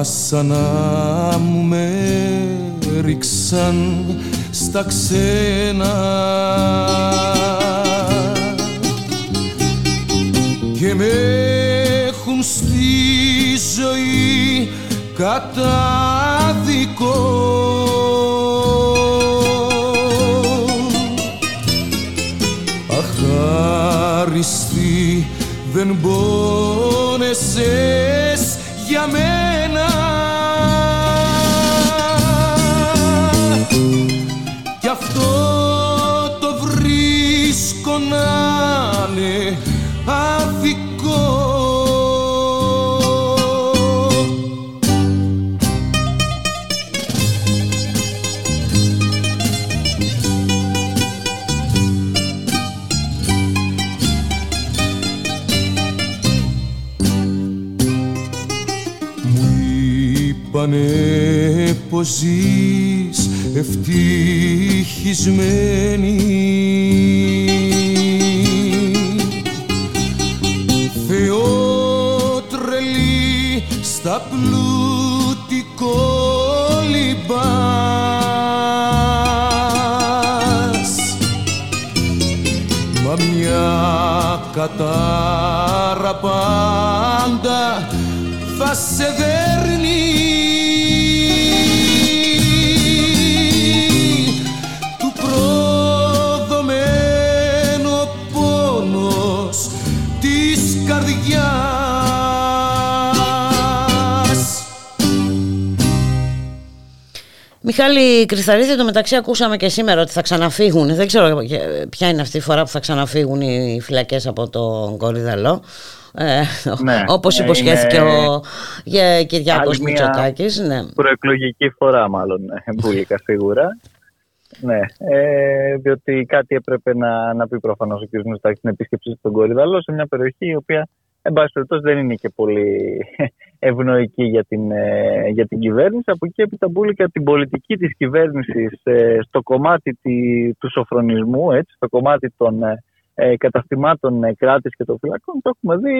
να μου με ρίξαν στα ξένα. Και με έχουν στη ζωή κατάδικο Αχάριστη δεν πόνεσες για μένα είπανε πως ζεις ευτυχισμένη στα πλούτη κολυμπάς Μα μια κατάρα πάντα θα σε δέρνει Μιχάλη Κρυθαρίδη, το μεταξύ ακούσαμε και σήμερα ότι θα ξαναφύγουν. Δεν ξέρω ποια είναι αυτή η φορά που θα ξαναφύγουν οι φυλακές από τον Κορυδαλό. Ε, Ναι, όπως ναι, υποσχέθηκε είναι ο Γε- Κυριάκος άλλη μια Μητσοτάκης. Ναι. Προεκλογική φορά μάλλον, ε, Μπούλικα σίγουρα. Ναι, ε, διότι κάτι έπρεπε να, να πει προφανώς ο κ. Μητσοτάκης στην επίσκεψη στον Κορυδαλό σε μια περιοχή η οποία, εν πάση περιπτώσει, δεν είναι και πολύ ευνοϊκή για την, ε, για την κυβέρνηση. Από εκεί έπειτα Μπούλικα την πολιτική της κυβέρνησης ε, στο κομμάτι τη- του σοφρονισμού, έτσι, στο κομμάτι των ε, ε, καταστημάτων ε, κράτης και των φυλακών, το έχουμε δει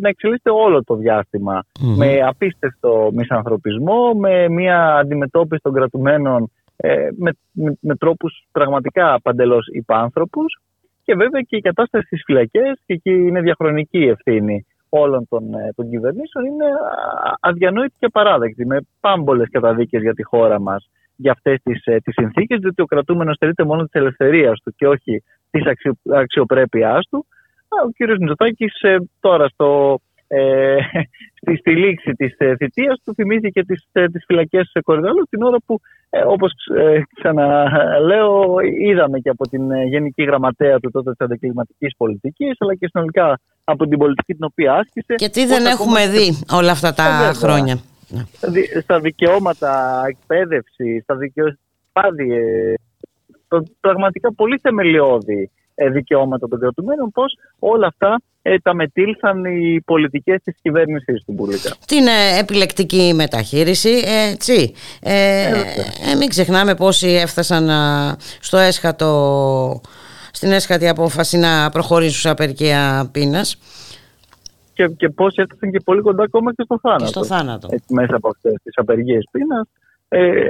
να εξελίσσεται όλο το διάστημα Μμμ. με απίστευτο μισανθρωπισμό, με μια αντιμετώπιση των κρατουμένων ε, με, με, με τρόπους πραγματικά παντελώς υπάνθρωπους και βέβαια και η κατάσταση στις φυλακές και εκεί είναι διαχρονική η ευθύνη όλων των, ε, των κυβερνήσεων. Είναι α- αδιανόητη και παράδεκτη με πάμπολες καταδίκες για τη χώρα μας για αυτές τις, ε, τις συνθήκες διότι ο κρατούμενος στερείται μόνο της ελευθερίας του και όχι της αξιο, αξιοπρέπειάς του. Α, ο κύριος Μητσοτάκης ε, τώρα στο, ε, στη, στη λήξη της ε, θητείας του θυμήθηκε τις, ε, τις φυλακές σε Κορυδαλού την ώρα που ε, όπως ε, ξαναλέω είδαμε και από την ε, Γενική Γραμματέα του τότε της αντικλιματικής πολιτικής αλλά και συνολικά από την πολιτική την οποία άσκησε Και τι δεν πώς έχουμε ακόμα δει όλα αυτά τα Ε, βέβαια. χρόνια. δι- στα δικαιώματα εκπαίδευση, στα δικαιώματα το πραγματικά πολύ θεμελιώδη ε, δικαιώματα των κρατουμένων, πώς όλα αυτά ε, τα μετήλθαν οι πολιτικές της κυβέρνησης του Μπουλίκα. Την ε, επιλεκτική μεταχείριση, ε, έτσι. Ε, ε, μην ξεχνάμε πόσοι έφτασαν α, στο έσχατο, στην έσχατη απόφαση να προχωρήσουν σε απεργία πείνας. Και, και πώς έφτασαν και πολύ κοντά ακόμα και στο θάνατο. Και στο θάνατο. Έτσι, μέσα από αυτές τις απεργίες πείνας, ε,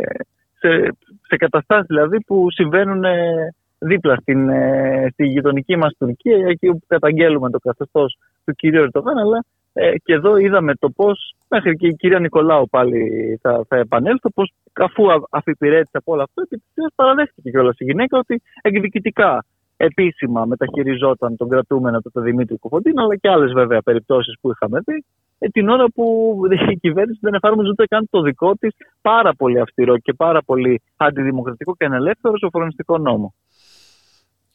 σε, σε καταστάσεις δηλαδή που συμβαίνουν ε, δίπλα στην, ε, στη γειτονική μας Τουρκία, εκεί όπου καταγγέλουμε το καθεστώς του κυρίου Ερτογάν, αλλά ε, και εδώ είδαμε το πώς, μέχρι και η κυρία Νικολάου πάλι θα, θα επανέλθω, πώς αφού α- αφιπηρέτησε από όλο αυτό, επιτυχώς παραδέχτηκε κιόλας η γυναίκα ότι εκδικητικά επίσημα μεταχειριζόταν τον κρατούμενο του τον Δημήτρη Κοφοντίνα, αλλά και άλλες βέβαια περιπτώσεις που είχαμε δει, ε, την ώρα που η κυβέρνηση δεν εφάρμοζε ούτε καν το δικό της πάρα πολύ αυστηρό και πάρα πολύ αντιδημοκρατικό και ανελεύθερο σοφρονιστικό νόμο.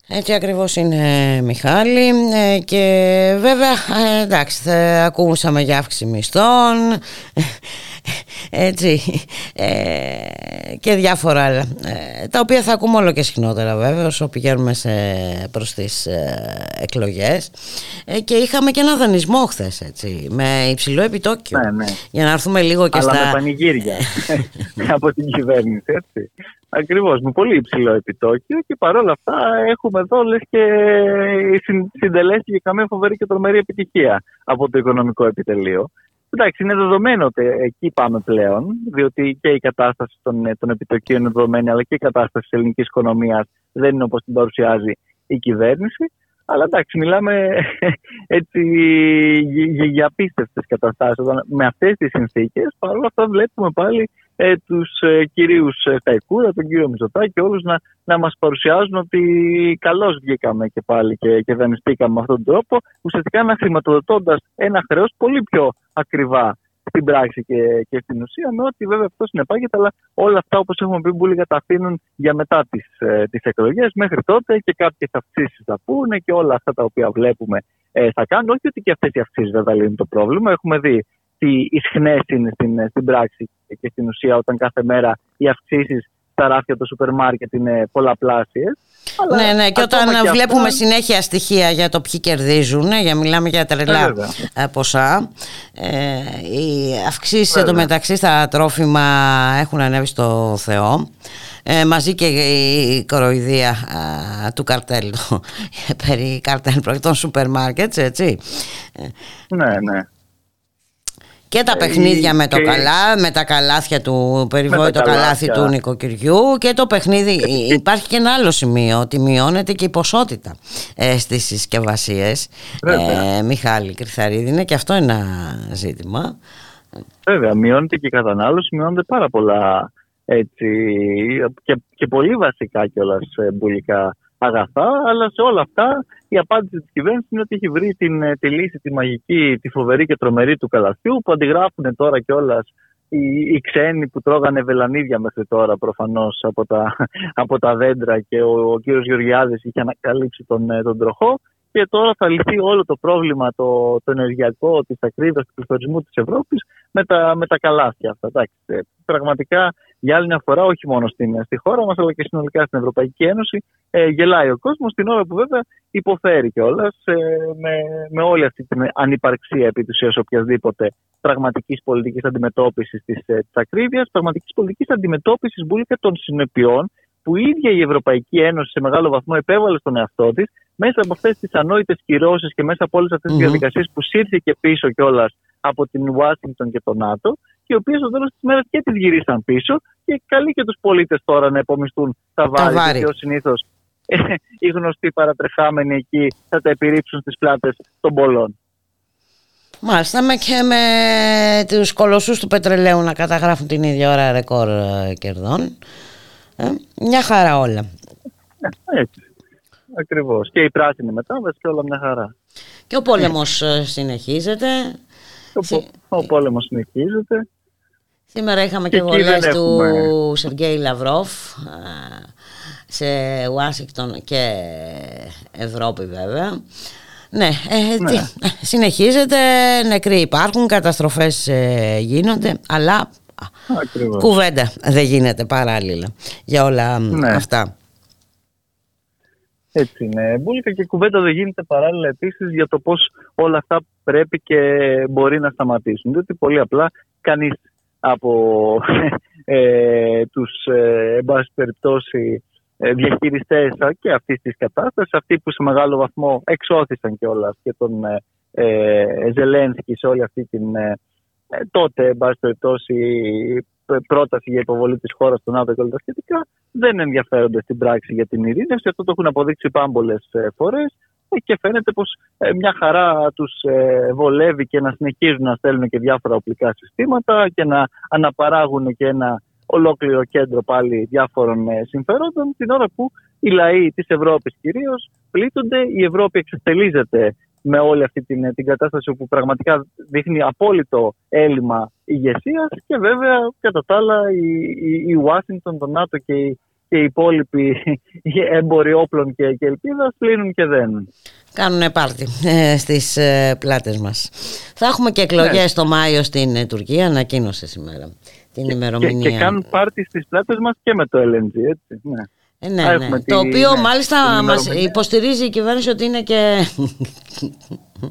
Έτσι ακριβώς είναι Μιχάλη ε, και βέβαια ε, εντάξει θα ακούσαμε για αύξηση μισθών έτσι ε, και διάφορα άλλα ε, τα οποία θα ακούμε όλο και συχνότερα βέβαια όσο πηγαίνουμε σε, προς τις ε, εκλογές ε, και είχαμε και ένα δανεισμό χθες έτσι με υψηλό επιτόκιο Ναι, ναι. για να έρθουμε λίγο και Αλλά στα με πανηγύρια από την κυβέρνηση, έτσι. Ακριβώς, με πολύ υψηλό επιτόκιο και παρόλα αυτά έχουμε εδώ λες και συν- συντελέστηκε καμία φοβερή και τρομερή επιτυχία από το οικονομικό επιτελείο. Εντάξει, είναι δεδομένο ότι εκεί πάμε πλέον, διότι και η κατάσταση των, των επιτοκίων είναι δεδομένη, αλλά και η κατάσταση της ελληνικής οικονομίας δεν είναι όπως την παρουσιάζει η κυβέρνηση. Αλλά εντάξει, μιλάμε έτσι για, για, για απίστευτες καταστάσεις. Όταν Με αυτές τις συνθήκες, παρόλα αυτά βλέπουμε πάλι ε, τους ε, κυρίους ε, Ταϊκούρα, τον κύριο Μητσοτάκη, όλους να, να μας παρουσιάζουν ότι καλώς βγήκαμε και πάλι και, και δανειστήκαμε με αυτόν τον τρόπο, ουσιαστικά να χρηματοδοτώντας ένα χρέος πολύ πιο ακριβά στην πράξη και, και στην ουσία, με ό,τι βέβαια αυτό συνεπάγεται, αλλά όλα αυτά όπως έχουμε πει μπουλίγα τα αφήνουν για μετά τις, ε, τις εκλογές, μέχρι τότε και κάποιες αυξήσεις θα πούνε και όλα αυτά τα οποία βλέπουμε ε, θα κάνουν. Όχι ότι και αυτές οι αυξήσεις δεν θα λύνουν το πρόβλημα, έχουμε δει τι ισχνές είναι στην, στην πράξη και στην ουσία όταν κάθε μέρα οι αυξήσεις στα ράφια του σούπερ μάρκετ είναι πολλαπλάσιες. Αλλά Ναι, ναι, και ακόμα όταν και βλέπουμε αυτά- συνέχεια στοιχεία για το ποιοι κερδίζουν, για μιλάμε για Ε, τρελά βέβαια. ε, ποσά, ε, οι αυξήσεις Βέβαια. εντωμεταξύ στα τρόφιμα έχουν ανέβει στο Θεό. Ε, μαζί και η κοροϊδία α, του καρτέλ περί καρτέλ προϊόντων σούπερ μάρκετς, έτσι. Ναι, ναι. Και τα Ε, παιχνίδια με, το και- καλά, με τα καλάθια του περιβόητο τα καλάθι καλάθια. του νοικοκυριού και το παιχνίδι. Υπάρχει και ένα άλλο σημείο, ότι μειώνεται και η ποσότητα ε, στις συσκευασίες. Βέβαια. Ε, Μιχάλη Κρυθαρίδη, είναι και αυτό ένα ζήτημα. Βέβαια, μειώνεται και η κατανάλωση, μειώνονται πάρα πολλά έτσι, και, και πολύ βασικά κιόλας μπουλικά αγαθά, αλλά σε όλα αυτά η απάντηση της κυβέρνησης είναι ότι έχει βρει την, ε, τη λύση, τη μαγική, τη φοβερή και τρομερή του καλαθιού που αντιγράφουν τώρα κιόλας οι, οι ξένοι που τρώγανε βελανίδια μέχρι τώρα προφανώς από τα, από τα δέντρα και ο, ο κύριος Γεωργιάδης είχε ανακαλύψει τον, ε, τον τροχό και τώρα θα λυθεί όλο το πρόβλημα το, το ενεργειακό της ακρίβειας του πληθωρισμού της Ευρώπης με τα, με τα καλάθια αυτά. Εντάξει, ε, πραγματικά για άλλη μια φορά, όχι μόνο στην, στη χώρα μας αλλά και συνολικά στην Ευρωπαϊκή Ένωση, ε, γελάει ο κόσμος την ώρα που βέβαια υποφέρει κιόλας ε, με, με όλη αυτή την ανυπαρξία επί της ουσίας οποιασδήποτε πραγματικής πολιτικής αντιμετώπισης της, ε, της ακρίβειας, πραγματικής πολιτικής αντιμετώπισης μπουλικα των συνεπειών που η ίδια η Ευρωπαϊκή Ένωση σε μεγάλο βαθμό επέβαλε στον εαυτό της μέσα από αυτές τις ανόητες κυρώσεις και μέσα από όλες αυτές τις Μμμ. διαδικασίες που σύρθηκε πίσω κιόλας από την Ουάσιγκτον και τον ΝΑΤΟ και οι οποίε στο τέλος της μέρας και τις γυρίσαν πίσω και καλεί και τους πολίτες τώρα να επομιστούν τα βάρη. βάρη. Γιατί ως συνήθως οι γνωστοί παρατρεχάμενοι εκεί θα τα επιρρύψουν στις πλάτες των πολλών. Μάλιστα με και με τους κολοσσούς του πετρελαίου να καταγράφουν την ίδια ώρα ρεκόρ ε, κερδών. Ε, μια χαρά όλα. Έτσι. Ακριβώς. Και η πράσινη μετάβαση και όλα μια χαρά. Και ο πόλεμος ε, συνεχίζεται. Ο, πο- ο πόλεμος συνεχίζεται. Σήμερα είχαμε Και και εκεί δεν βολές του έχουμε- Σεργέη Λαυρόφ ε, σε Ουάσιγκτον και Ευρώπη βέβαια. Ναι, ε, τι, ε, συνεχίζεται, νεκροί υπάρχουν, καταστροφές ε, γίνονται, αλλά Ακριβώς. κουβέντα δεν γίνεται παράλληλα για όλα μ, Ναι. αυτά. Έτσι είναι. Μπουλικα και κουβέντα δεν γίνεται παράλληλα επίσης για το πώς όλα αυτά πρέπει και μπορεί να σταματήσουν. Διότι πολύ απλά κανείς από ε, τους, ε, εν πάση περιπτώσει, ε, διαχειριστές και αυτής της κατάστασης, αυτοί που σε μεγάλο βαθμό εξώθησαν κιόλας και τον ε, ε, Ζελένσκι σε όλη αυτή την ε, ε, τότε, εν πάση περιπτώσει, π- πρόταση για υποβολή της χώρας στον ΝΑΤΟ και όλα τα σχετικά, δεν ενδιαφέρονται στην πράξη για την ειρήνευση. Αυτό το έχουν αποδείξει πάμπολες φορές και φαίνεται πως μια χαρά τους βολεύει και να συνεχίζουν να στέλνουν και διάφορα οπλικά συστήματα και να αναπαράγουν και ένα ολόκληρο κέντρο πάλι διάφορων ε, συμφερόντων, την ώρα που οι λαοί της Ευρώπης κυρίως πλήττονται, η Ευρώπη εξευτελίζεται με όλη αυτή την, την κατάσταση που πραγματικά δείχνει απόλυτο έλλειμμα ηγεσίας και βέβαια κατά τα άλλα η, η, η Ουάσιγκτον, το ΝΑΤΟ και οι, και οι υπόλοιποι έμποροι όπλων και, και ελπίδας πλύνουν και δεν. Κάνουν πάρτι ε, στις ε, πλάτες μας. Θα έχουμε και εκλογές Ναι. το Μάιο στην ε, Τουρκία, ανακοίνωσε σήμερα την Και, ημερομηνία. και κάνουν πάρτι στις πλάτες μας και με το LNG, έτσι. Ναι. Ε, ναι, Θα ναι. έχουμε Το τη- οποίο ναι, μάλιστα την μας ημερομηνία. υποστηρίζει η κυβέρνηση ότι είναι και...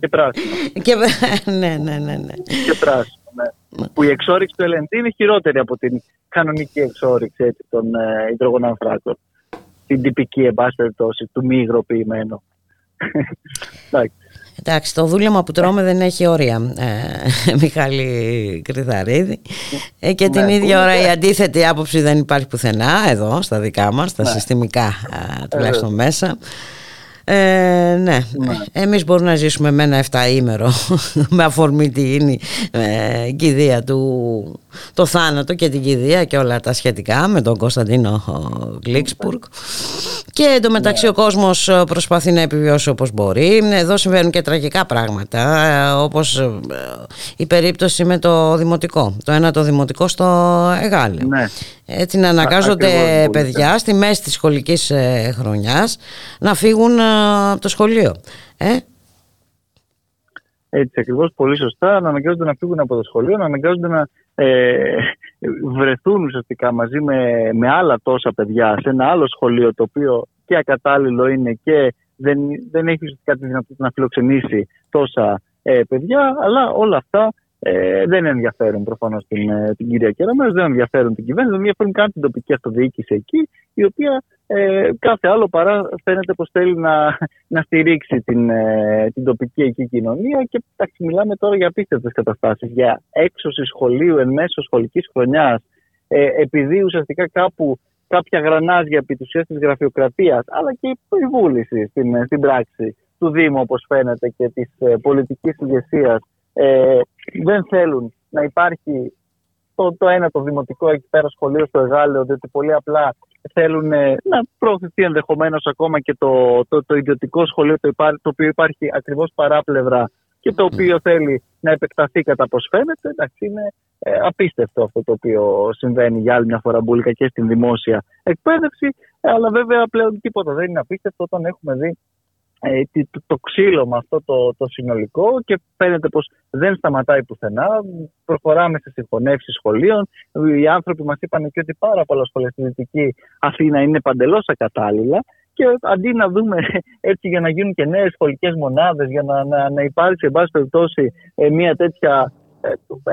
Και πράσινο. και... ναι, ναι, ναι, ναι. και πράσινο. Ναι. Που η εξόριξη του LNG είναι χειρότερη από την κανονική εξόριξη έτσι, των ε, υδρογονανθράκων. Την τυπική, εν πάση περιπτώσει, του μη υγροποιημένου. Εντάξει. Εντάξει, το δούλεμα που τρώμε δεν έχει όρια, ε, Μιχάλη Κρυθαρίδη. Ε, και την Ναι, ίδια που- ώρα η αντίθετη άποψη δεν υπάρχει πουθενά, εδώ, στα δικά μας, στα Ναι. συστημικά α, τουλάχιστον μέσα. Ε, ναι, εμείς μπορούμε να ζήσουμε με ένα εφταήμερο με αφορμή την ε, κηδεία του, το θάνατο και την κηδεία και όλα τα σχετικά με τον Κωνσταντίνο Γκλίξπουργκ και εντωμεταξύ ο κόσμος ε, προσπαθεί να επιβιώσει όπως μπορεί εδώ συμβαίνουν και τραγικά πράγματα ε, όπως ε, η περίπτωση με το δημοτικό το ένα το δημοτικό στο Εγάλεο Ναι. έτσι να αναγκάζονται ακριβώς, πολύ παιδιά στη μέση της σχολικής ε, χρονιάς να φύγουν ε, από το σχολείο. Ε; Έτσι ακριβώς, πολύ σωστά. Να αναγκάζονται να φύγουν από το σχολείο, να αναγκάζονται να ε, βρεθούν ουσιαστικά μαζί με, με άλλα τόσα παιδιά σε ένα άλλο σχολείο το οποίο και ακατάλληλο είναι και δεν, δεν έχει ουσιαστικά τη δυνατότητα να φιλοξενήσει τόσα ε, παιδιά, αλλά όλα αυτά ε, δεν ενδιαφέρουν προφανώς την, ε, την κυρία Κεραμέως, δεν ενδιαφέρουν την κυβέρνηση, δεν ενδιαφέρουν καν την τοπική αυτοδιοίκηση εκεί, η οποία ε, κάθε άλλο παρά φαίνεται πως θέλει να, να στηρίξει την, ε, την τοπική εκεί κοινωνία και εντάξει, μιλάμε τώρα για απίστευτες καταστάσεις, για έξωση σχολείου εν μέσω σχολικής χρονιάς, ε, επειδή ουσιαστικά κάπου κάποια γρανάζια επί του της γραφειοκρατίας, αλλά και η βούληση στην, στην πράξη του Δήμου, όπως φαίνεται, και της ε, πολιτικής ηγεσίας ε, δεν θέλουν να υπάρχει το, το ένα το δημοτικό εκεί πέρα σχολείο στο Εγάλεο, διότι πολύ απλά θέλουν ε, να προωθηθεί ενδεχομένως ακόμα και το, το, το ιδιωτικό σχολείο το, υπά, το οποίο υπάρχει ακριβώς παράπλευρα και το οποίο θέλει να επεκταθεί κατά πώς φαίνεται. Εντάξει, είναι ε, απίστευτο αυτό το οποίο συμβαίνει για άλλη μια φορά μπουλικα και στην δημόσια εκπαίδευση. Ε, αλλά βέβαια πλέον τίποτα δεν είναι απίστευτο όταν έχουμε δει ε, το, το ξύλο αυτό το, το συνολικό και φαίνεται πως δεν σταματάει πουθενά. Προχωράμε σε συγχωνεύσεις σχολείων. Οι άνθρωποι μας είπαν και ότι πάρα πολλά σχολεία στη Δυτική Αθήνα είναι παντελώς ακατάλληλα και αντί να δούμε έτσι για να γίνουν και νέες σχολικές μονάδες, για να, να, να υπάρξει εν πάση περιπτώσει ε, μια τέτοια ε,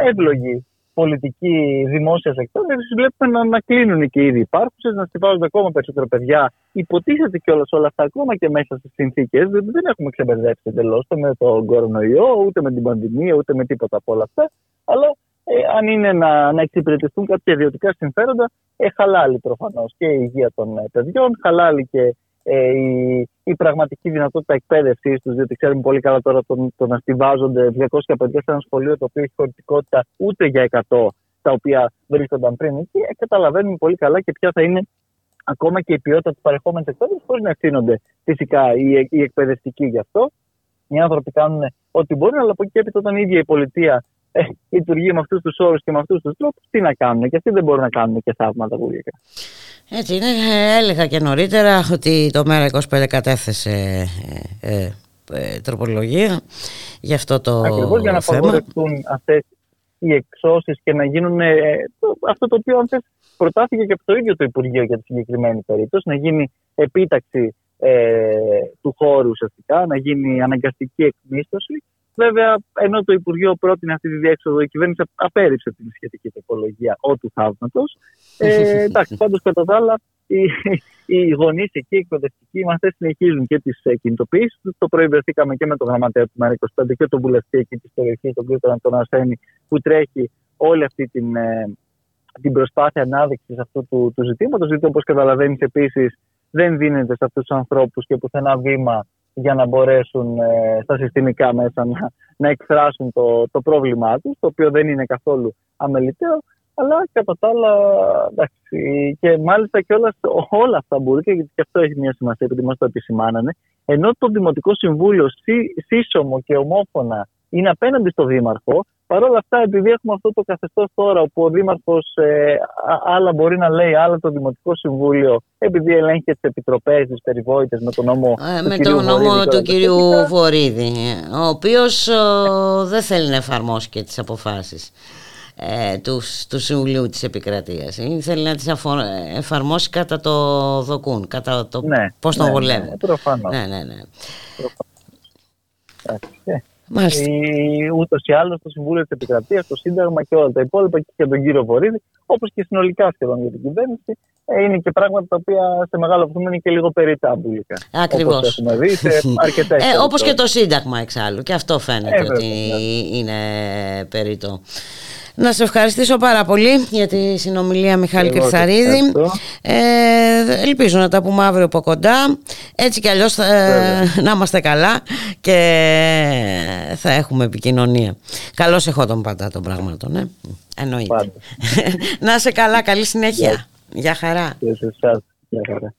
εύλογη πολιτική δημόσιας εκπαίδευση, βλέπουμε να, να κλείνουν και ήδη υπάρχουσες, να στηβάζονται ακόμα περισσότερα παιδιά. Υποτίθεται κιόλας όλα αυτά ακόμα και μέσα στις συνθήκες. Δεν, δεν έχουμε ξεμπερδέψει εντελώς ούτε με τον κορονοϊό, ούτε με την πανδημία, ούτε με τίποτα από όλα αυτά. Αλλά ε, αν είναι να, να εξυπηρετηθούν κάποια ιδιωτικά συμφέροντα, ε, χαλάλει προφανώς και η υγεία των ε, παιδιών, χαλάλει και ε, η, η πραγματική δυνατότητα εκπαίδευσής τους, διότι ξέρουμε πολύ καλά τώρα το, το να στηβάζονται 200 παιδιά σε ένα σχολείο το οποίο έχει χωρητικότητα ούτε για 100 τα οποία βρίσκονταν πριν εκεί, ε, καταλαβαίνουμε πολύ καλά και ποια θα είναι ακόμα και η ποιότητα της παρεχόμενης εκπαίδευσης, χωρίς να ευθύνονται φυσικά οι, οι εκπαιδευτικοί γι' αυτό. Οι άνθρωποι κάνουν ό,τι μπορούν, αλλά από εκεί και έπειτα, όταν η ίδια η πολιτεία ε, λειτουργεί με αυτούς τους όρους και με αυτούς τους τρόπους, τι να κάνουν. Και αυτοί δεν μπορούν να κάνουν και θαύματα βουλικά. Έτσι είναι. Έλεγα και νωρίτερα ότι το ΜΕΡΑ25 κατέθεσε ε, ε, ε, τροπολογία για αυτό το Ακριβώς για να απαγορευτούν αυτές οι εξώσεις και να γίνουν ε, αυτό το οποίο αν θες, προτάθηκε και από το ίδιο το Υπουργείο για τη συγκεκριμένη περίπτωση, να γίνει επίταξη ε, του χώρου ουσιαστικά, να γίνει αναγκαστική εκμίσθωση Βέβαια, ενώ το Υπουργείο πρότεινε αυτή τη διέξοδο, η κυβέρνηση απέρριψε την σχετική τροπολογία ότου θαύματος. Ε, εντάξει, πάντως κατά τα άλλα, οι, οι γονείς εκεί, οι εκπαιδευτικοί, οι μαθητέ συνεχίζουν και τις ε, κινητοποιήσεις τους. Το πρωί και με τον γραμματέα του ΜΕΡΑ25 και τον βουλευτή εκεί της περιοχής, τον κ. τον Αρσένη, που τρέχει όλη αυτή την, ε, την προσπάθεια ανάδειξης αυτού του, του ζητήματος. Γιατί όπως καταλαβαίνεις επίσης, δεν δίνεται σε αυτούς τους ανθρώπους και πουθενά βήμα για να μπορέσουν ε, στα συστημικά μέσα να, να εκφράσουν το, το πρόβλημά τους, το οποίο δεν είναι καθόλου αμεληταίο, αλλά κατά τα άλλα, εντάξει, και μάλιστα και όλα, όλα αυτά μπορεί, και γιατί και αυτό έχει μια σημασία, επειδή μας το επισημάνανε, ενώ το Δημοτικό Συμβούλιο σύσσωμο και ομόφωνα είναι απέναντι στο Δήμαρχο, Παρ' όλα αυτά, επειδή έχουμε αυτό το καθεστώς τώρα, όπου ο Δήμαρχος ε, άλλα μπορεί να λέει, άλλα το Δημοτικό Συμβούλιο, επειδή ελέγχει τι επιτροπές, τι περιβόητε με τον νόμο ε, του Με τον νόμο του κυρίου Βορύδη, ο οποίος δεν θέλει να εφαρμόσει και τις αποφάσεις ε, τους, του Συμβουλίου της Επικρατείας. Θέλει να τις εφαρμόσει κατά το δοκούν, κατά το ναι, πώς τον ναι, βολεύουν. Ναι, προφανώς. Ναι, ναι, ναι. Προφανώς. Ούτως ή άλλως το Συμβούλιο της Επικρατείας, το Σύνταγμα και όλα τα υπόλοιπα και για τον κύριο Βορύδη, όπως και συνολικά σχεδόν για την κυβέρνηση, ε, είναι και πράγματα τα οποία σε μεγάλο βαθμό είναι και λίγο περίτα αμπούλικα. Ακριβώς. Όπως έχουμε δει σε αρκετές ε, Όπως και το Σύνταγμα εξάλλου. Και αυτό φαίνεται ε, ότι είναι περίτο. Να σε ευχαριστήσω πάρα πολύ για τη συνομιλία Μιχάλη Κρυθαρίδη. Ε, ελπίζω να τα πούμε αύριο από κοντά. Έτσι κι αλλιώς να είμαστε καλά και θα έχουμε επικοινωνία. Καλώς εχόταν πάντα των πραγμάτων. Ε; Εννοείται. να σε καλά, καλή συνέχεια. Γεια χαρά. Γεια χαρά.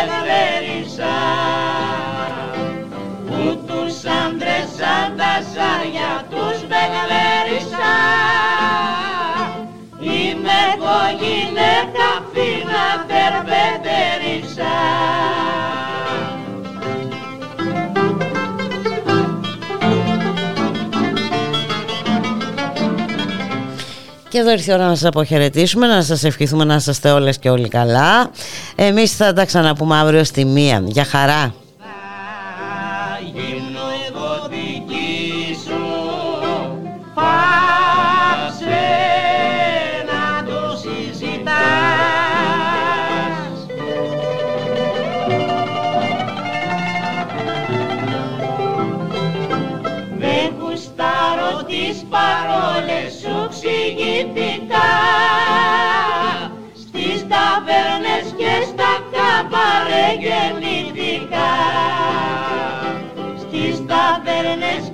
Τους βεβαίρισα που τους άντρες σαν τα ζάρια τους βεβαίρισα είμαι εγώ γυναίκα φίνα τερπετερίσα Και εδώ ήρθε η ώρα να σας αποχαιρετήσουμε, να σας ευχηθούμε να είστε όλες και όλοι καλά. Εμείς θα τα ξαναπούμε αύριο στη μία. Για χαρά.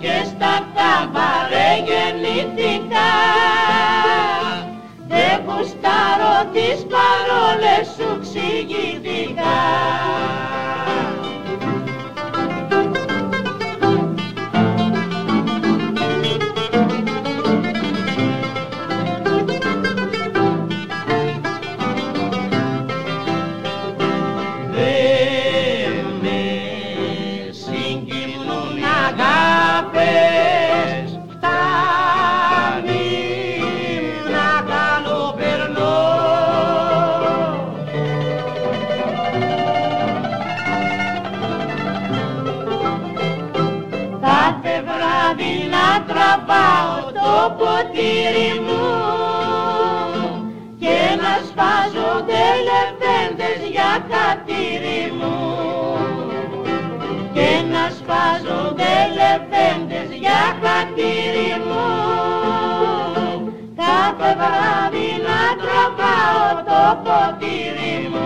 Και στα καμπαρέ γεννητικά Δεν γουστάρω τις παρόλες σου ξηγητικά ποτήρι μου και να σπάζονται λεβέντες για χατήρι μου και να σπάζονται λεβέντες για χατήρι μου κάθε βράδυ να τραβάω το ποτήρι μου